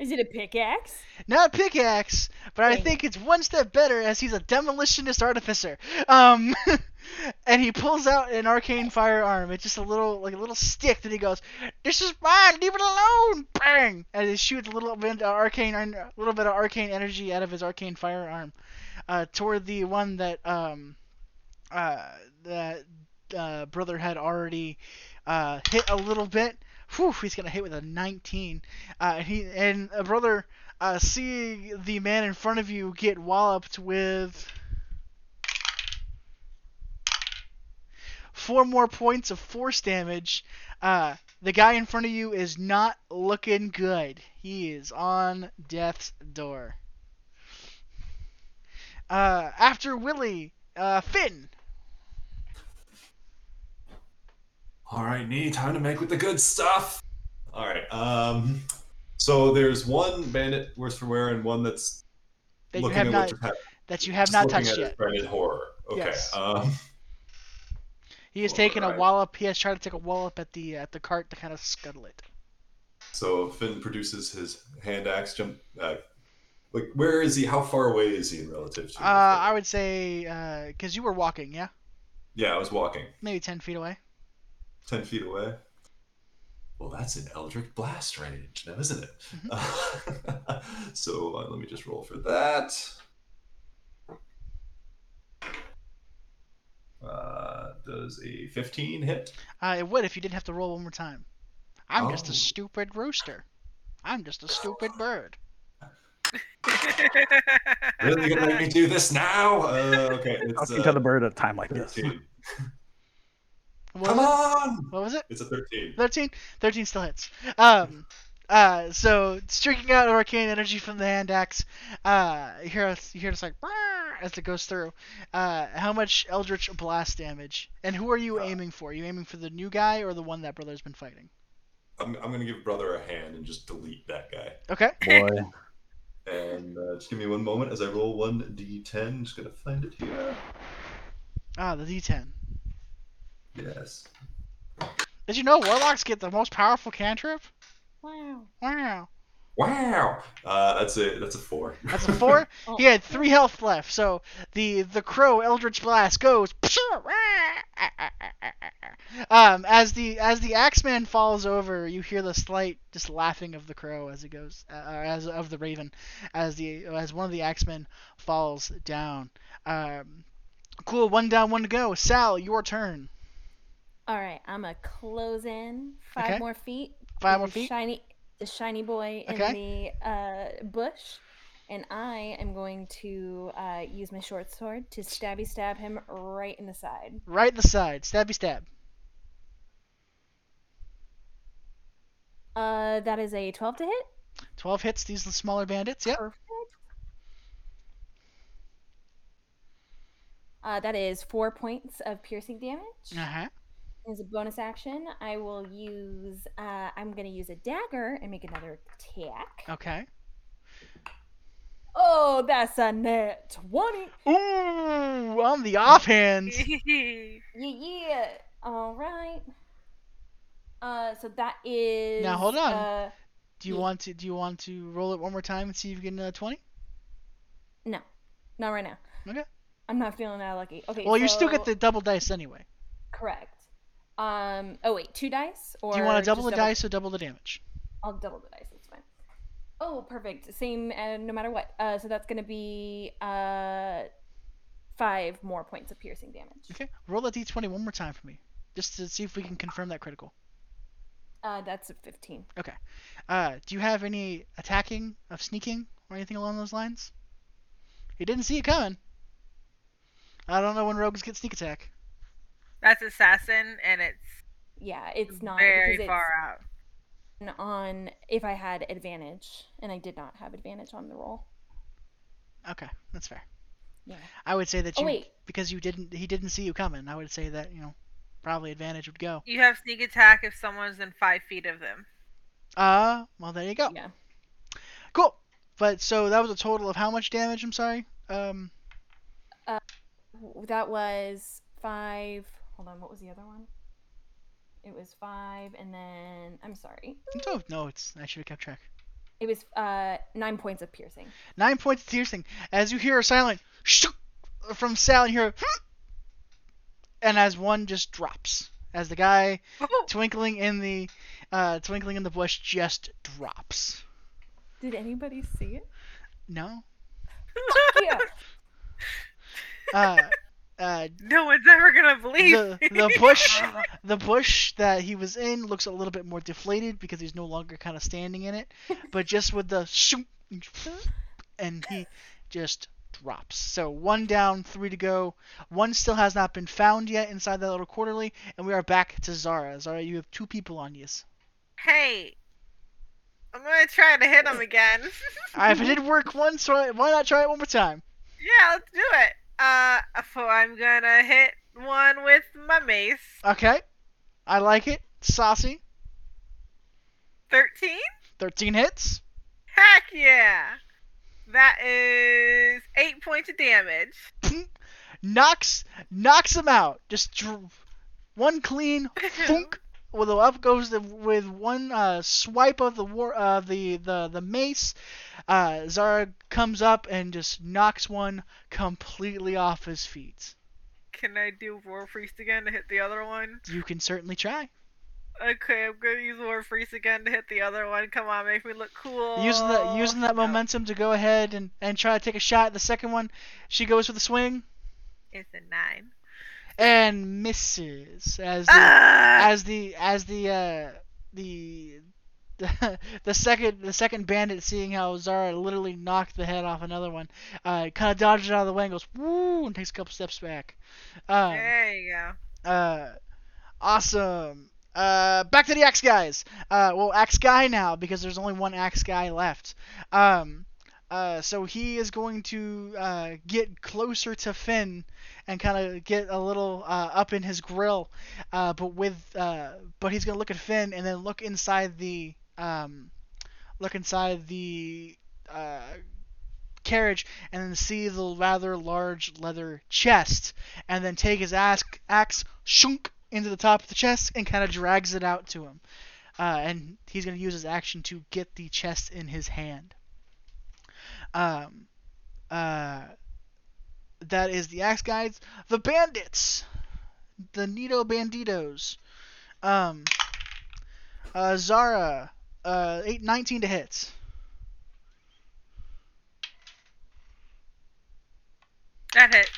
Is it a pickaxe? Not a pickaxe, but I think it's one step better as he's a demolitionist artificer. Um, [laughs] and he pulls out an arcane firearm. It's just a little, like a little stick that he goes, "This is mine. Leave it alone!" Bang! And he shoots a little bit of arcane, a little bit of arcane energy out of his arcane firearm. uh, toward the one that um, uh, that uh, brother had already uh, hit a little bit. Whew, he's gonna hit with a 19. Uh, he and a brother uh, the man in front of you get walloped with four more points of force damage. Uh, the guy in front of you is not looking good. He is on death's door. Uh, after Willie, uh, Finn. All right, Nee, time to make with the good stuff. All right. Um, so there's one bandit worse for wear and one that's That you looking have at not what happened. that you have just not touched yet. his horror. Okay. Yes. Um, He has taken a wallop. He has tried to take a wallop at the at the cart to kind of scuttle it. so Finn produces his hand axe. Jump. Uh, like, where is he? How far away is he in relative to? Uh, I would say because you were walking, yeah, yeah, I was walking maybe ten feet away. Ten feet away. Well, that's an Eldritch Blast range now, isn't it? [laughs] so uh, let me just roll for that. Uh, does a 15 hit? Uh, it would if you didn't have to roll one more time. I'm just Oh. a stupid rooster. I'm just a stupid bird. Really gonna make me do this now? [laughs] Uh, okay, it's Talking uh, to the bird at a time like this. 13. What Come was it? on! What was it? It's a 13. 13? 13 still hits. Um, uh, so streaking out arcane energy from the hand axe, uh, you hear us, you hear us like as it goes through. Uh, how much Eldritch blast damage? And who are you Uh, aiming for? Are you aiming for the new guy or the one that brother's been fighting? I'm, I'm gonna give brother a hand and just delete that guy. Okay. Boy, [laughs] And uh, just give me one moment as I roll one d10. Just gonna find it here. Ah, the D10. Yes. Did you know warlocks get the most powerful cantrip? Wow. Wow. Wow. Uh, that's a that's a four. That's a four. [laughs] Oh. he had three health left, so the the crow Eldritch Blast goes. Um, as the as the Axeman falls over, you hear the slight just laughing of the crow as it goes, uh, as of the raven, as the as one of the Axemen falls down. Um, cool, one down, one to go. Sal, your turn. All right, I'm a close in five Okay. more feet. Five more feet? Shiny, the shiny boy in Okay. the uh, bush, and I am going to uh, use my short sword to stabby stab him right in the side. Right in the side, stabby stab. Uh, that is a 12 to hit. Twelve hits. These are the smaller bandits. Yep. Perfect. Uh, that is four points of piercing damage. Uh huh. As a bonus action, I will use. Uh, I'm going to use a dagger and make another attack. Okay. Oh, that's a nat twenty. Ooh, on the offhand. [laughs] Yeah, yeah. All right. Uh, so that is. Now, hold on. Uh, Do you Yeah. want to do you want to roll it one more time and see if you get another twenty? no, not right now. Okay. I'm not feeling that lucky. Okay. Well, you still get the double dice anyway. correct. Um. Oh wait, two dice or Do you want to double the dice or double the damage? I'll double the dice. That's fine. Oh, perfect. Same, uh, no matter what. Uh, so that's gonna be uh, five more points of piercing damage. Okay. Roll a d20 one more time for me, just to see if we can confirm that critical. Uh, that's a fifteen. Uh, do you have any attacking of sneaking or anything along those lines? He didn't see it coming. I don't know when rogues get sneak attack. That's assassin, and it's Yeah, it's not very because far it's out. on if I had advantage, and I did not have advantage on the roll. Okay, that's fair. Yeah. I would say that Oh you wait, because you didn't he didn't see you coming. I would say that you know probably advantage would go. You have sneak attack if someone's in five feet of them. Uh, well there you go. yeah. Cool. But so that was a total of how much damage? I'm sorry. Um, W- That was five. Hold on, what was the other one? It was five, and then I'm sorry. oh no, it's I should have kept track. It was uh nine points of piercing. Nine points of piercing. As you hear a silent from Sal, and hear, "Hmm," and as one just drops, as the guy [laughs] twinkling in the uh, twinkling in the bush just drops. Did anybody see it? No. [laughs] yeah. Uh, uh, No one's ever gonna believe. the the bush [laughs] the bush that he was in looks a little bit more deflated because he's no longer kind of standing in it but just with the shoot and he just drops so one down three to go one still has not been found yet inside that little quarterly and we are back to zara zara you have two people on you Hey, I'm gonna try to hit him again. uh, if it did work once why not try it one more time [laughs] yeah, let's do it. Uh, so I'm gonna hit one with my mace. okay i like it saucy Thirteen. 13 hits Heck yeah! That is eight points of damage. [laughs] knocks knocks him out. Just dr- one clean [laughs] thunk. Well, the up goes the, with one uh, swipe of the war uh, the the the mace. Uh, Zara comes up and just knocks one completely off his feet. Can I do War Priest again to hit the other one? You can certainly try Okay, I'm gonna use War Priest again to hit the other one. Come on, make me look cool. using that using that momentum to go ahead and, and try to take a shot at the second one. She goes for the swing It's a nine. And misses as the Ah! as the as the uh, the the [laughs] the second the second bandit seeing how Zara literally knocked the head off another one, uh, kind of dodges out of the way and goes woo and takes a couple steps back. Um, There you go. uh, awesome. Uh, back to the axe guys. Uh, well, axe guy now because there's only one axe guy left. Um, uh, so he is going to uh, get closer to Finn and kind of get a little uh, up in his grill, uh, but with uh, but he's gonna look at Finn and then look inside the um, look inside the uh, carriage and then see the rather large leather chest and then take his axe, axe shunk into the top of the chest and kind of drags it out to him. Uh, and he's going to use his action to get the chest in his hand. Um, uh, that is the axe guys. The bandits, the Nito Banditos. Um, uh, Zara, uh, eight nineteen to hit. That hit.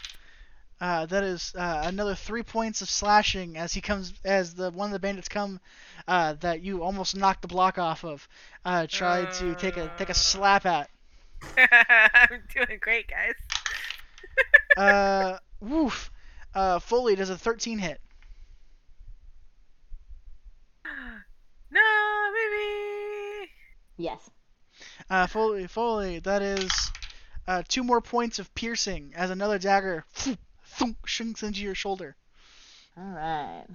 Uh, that is uh, another three points of slashing as he comes as the one of the bandits come uh, that you almost knocked the block off of. Uh, try to take a take a slap at. [laughs] I'm doing great, guys. Uh, woof. Uh, Foley does a 13 hit. [gasps] no, baby. Yes. Uh, Foley, Foley, that is uh, two more points of piercing as another dagger phew, thunk, shrinks into your shoulder. All right.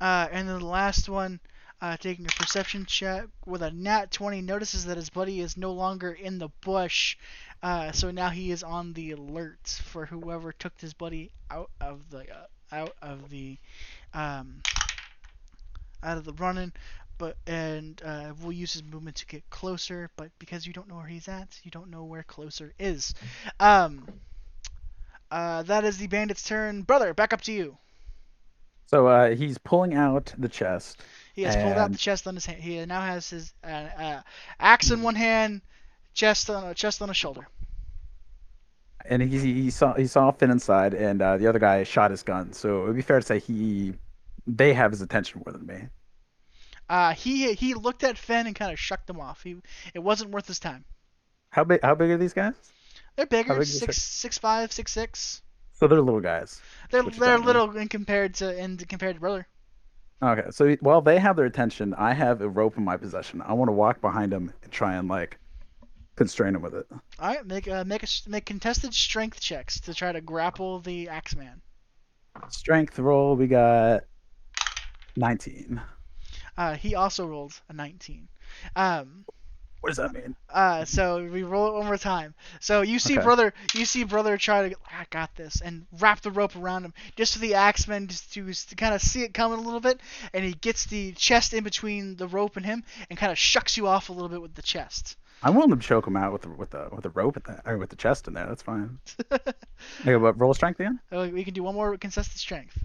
Uh, and then the last one, uh, taking a perception check with a nat 20, notices that his buddy is no longer in the bush. Uh, so now he is on the alert for whoever took his buddy out of the uh, out of the um, out of the running. But and uh, we'll use his movement to get closer. But because you don't know where he's at, you don't know where closer is. Um, uh, that is the bandit's turn. Brother, back up to you. So uh, he's pulling out the chest. He has pulled out the chest on his hand. He now has his uh, uh, axe in one hand, chest on a chest on his shoulder. and he, he saw he saw Finn inside, and uh, the other guy shot his gun. So it would be fair to say he they have his attention more than me. Uh, he he looked at Finn and kind of shucked him off. He it wasn't worth his time. How big how big are these guys? They're bigger, big six six five, six six. So they're little guys. They're they're little in compared to in compared to brother. Okay, so while they have their attention, I have a rope in my possession. I want to walk behind him and try and like constrain him with it. All right, make uh, make a make contested strength checks to try to grapple the axeman. Strength roll, we got 19. Uh, he also rolled a 19. Um, What does that mean? Uh, so we roll it one more time. So you see Okay. brother, you see brother try to, I got this, and wrap the rope around him, just for the axeman just to, to kind of see it coming a little bit, and he gets the chest in between the rope and him, and kind of shucks you off a little bit with the chest. I'm willing to choke him out with the with the with the rope in there, or with the chest in there. That's fine. [laughs] Okay, but roll strength again. Oh, we can do one more contested strength.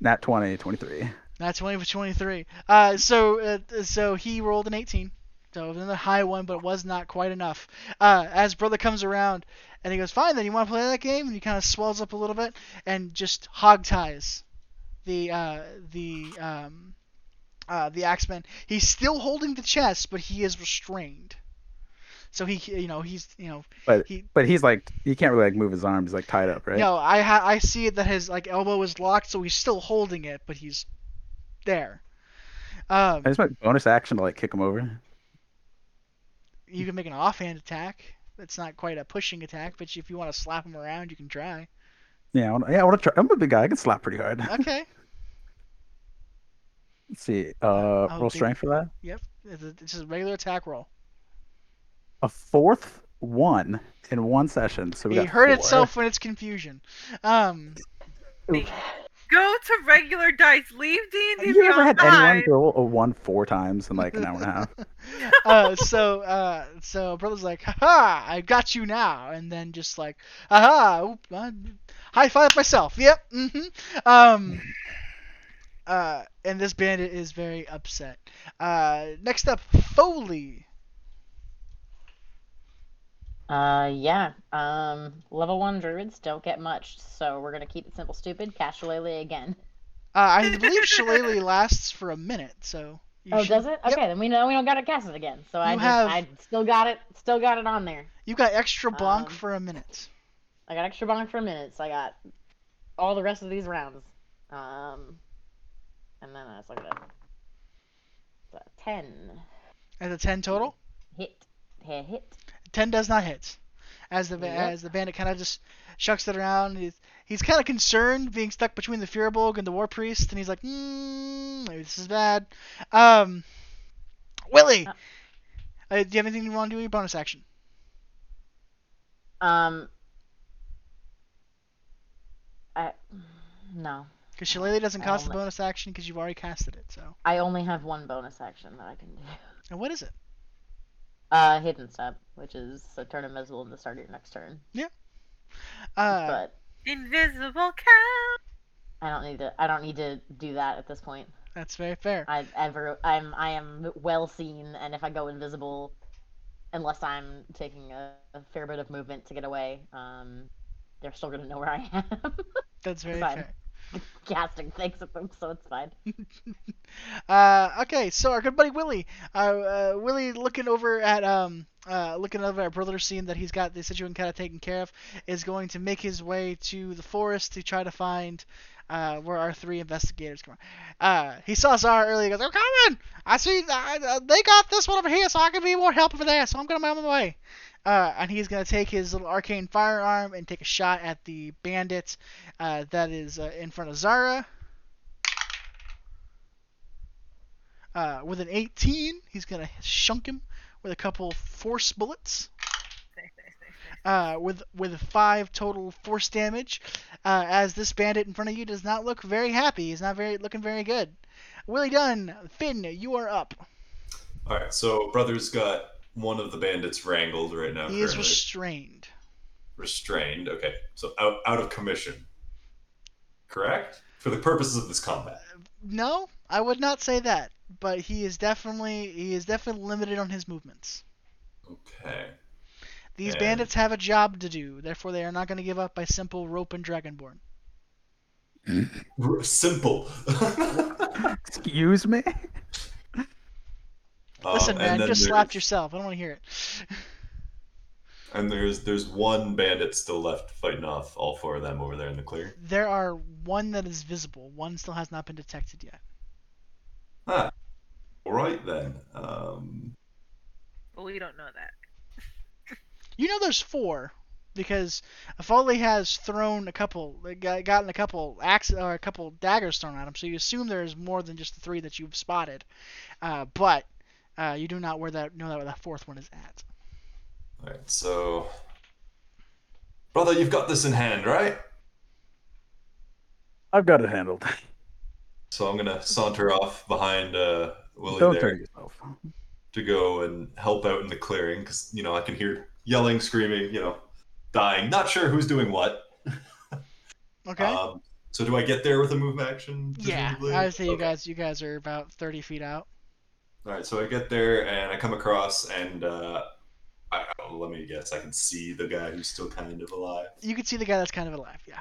Nat 20, 23. Not 20 for 23. Uh, so uh, so he rolled an 18. So another high one, but it was not quite enough. Uh, as brother comes around and he goes, "Fine, then you want to play that game?" And he kind of swells up a little bit and just hog ties the uh, the um, uh, the axeman. He's still holding the chest, but he is restrained. So he, you know, he's, you know, But he. but he's like he can't really like move his arms. Like tied up, right? No, I ha- I see it that his like elbow is locked, so he's still holding it, but he's there. Um, I just want bonus action to like kick him over. you can make an offhand attack. It's not quite a pushing attack, but if you want to slap him around, you can try. Yeah, I wanna, yeah, I want to try. I'm a big guy. I can slap pretty hard. Okay. [laughs] Let's see. Uh, roll big- strength for that. Yep. It's a, it's just a regular attack roll. A fourth one in one session. So we It got hurt four. itself when its confusion. Um, Go to regular dice. Leave D and D Have you ever Beyond had anyone roll a one four times in like an hour and a half? [laughs] uh, so uh, so brother's like, haha, I got you now, and then just like, haha, oop, uh, high five myself. Yep. Mm-hmm. Um. Uh, and this bandit is very upset. Uh, next up, Foley. Uh, yeah. Um, level one druids don't get much, so we're gonna keep it simple, stupid. Cast Shillelagh again. Uh, I believe Shillelagh [laughs] lasts for a minute, so. You oh, should- does it? Yep. Okay, then we know we don't gotta cast it again. So I just, have- I still got it, still got it on there. You got extra bonk Um, for a minute. I got extra bonk for a minute, so I got all the rest of these rounds. Um, and then let's look at it. Ten At a ten total. hit, hit, hit. Ten does not hit. As the Yep. as the bandit kind of just shucks it around. He's, he's kind of concerned being stuck between the Firbolg and the War Priest, and he's like, mm, maybe this is bad. Um, Willie, Uh. uh, do you have anything you want to do? in Your bonus action. Um, I no, Because Shillelagh doesn't cost the bonus action because you've already casted it. So, I only have one bonus action that I can do. and what is it? Uh, hidden step, which is so turn invisible in the start of your next turn. Yeah. Uh, but Invisible count. I don't need to. I don't need to do that at this point. that's very fair. I ever. I'm. I am well seen, and if I go invisible, unless I'm taking a, a fair bit of movement to get away, um, they're still gonna know where I am. That's [laughs] very Fine. fair. [laughs] Casting things at them, so it's fine. [laughs] Uh, okay, so our good buddy Willie, uh, uh, Willie looking over at um, uh, looking over at brother, seeing that he's got the situation kind of taken care of, is going to make his way to the forest to try to find uh, where our three investigators come. Uh, he saw Zara earlier. He goes, "I'm coming. I see. Uh, uh, they got this one over here, so I can be more help over there. So I'm gonna be on my way." Uh, and he's gonna take his little arcane firearm and take a shot at the bandit uh, that is uh, in front of Zara. Uh, with an 18, he's gonna shunk him with a couple force bullets. [laughs] Uh, with with five total force damage. Uh, as this bandit in front of you does not look very happy. He's not very looking very good. Willie done, Finn, you are up. All right, so brother's got one of the bandits wrangled right now. He is restrained. restrained. Okay, so out out of commission. Correct for the purposes of this combat. Uh, no, I would not say that, but he is definitely he is definitely limited on his movements. Okay. These And- bandits have a job to do, therefore they are not going to give up by simple rope and dragonborn. [laughs] Simple. [laughs] Excuse me. Listen, Um, man, you just slapped yourself. I don't want to hear it. [laughs] And there's there's one bandit still left fighting off all four of them over there in the clear. There are one that is visible. One still has not been detected yet. Ah, all right then. Um, But we don't know that. [laughs] You know there's four because Foley has thrown a couple, gotten a couple axe or a couple daggers thrown at him. So you assume there's more than just the three that you've spotted, uh, but uh, you do not where that know that where that fourth one is at. all right, so brother, you've got this in hand, right? I've got it handled. So I'm gonna saunter off behind uh, Willie Don't there yourself. to go and help out in the clearing because you know I can hear yelling, screaming, you know, dying. Not sure who's doing what. [laughs] Okay. Um, so do I get there with a move action? yeah, presumably? I would say you guys you guys are about 30 feet out. All right, so I get there and I come across and uh, I, oh, let me guess, I can see the guy who's still kind of alive. You can see the guy that's kind of alive. Yeah.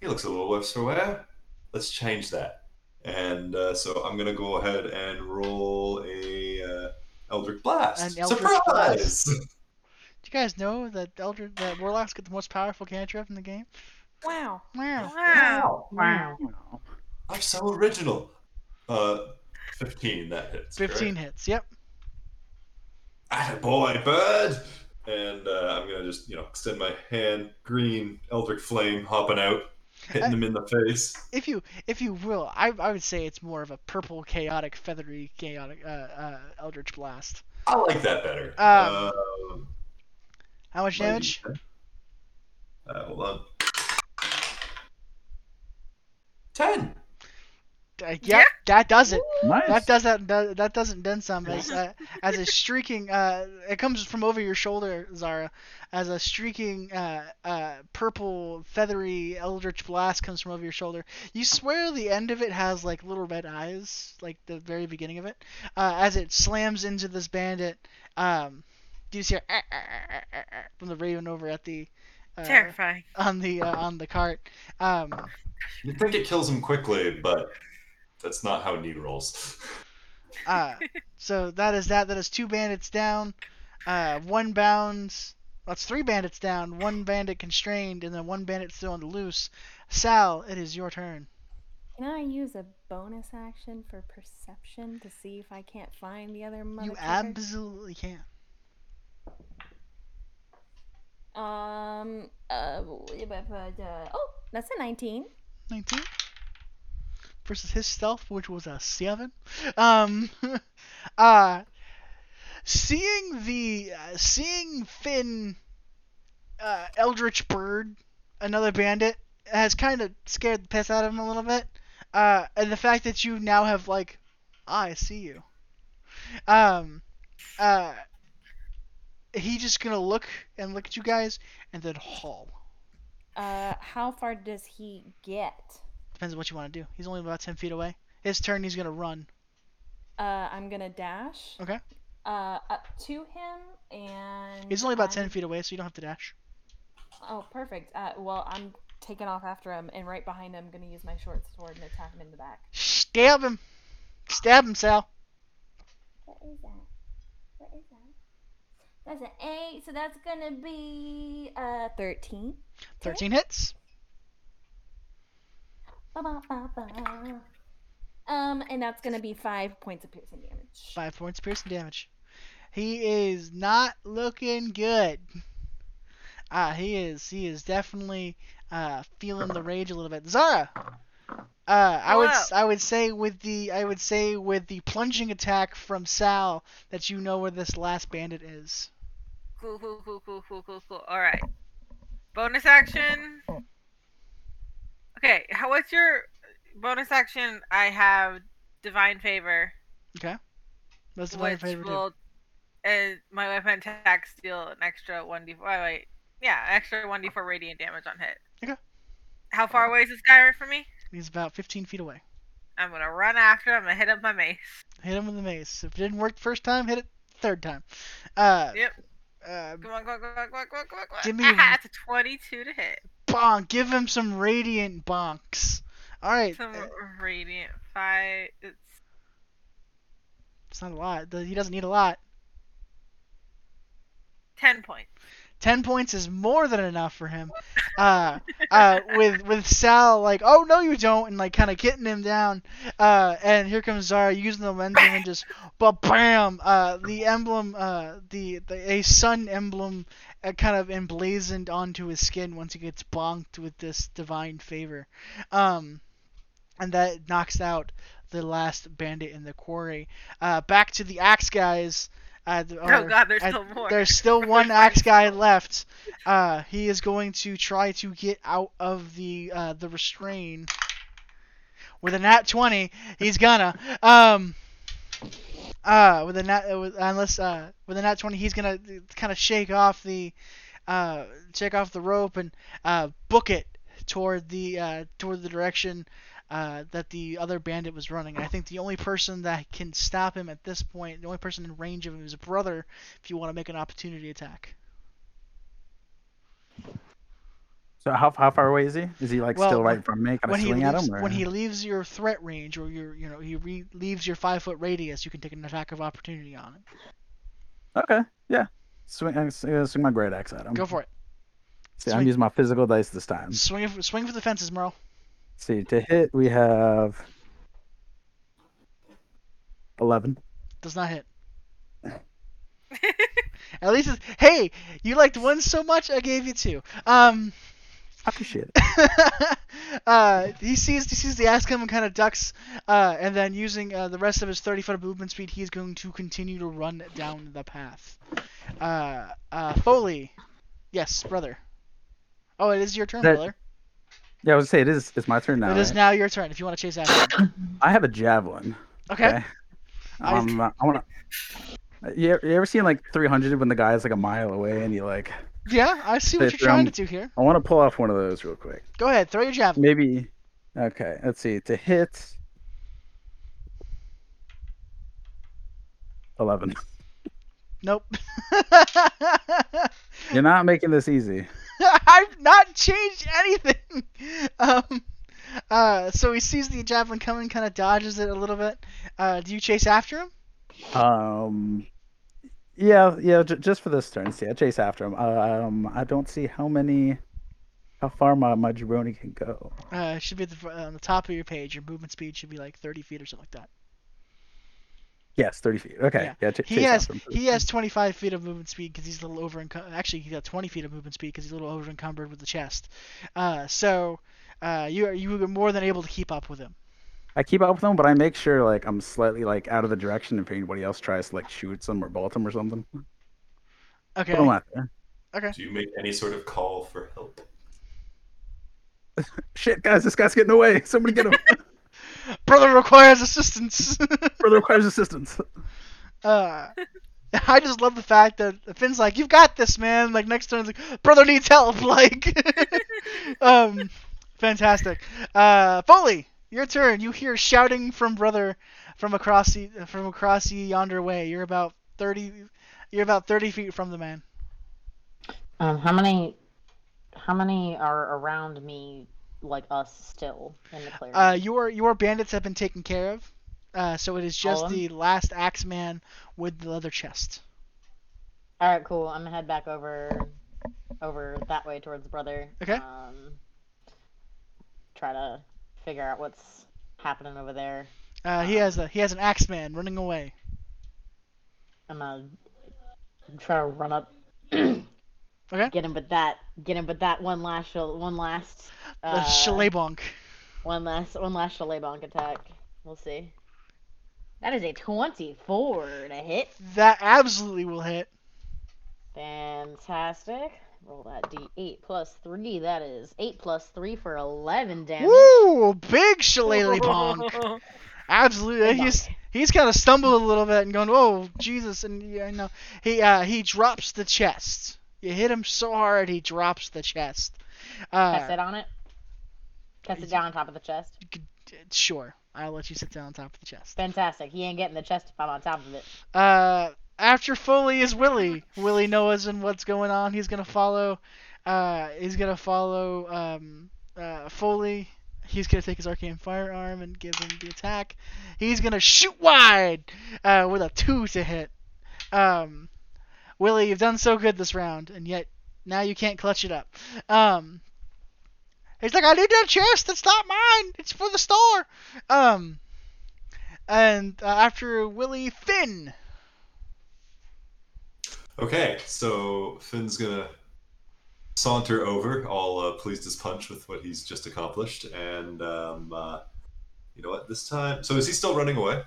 He looks a little worse for wear. Let's change that. And uh, so I'm gonna go ahead and roll a uh, Eldritch Blast. An Eldritch Surprise! [laughs] Do you guys know that Elder that Warlocks get the most powerful cantrip in the game? Wow. Wow. Wow. Wow. I'm so original. Uh, 15, that hits. 15 hits. Yep. Correct? boy, bird! And uh, I'm gonna just, you know, extend my hand, green Eldritch Flame hopping out, hitting him in the face. If you if you will, I I would say it's more of a purple chaotic feathery chaotic uh, uh Eldritch blast. I like that better. Um, Um, How much damage? Uh, hold on. 10! Uh, yeah, Yeah. that does it. Nice. That does that. That, that doesn't then some as uh, as a streaking. Uh, it comes from over your shoulder, Zara, as a streaking uh, uh, purple feathery eldritch blast comes from over your shoulder. You swear the end of it has like little red eyes, like the very beginning of it. Uh, as it slams into this bandit, um, do you see a, "Ah, ah, ah, ah, ah," from the raven over at the uh, Terrifying. on the uh, on the cart? Um, You'd think it kills him quickly, but that's not how Need rolls. Uh, so that is that. That is two bandits down. Uh, one bounds. That's three bandits down. One bandit constrained, and then one bandit still on the loose. Sal, it is your turn. Can I use a bonus action for perception to see if I can't find the other mother You absolutely can. Um. Uh. Oh, that's a 19. 19 versus his stealth, which was a seven. Um, [laughs] uh, seeing the uh, seeing Finn, uh, Eldritch Bird, another bandit, has kind of scared the piss out of him a little bit. Uh, and the fact that you now have like, "Ah, I see you. Um, uh, he just gonna look and look at you guys and then haul. Uh. How far does he get? Depends on what you want to do. He's only about 10 feet away. His turn, he's going to run. Uh. I'm gonna dash. Okay. Uh. Up to him and. He's only about I'm- 10 feet away, so you don't have to dash. Oh, perfect. Uh. Well, I'm taking off after him, and right behind him, I'm gonna use my short sword and attack him in the back. Stab him. Stab him, Sal. What is that? What is that? That's an eight, so that's gonna be uh thirteen. 13 hits. Ba-ba-ba-ba. Um, and that's gonna be five points of piercing damage. Five points of piercing damage. He is not looking good. Ah, he is. He is definitely uh, feeling the rage a little bit. Zara. Uh, I would I would say with the I would say with the plunging attack from Sal that you know where this last bandit is. Cool, cool, cool, cool, cool, cool, cool. All right. Bonus action. Okay, how what's your bonus action? I have divine favor, Okay. That's one which favorite. will, and my weapon attacks deal an extra one d. Wait, wait, yeah, extra one d four radiant damage on hit. Okay. How far away is this guy right from me? He's about 15 feet away. I'm gonna run after him. I'm gonna hit up my mace. Hit him with the mace. If it didn't work the first time, hit it third time. Uh, Yep. uh, Come on, come on, come on, come on, come on, come on. Give me- [laughs] Ah, that's a 22 to hit. Bonk. Give him some radiant bonks. All right. Some radiant five. It's It's not a lot. He doesn't need a lot. 10 points. Ten points is more than enough for him. Uh, uh, with with Sal like, oh no you don't, and like kind of getting him down. Uh, and here comes Zara using the lens and just, but bam! Uh, the emblem, uh, the, the a sun emblem, uh, kind of emblazoned onto his skin once he gets bonked with this divine favor. Um, and that knocks out the last bandit in the quarry. Uh, back to the axe guys. Uh, the- Oh god, there's I- still more. there's still [laughs] one axe guy left. Uh, he is going to try to get out of the uh, the restrain with a nat 20. He's gonna um uh with a nat with, unless uh with a nat 20 he's gonna kind of shake off the uh shake off the rope and uh book it toward the uh toward the direction uh, that the other bandit was running. I think the only person that can stop him at this point, the only person in range of him is a brother. If you want to make an opportunity attack. So how how far away is he? Is he like Well, still right from me? When he swing at leaves, him? Or... when he leaves your threat range or your you know he re- leaves your five foot radius, you can take an attack of opportunity on it. Okay, yeah. Swing, uh, uh, swing my great axe at him. Go for it. See, I'm using my physical dice this time. Swing it- swing for the fences, Merle. see, to hit we have eleven. Does not hit. [laughs] At least, it's, hey, you liked one so much, I gave you two. Um, I appreciate it. [laughs] uh, he sees he sees the axe come and kind of ducks, uh, and then using uh, the rest of his 30 foot of movement speed, he's going to continue to run down the path. Uh, uh, Foley, yes, brother. Oh, it is your turn, That- brother. Yeah, I was gonna say it is. It's my turn now. it is right? now your turn if you want to chase after him. [coughs] I have a javelin. Okay. Okay. I- Um, I wanna. You ever, you ever seen like 300 when the guy's like a mile away and you like? Yeah, I see what you're trying to um, do here. I want to pull off one of those real quick. Go ahead, throw your javelin. Maybe. Okay, let's see. To hit. Eleven. [laughs] Nope. [laughs] You're not making this easy. [laughs] I've not changed anything. Um, uh, so he sees the javelin coming, kind of dodges it a little bit. Uh, do you chase after him? Um. Yeah, yeah. J- just for this turn, see, I chase after him. Um, I don't see how many, how far my my jabroni can go. Uh, it should be at the, on the top of your page. Your movement speed should be like 30 feet or something like that. Yes, thirty feet. Okay, Yeah. yeah. ch- He has he has 25 feet of movement speed because he's a little over. Actually, he's got 20 feet of movement speed because he's a little over encumbered with the chest. Uh, so uh, you are you are more than able to keep up with him. I keep up with them, but I make sure like I'm slightly like out of the direction if anybody else tries to like shoot him or bolt them or something. Okay. Put him out there. Okay. Do you make any sort of call for help? [laughs] Shit, guys, this guy's getting away. [laughs] Somebody get him. [laughs] Brother requires assistance. Brother requires assistance. Uh, I just love the fact that Finn's like, "You've got this, man." Like next turn, it's like, "Brother needs help." Like, um, fantastic. Uh, Foley, your turn. You hear shouting from brother from across the from across the yonder way. You're about thirty. You're about thirty feet from the man. Um, how many, how many are around me, like us, still in the clearing? Uh, your your bandits have been taken care of. Uh, so it is just All of 'em? the last axeman with the leather chest. All right, cool. I'm gonna head back over, over that way towards brother. Okay. Um, try to figure out what's happening over there. Uh, he has a he has an axeman running away. I'm gonna try to run up. [clears throat] Okay. Get him with that. Get him with that one last, one last, uh, Shalebonk. one last, one last bonk attack. We'll see. That is a 24 to hit. That absolutely will hit. Fantastic. Roll that d8 plus 3. That is 8 plus 3 for 11 damage. Woo! Big shillelagh [laughs] bonk. Absolutely. Big He's bonk. he's kind of stumbled a little bit and going, "Oh Jesus!" And yeah, I know he uh he drops the chest. You hit him so hard, he drops the chest. Can I Uh, sit on it? Can I sit down on top of the chest? sure, I'll let you sit down on top of the chest. Fantastic. He ain't getting the chest if I'm on top of it. Uh, after Foley is Willie. Willie knows and what's going on. He's gonna follow. Uh, he's gonna follow um, uh, Foley. He's gonna take his arcane firearm and give him the attack. He's gonna shoot wide uh, with a two to hit. Um, Willie, you've done so good this round, and yet now you can't clutch it up. Um, he's like, I need that chest. It's not mine. It's for the store. Um, and uh, after Willie, Finn. Okay, so Finn's gonna saunter over, all uh, pleased as punch with what he's just accomplished, and um, uh, you know what? This time, so is he still running away?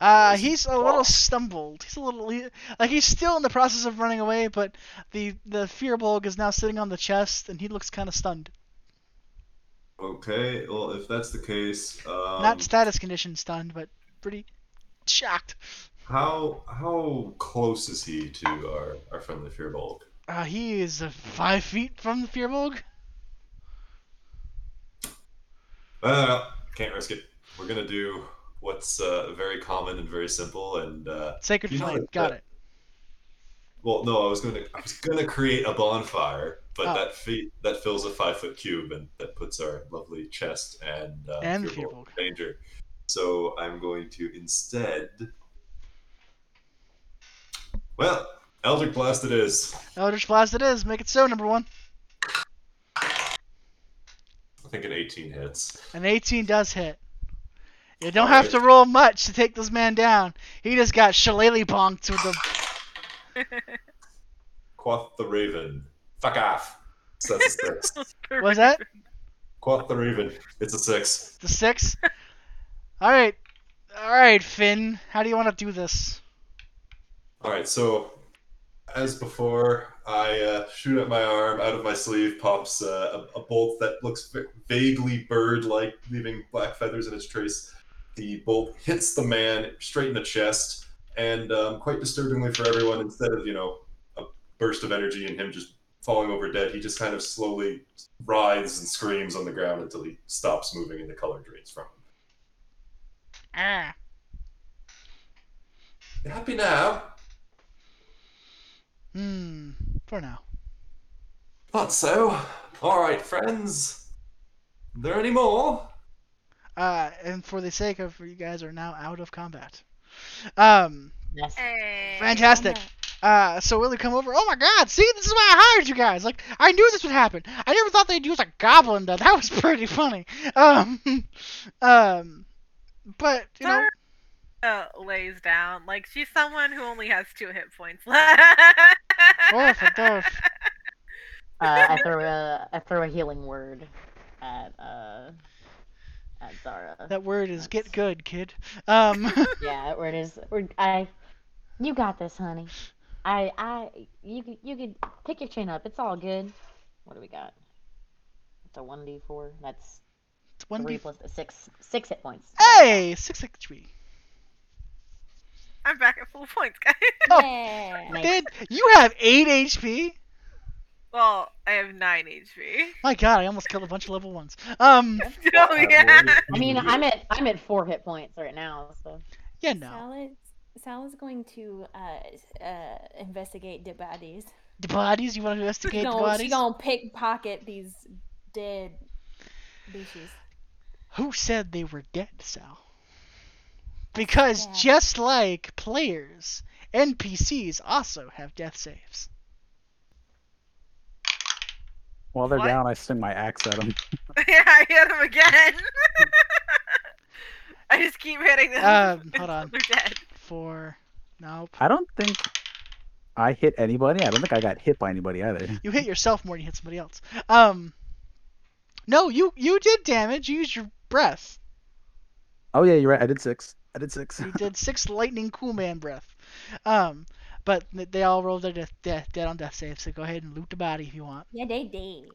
Uh, he's a little stumbled. He's a little he, like he's still in the process of running away, but the the Firbolg is now sitting on the chest, and he looks kind of stunned. Okay, well, if that's the case, um, Not status condition stunned, but pretty shocked. How how close is he to our, our friendly Firbolg? Uh, he is uh, five feet from the Firbolg. Uh, can't risk it. We're gonna do what's uh, very common and very simple. And uh, Sacred flame. Got that- it. well, no, I was gonna I was gonna create a bonfire, but Oh. that feet that fills a five foot cube and that puts our lovely chest and uh, And in danger. So I'm going to instead. Well, Eldritch Blast it is. Eldritch Blast it is. Make it so, number one. I think an 18 hits. An 18 does hit. You don't have to roll much to take this man down. He just got shillelagh bonked with the. [laughs] Quoth the Raven. Fuck off. So that's a six. [laughs] What was that? Quoth the Raven. It's a six. The six. All right, all right, Finn. How do you want to do this? All right, so as before, I uh, shoot at my arm. Out of my sleeve pops uh, a, a bolt that looks va- vaguely bird-like, leaving black feathers in its trace. The bolt hits the man straight in the chest, and um, quite disturbingly for everyone, instead of you know a burst of energy and him just falling over dead, he just kind of slowly writhes and screams on the ground until he stops moving and the color drains from him. Ah. You happy now? Hmm. For now. Thought so. All right, friends. There any more? Uh, and for the sake of you guys are now out of combat. Um. Yes. Hey. Fantastic. Uh, so Willie come over. Oh my God! See, this is why I hired you guys. Like, I knew this would happen. I never thought they'd use a goblin. Though that was pretty funny. Um, [laughs] um, but you know, uh, lays down like she's someone who only has two hit points oh, [laughs] left. for those. [laughs] Uh, I throw a I throw a healing word at uh at Zara. that word is get good, kid. Um, [laughs] Yeah, where it is. Where I, you got this, honey. I I you could you could pick your chin up. It's all good. What do we got? It's a one d four. That's it's one three d. plus six six hit points. Hey, six six three. I'm back at full points, guys. Oh. [laughs] Yeah. Nice. Did you have eight HP? Well, I have nine HP. My God, I almost killed a bunch of level ones. Um, [laughs] Oh yeah. I mean, I'm at I'm at four hit points right now. So yeah, no. Sal is, Sal is going to uh, uh, investigate the bodies. The bodies. You want to investigate She the gonna, bodies? she gonna pickpocket these dead bitches. Who said they were dead, Sal? Because Yeah. just like players, NPCs also have death saves. While they're What? down, I swing my axe at them. [laughs] [laughs] yeah, I hit him again. [laughs] I just keep hitting them. Um, hold on. They're dead. Four. Nope. I don't think I hit anybody. I don't think I got hit by anybody either. You hit yourself more than you hit somebody else. Um. No, you you did damage. You used your breath. Oh yeah, you're right. I did six. I did six. You did [laughs] six lightning cool man breath. Um. But they all rolled their death, death dead on death saves. So go ahead and loot the body if you want. Yeah, they did.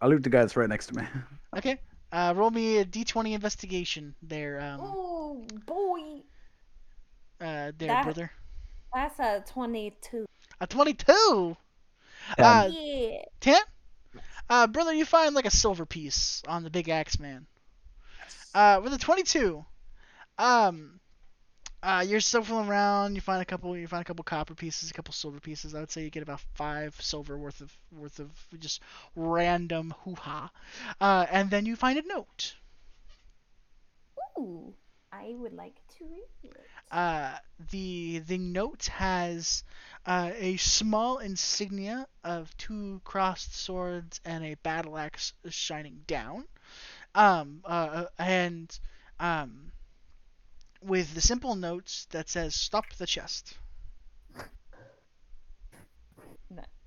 I loot the guy that's right next to me. [laughs] Okay. Uh, roll me a d20 investigation there. Um. Oh boy, Uh, there, That- brother. that's a twenty-two. A 22. Ten. Uh, yeah. 10? Uh, brother, you find like a silver piece on the big axe man. Uh, with a 22, um, uh, you're shuffling around. You find a couple. You find a couple copper pieces, a couple silver pieces. I would say you get about five silver worth of worth of just random hoo ha. Uh, and then you find a note. Ooh, I would like to read it. Uh, the the note has uh, a small insignia of two crossed swords and a battle axe shining down. Um, uh, and um, with the simple notes that says "Stop the chest."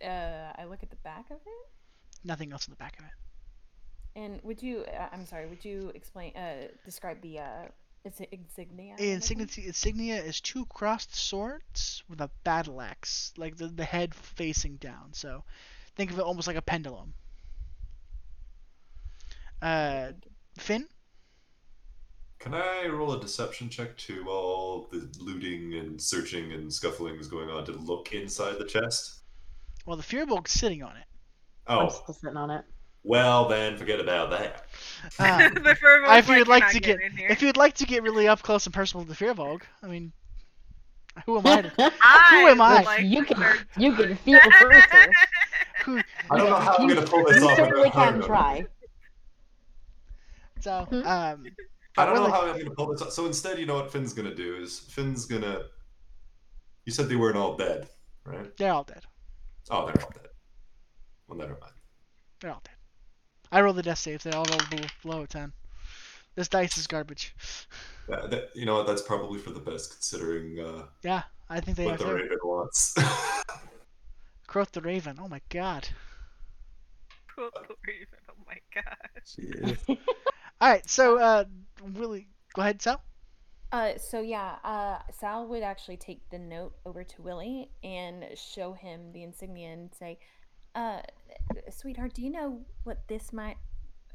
Uh, I look at the back of it. Nothing else in the back of it. And would you? Uh, I'm sorry. Would you explain? Uh, describe the uh, its insignia. Insignia, insignia is two crossed swords with a battle axe, like the, the head facing down. So think of it almost like a pendulum. Uh, Finn? Can I roll a deception check to all the looting and searching and scuffling is going on to look inside the chest? Well, the Firbolg's sitting on it. Oh. I'm still sitting on it. Well, then forget about that. Um, [laughs] the Firbolg's if you'd like to get, getting in here." if you'd like to get really up close and personal with the Firbolg, I mean, who am I? To, I [laughs] who am I? like you can start- you can feel further. [laughs] who? I don't know how I'm gonna pull this you off. certainly can try. So, Hmm? um, I don't know how I'm gonna pull this off. So instead, you know what Finn's gonna do is Finn's gonna. You said they weren't all dead, right? they're all dead. Oh, they're all dead. Well, never mind. They're all dead. I roll the death saves. They all roll below, below a ten. This dice is garbage. [laughs] That, that, you know what? That's probably for the best, considering uh, Yeah, I think they what have the to. Raven wants. [laughs] Croth the Raven. Oh my god. Cool, cool, Raven, Oh my god. Jeez. [laughs] All right, so uh, Willie, go ahead, Sal. Uh, so yeah, uh, Sal would actually take the note over to Willie and show him the insignia and say, uh, sweetheart, do you know what this might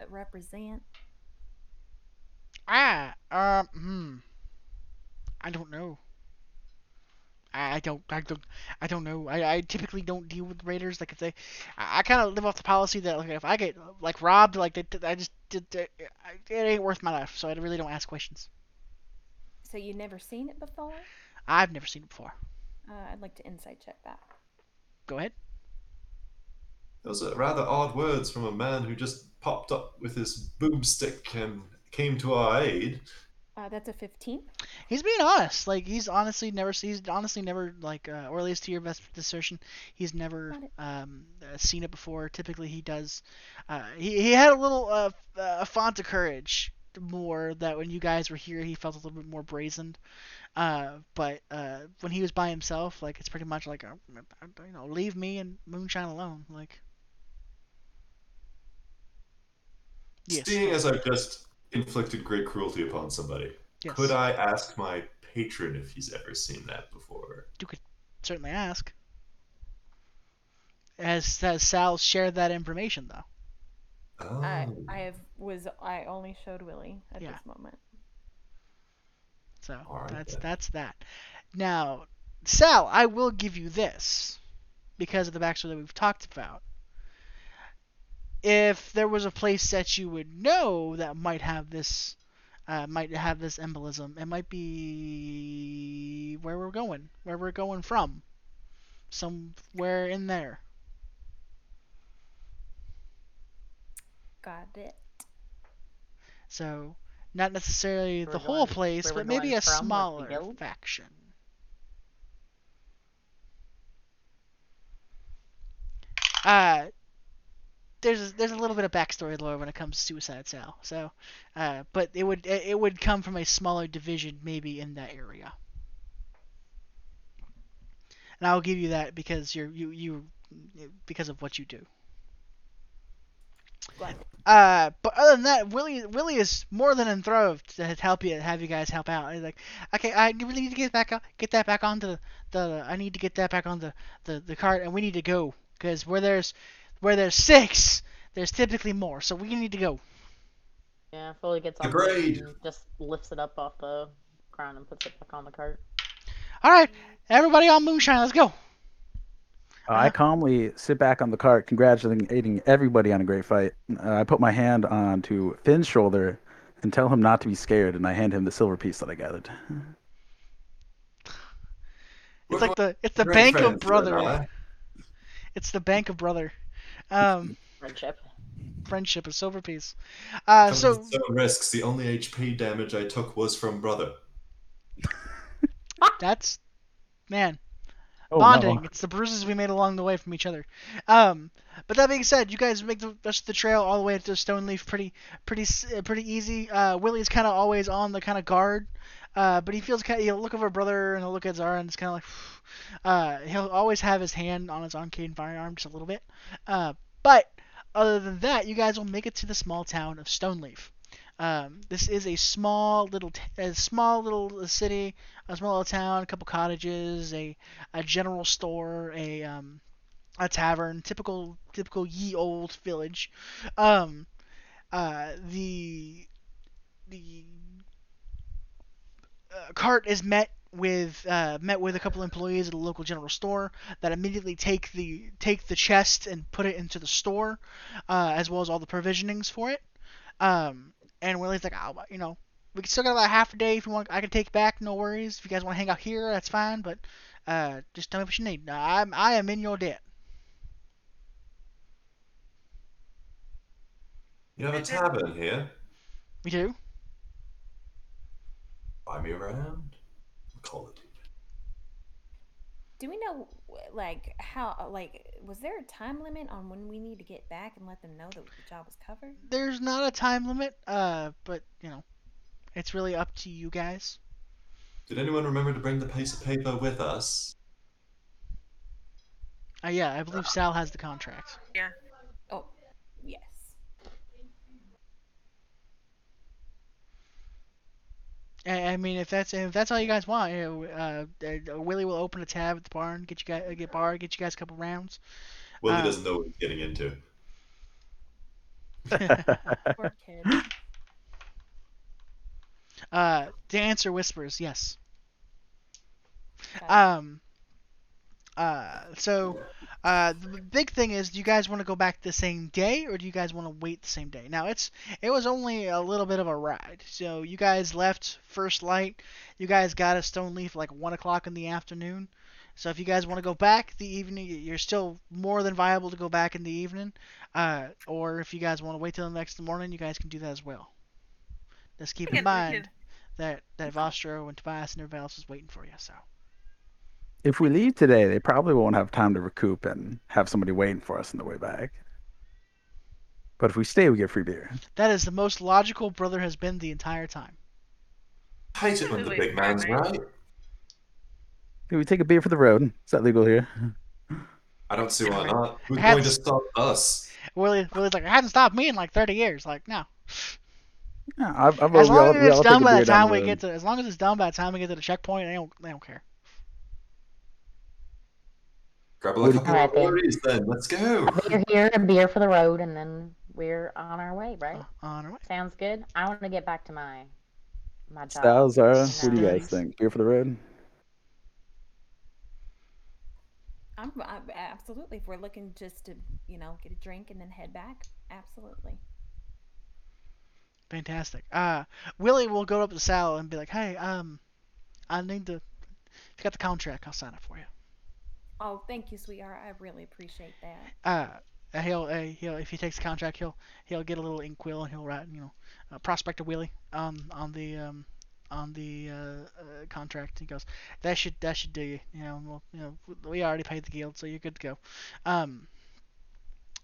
represent? Ah, um, hmm. I don't know. I I don't, I don't, I don't know. I, I typically don't deal with raiders. Like if they, I, I kind of live off the policy that like if I get like robbed, like they, I just did, it ain't worth my life. So I really don't ask questions. So you've never seen it before? I've never seen it before. Uh, I'd like to insight check that. Go ahead. Those are rather odd words from a man who just popped up with his boomstick and came to our aid. Uh, that's a 15. He's being honest. Like he's honestly never, he's honestly never like, uh, or at least to your best assertion, he's never um, uh, seen it before. Typically, he does. Uh, he he had a little uh, a font of courage more that when you guys were here, he felt a little bit more brazened. Uh, but uh, when he was by himself, like it's pretty much like, uh, you know, leave me and moonshine alone. Like, yes, Seeing as I've just inflicted great cruelty upon somebody, yes. could I ask my patron if he's ever seen that before? You could certainly ask. Has has Sal shared that information though? Oh. I, I have was I only showed Willie at Yeah. this moment. So Alright that's then. that's that. Now, Sal, I will give you this because of the backstory that we've talked about. If there was a place that you would know that might have this, uh, might have this embolism, it might be where we're going, where we're going from, somewhere in there. Got it. So, not necessarily the we're whole going- place, but maybe a from, like the smaller guild? faction. Uh, there's there's a little bit of backstory lore when it comes to Suicide Cell. So, uh, but it would it would come from a smaller division maybe in that area. And I'll give you that because you're you you because of what you do. Uh, but other than that, Willie Willie is more than enthralled to help you, have you guys help out. He's like, okay, I really need to get back, get that back onto the, the I need to get that back on the, the, the cart, and we need to go because where there's, where there's six, there's typically more, so we need to go. Yeah, Foley gets on Agreed. it and just lifts it up off the ground and puts it back on the cart. All right, everybody on Moonshine, let's go. Uh, I calmly sit back on the cart, congratulating everybody on a great fight. Uh, I put my hand onto Finn's shoulder and tell him not to be scared, and I hand him the silver piece that I gathered. It's like the it's the bank of friends, you and brother. It's the bank of brother. Um, Friendship. friendship, a silver piece. Uh, so with its own risks. The only HP damage I took was from brother. that's man. Oh, bonding. It's the bruises we made along the way from each other. Um, but that being said, you guys make the rest of the trail all the way to Stoneleaf pretty, pretty, uh, pretty easy. Uh, Willie's kind of always on the kind of guard, uh, but he feels kind. of He'll look over brother and he'll look at Zara and it's kind of like, [sighs] uh, he'll always have his hand on his arcane firearm just a little bit. Uh, but other than that, you guys will make it to the small town of Stoneleaf. Um, this is a small little, t- a small little city, a small little town, a couple cottages, a a general store, a um, a tavern, typical typical ye old village. Um, uh, the the uh, cart is met with uh, met with a couple employees at a local general store that immediately take the take the chest and put it into the store, uh, as well as all the provisionings for it. Um, and Willie's like, oh, you know, we can still got about half a day if you want. I can take back, no worries. If you guys want to hang out here, that's fine. But uh, just tell me what you need. I'm I am in your debt. You have a tavern here. We do. Buy me around. Call it. Do we know, like, how, like, was there a time limit on when we need to get back and let them know that the job was covered? There's not a time limit, uh, but you know, it's really up to you guys. Did anyone remember to bring the piece of paper with us? Uh, yeah, I believe Sal has the contract. Oh, yes. I, I mean, if that's if that's all you guys want, you know, uh, uh, Willie will open a tab at the barn, get you guys uh, get bar, get you guys a couple rounds. Willie Uh, doesn't know what he's getting into. [laughs] [laughs] Poor kid. Uh, to answer whispers, yes. Okay. Um. Uh, so, uh, the big thing is, do you guys want to go back the same day, or do you guys want to wait the same day? Now, it's it was only a little bit of a ride. So you guys left first light. You guys got a Stoneleaf like one o'clock in the afternoon. So if you guys want to go back the evening, you're still more than viable to go back in the evening. Uh, or if you guys want to wait till the next morning, you guys can do that as well. Just keep in mind that that Vostro and Tobias and everybody else is waiting for you. So. If we leave today, they probably won't have time to recoup and have somebody waiting for us on the way back. But if we stay, we get free beer. That is the most logical brother has been the entire time. Hate it when the big man's wait, wait. right. Can we take a beer for the road? Is that legal here? I don't see why not. Who's going to stop us? Willie, Willie's like, it hasn't stopped me in like 30 years. Like, no. Yeah, I, I vote As we all, long as it's done by the time we get to, as long as it's done by the time we get to the checkpoint, they don't, they don't care. Grab a What do couple of quarries then. Let's go. A beer here, a beer for the road, and then we're on our way, right? Uh, on our way. Sounds good. I want to get back to my my job. Styles, Zara, what do you guys think? Beer for the road? I'm, I'm absolutely. If we're looking just to, you know, get a drink and then head back, absolutely. Fantastic. Uh, Willie will go up to Sal and be like, hey, um, I need to, if you got the contract, I'll sign it for you. Oh, thank you, sweetheart. I really appreciate that. Uh, he'll, uh, he'll, if he takes the contract, he'll, he'll get a little inkwell and he'll write, you know, uh, Prospector Willie on, on the, um, on the uh, uh, contract. He goes, that should that should do you. You know, well, you know, we already paid the guild, so you're good to go. Um,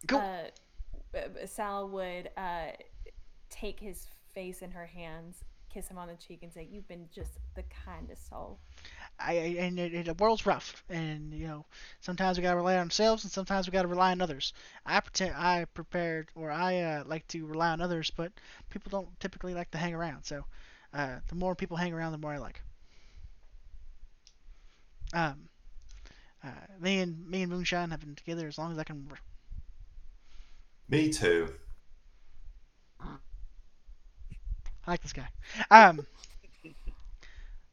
cool. Uh, uh, Sal would uh, take his face in her hands, kiss him on the cheek, and say, "You've been just the kindest soul." I, I and it, it, the world's rough, and you know sometimes we gotta rely on ourselves, and sometimes we gotta rely on others. I pretend I prepared, or I uh, like to rely on others, but people don't typically like to hang around. So uh, the more people hang around, the more I like. Um, uh, me and me and Moonshine have been together as long as I can remember. Me too. I like this guy. Um, [laughs]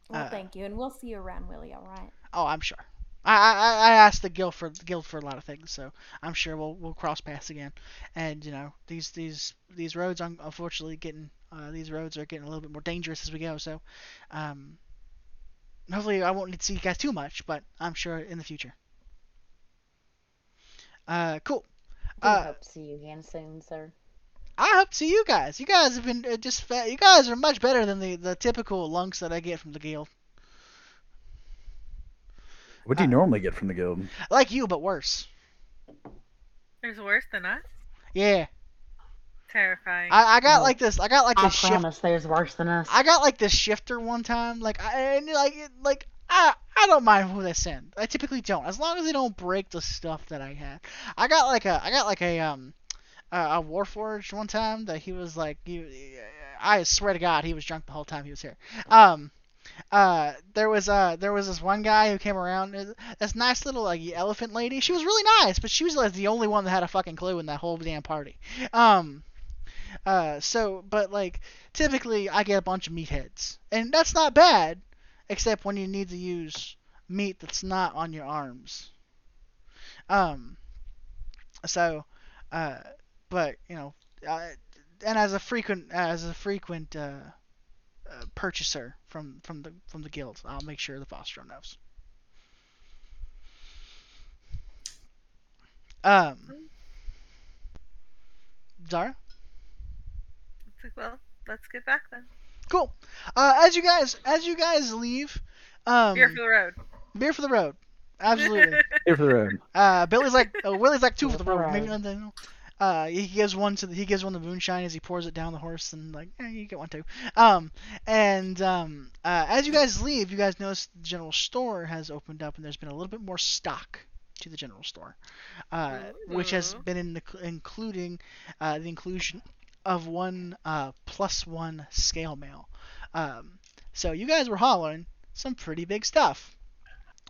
Well, Uh, thank you, and we'll see you around, Willie. All right. oh, I'm sure. I, I, I asked the guild for the guild for a lot of things, so I'm sure we'll we'll cross paths again. And you know these these these roads, un- unfortunately, getting uh, these roads are getting a little bit more dangerous as we go. So, um, hopefully I won't need to see you guys too much, but I'm sure in the future. Uh, cool. I Uh, hope to see you again soon, sir. I hope to see you guys. You guys have been uh, just fa- you guys are much better than the the typical lunks that I get from the guild. What do you Uh, normally get from the guild? Like you, but worse. There's worse than us. Yeah. Terrifying. I, I got No. like this. I got like I this shift. promise there's worse than us. I got like this shifter one time. Like I and like like I I don't mind who they send. I typically don't, as long as they don't break the stuff that I have. I got like a I got like a um uh, a Warforged one time that he was like I swear to God he was drunk the whole time he was here. Um. Uh, there was uh, there was this one guy who came around. This nice little like elephant lady. She was really nice, but she was like the only one that had a fucking clue in that whole damn party. Um, uh, so but like typically I get a bunch of meatheads, and that's not bad. except when you need to use meat that's not on your arms. Um. So, uh, but you know, uh, and as a frequent as a frequent uh, uh, purchaser from from the from the guild, I'll make sure the Vostro knows. Um. Zara. Well, let's get back then. Cool. Uh, as you guys as you guys leave, um, Beer for the road. beer for the road. Absolutely. [laughs] beer for the road. Uh, Billy's like, uh, Willie's like two for the road. Maybe not. I don't know. Uh, he gives one to the, he gives one to Moonshine as he pours it down the horse and like, eh, you get one too. Um, and um, uh, as you guys leave, you guys notice the general store has opened up and there's been a little bit more stock to the general store, uh, which has been in the, including uh, the inclusion of one uh, plus one scale mail. Um, so you guys were hauling some pretty big stuff.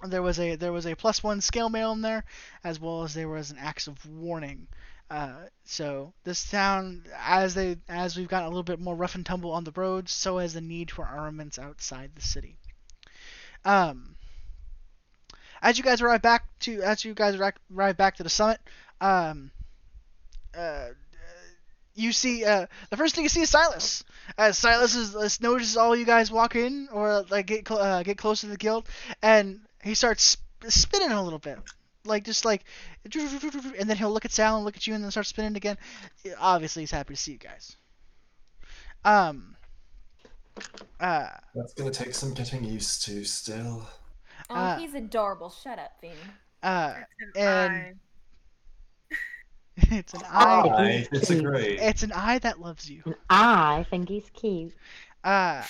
There was a there was a plus one scale mail in there, as well as there was an axe of warning. Uh, so this town, as they as we've gotten a little bit more rough and tumble on the roads, so has the need for armaments outside the city. Um, as you guys arrive back to as you guys arrive back to the summit, um, uh, you see uh, the first thing you see is Silas. As Silas is, is notices all you guys walk in or like get cl- uh, get close to the guild, and he starts sp- spinning a little bit, like just like, and then he'll look at Sal and look at you and then start spinning again. Obviously, he's happy to see you guys. Um. Uh. That's gonna take some getting used to still. Oh, Uh, he's adorable. Shut up, Vinny. Uh. It's an And- eye. [laughs] It's an eye. Aye, it's a great. It's an eye that loves you. And I think he's cute. Uh.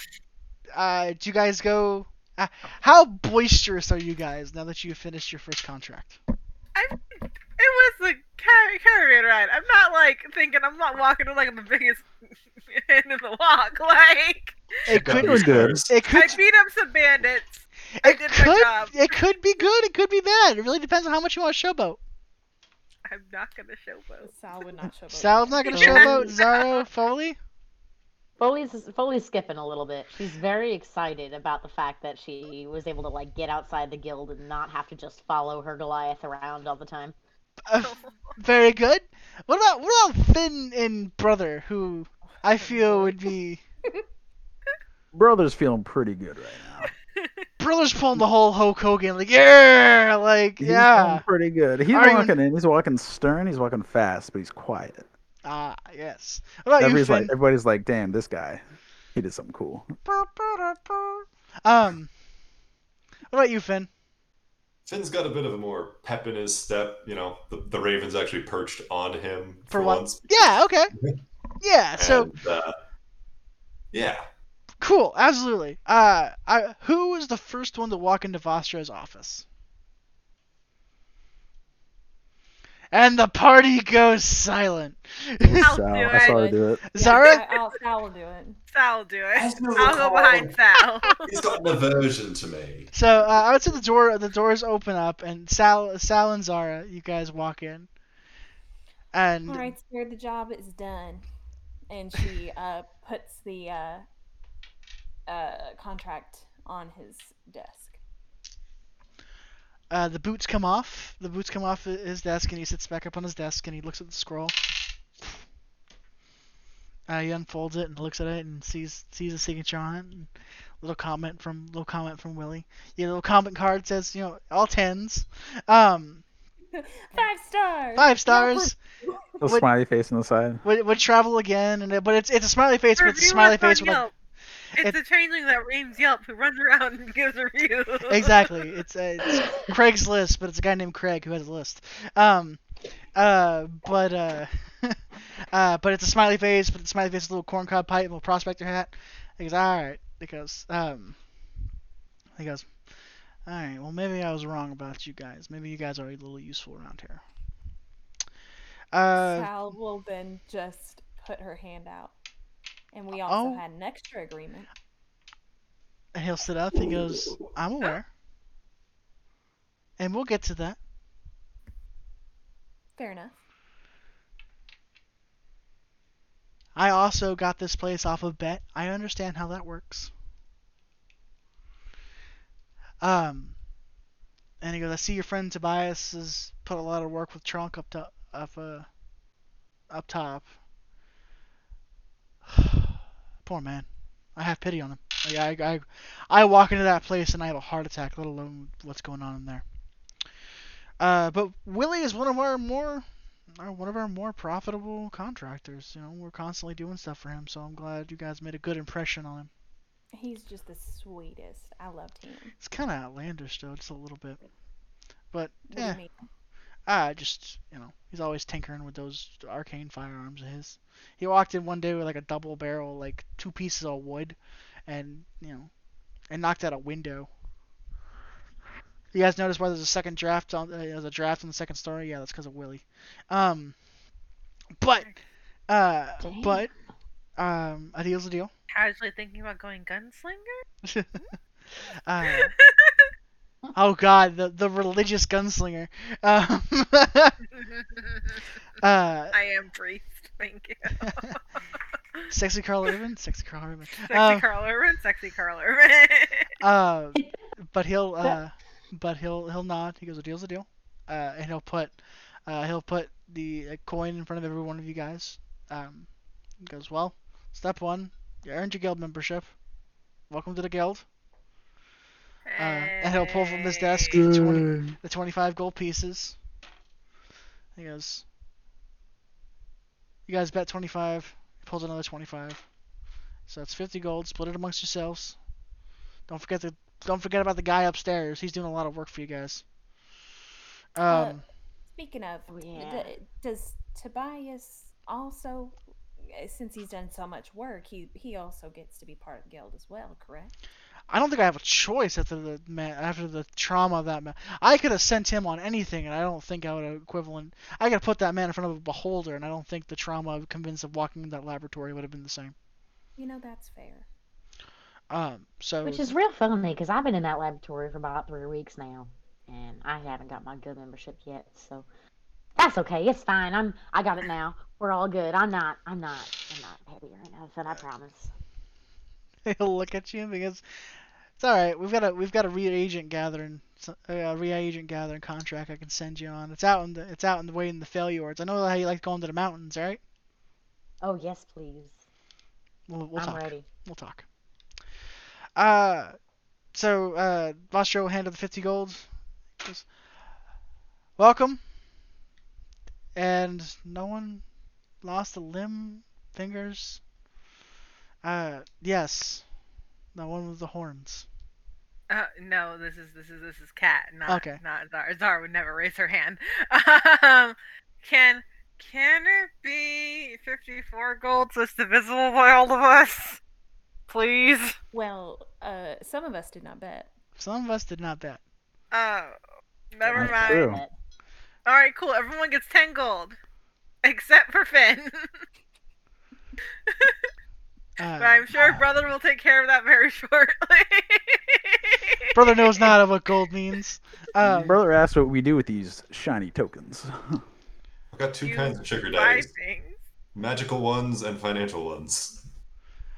Uh. Do you guys go? [laughs] How boisterous are you guys now that you have finished your first contract? I, it was a car- caravan ride. I'm not like thinking. I'm not walking with like the biggest [laughs] end of the walk. [laughs] Like It could. be good. these It I could. beat up some bandits. I It did my could. job. It could be good. It could be bad. It really depends on how much you want to showboat. I'm not gonna showboat. Sal would not showboat. up. Sal's not gonna showboat. Zaro, Foley. Foley's Foley's skipping a little bit. She's very excited about the fact that she was able to like get outside the guild and not have to just follow her Goliath around all the time. Uh, very good. What about what about Finn and brother, who I feel would be [laughs] Brother's feeling pretty good right now. [laughs] brother's pulling the whole Hulk Hogan like yeah, like He's yeah. feeling pretty good. He's Are you- walking in. He's walking stern. He's walking fast, but he's quiet. Ah yes. What about you, Everybody's like, everybody's like, damn, this guy, he did something cool. Um. What about you, Finn? Finn's got a bit of a more pep in his step. You know, the, the Raven's actually perched on him For for, once. Yeah. Okay. [laughs] Yeah. So uh, yeah, cool. Absolutely. Uh, I, who was the first one to walk into Vostro's office? And the party goes silent. I'll Sal, do I saw her it. do it. Zara? I, I'll, Sal will do it. Sal will do it. Has no I'll go recall. behind Sal. [laughs] he's got an aversion to me. So uh, I would say the door the doors open up and Sal Sal and Zara, you guys walk in. And All right, sir, the job is done. And she uh, puts the uh, uh, contract on his desk. Uh, the boots come off. The boots come off his desk and he sits back up on his desk and he looks at the scroll. Uh, he unfolds it and looks at it and sees sees a signature on it. And little comment from little comment from Willie. Your little comment card says you know all tens. Um, [laughs] Five stars. five stars. A What- smiley face on the side. Would, would travel again and but it's it's a smiley face but it's a smiley face with like Yelp. It's a changeling that names Yelp who runs around and gives reviews. exactly. It's, uh, it's [laughs] Craig's list, but it's a guy named Craig who has a list. Um, uh, but uh, [laughs] uh, but it's a smiley face, but the smiley face is a little corncob pipe, and a little prospector hat. He goes, all right. He goes, um, he goes, all right. Well, maybe I was wrong about you guys. Maybe you guys are a little useful around here. Uh, Sal will then just put her hand out. And we also Oh. had an extra agreement. and he'll sit up. He goes, I'm aware, and we'll get to that. Fair enough. I also got this place off of bet. I understand how that works. Um, and he goes, I see your friend Tobias has put a lot of work with Trunk up to up uh up top. [sighs] [sighs] [sighs] Poor man. I have pity on him. Like, I, I I walk into that place and I have a heart attack, let alone what's going on in there. Uh, but Willie is one of our more uh, one of our more profitable contractors. You know, we're constantly doing stuff for him, so I'm glad you guys made a good impression on him. He's just the sweetest. I loved him. It's kind of outlandish though, just a little bit. But yeah, ah, just you know, he's always tinkering with those arcane firearms of his. He walked in one day with like a double barrel, like two pieces of wood, and you know, and knocked out a window. You guys notice why there's a second draft on uh, there's a draft on the second story? Yeah, that's because of Willie. Um, but uh, Dang. but um, a deal's a deal. Casually thinking about going gunslinger? [laughs] uh, oh God, the the religious gunslinger. Um, [laughs] uh, I am priest. Thank you. [laughs] sexy Karl Urban, sexy Karl Urban. Sexy Um, Karl Urban, sexy Karl Urban. [laughs] Uh, but he'll uh, but he'll he'll nod. He goes, "A deal's a deal," uh, and he'll put uh, he'll put the uh, coin in front of every one of you guys. Um, he goes, "Well, step one, you earned your guild membership. Welcome to the guild." Uh, and he'll pull from his desk the, 20, the 25 gold pieces. He goes, You guys bet 25. He pulls another 25. So that's 50 gold. Split it amongst yourselves. Don't forget the don't forget about the guy upstairs. He's doing a lot of work for you guys. Um, Uh, Speaking of, d- does Tobias also, uh, since he's done so much work, he he also gets to be part of the guild as well, correct? I don't think I have a choice after the man after the trauma of that man. I could have sent him on anything, and I don't think I would have equivalent. I could have put that man in front of a beholder, and I don't think the trauma of convinced of walking in that laboratory would have been the same. You know that's fair. Um, so Which is real funny because I've been in that laboratory for about three weeks now, and I haven't got my good membership yet. So that's okay. It's fine. I'm. I got it now. We're all good. I'm not. I'm not. I'm not heavy or nothing. I promise. [laughs] he'll look at you because it's all right. We've got a we've got a reagent gathering a reagent gathering contract I can send you on. It's out in the it's out in the way in the failure wards. I know how you like going to the mountains, right? Oh yes, please. We'll, we'll I'm talk. ready. We'll talk. Uh, so uh, Joe handed the 50 gold. Goes, Welcome. And no one lost a limb, fingers. Uh, yes. The one with the horns. Uh, no, this is this is this is Cat, not Okay. not Zara. Zara would never raise her hand. [laughs] Um, can can it be fifty four gold so it's divisible by all of us? Please. Well, uh, some of us did not bet. Some of us did not bet. Oh, never That's mind. true. All right, cool. Everyone gets ten gold, except for Finn. [laughs] Uh, but I'm sure brother will take care of that very [laughs] shortly. brother knows not of what gold means. Um, Brother asked what we do with these shiny tokens. I've got two You kinds of sugar buy daddies things. magical ones and financial ones.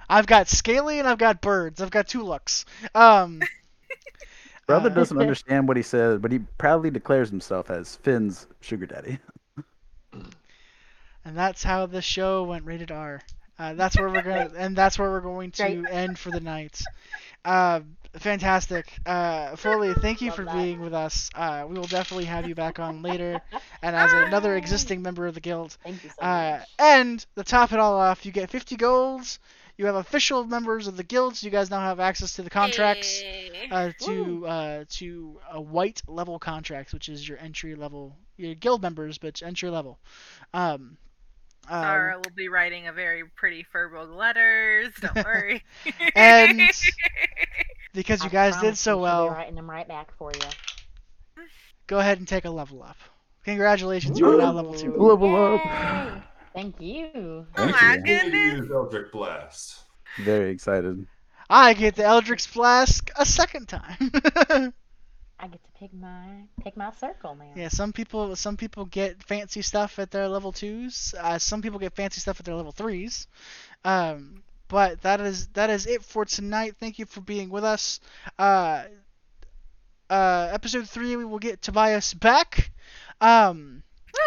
I've got scaly and I've got birds. I've got two looks. Um, [laughs] Brother Uh, doesn't understand what he says, but he proudly declares himself as Finn's sugar daddy. and that's how the show went rated R. Uh, that's where we're gonna, [laughs] and that's where we're going to Great. end for the night. Uh, fantastic, uh, Foley. Thank you Love for that. being with us. Uh, we will definitely have you back on later, [laughs] and as another existing member of the guild. Thank you so Uh, much. and to top it all off, you get 50 golds. You have official members of the guild, so you guys now have access to the contracts. Hey. uh, to uh, to a white level contracts, which is your entry level, your guild members, but it's entry level. Um, uh, Zara will be writing a very pretty Firbolg letters. Don't [laughs] worry. And [laughs] because you I guys did so you she'll be well, writing them right back for you. go ahead and take a level up. Congratulations, you are now level two. Level up. Yay! Thank you. oh Thank my you. Goodness. use Eldritch Blast. Very excited. I get the Eldritch Blast a second time. [laughs] I get to pick my pick my circle man. yeah, some people some people get fancy stuff at their level twos. Uh, some people get fancy stuff at their level threes. Um, but that is that is it for tonight. Thank you for being with us. Uh, uh, episode three, we will get Tobias back. Um,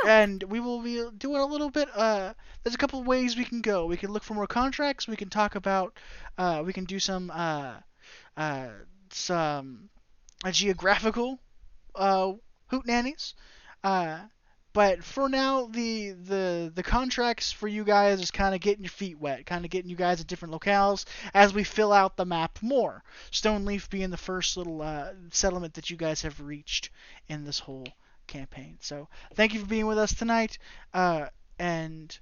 and we will be doing a little bit. Uh, there's a couple of ways we can go. We can look for more contracts. We can talk about. Uh, we can do some. Uh, uh, some geographical uh, hoot nannies. Uh, but for now, the the the contracts for you guys is kind of getting your feet wet, kind of getting you guys at different locales as we fill out the map more. Stoneleaf being the first little uh, settlement that you guys have reached in this whole campaign. So thank you for being with us tonight, uh, and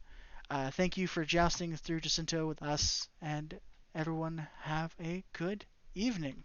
uh, thank you for jousting through Jacinto with us. And everyone have a good evening.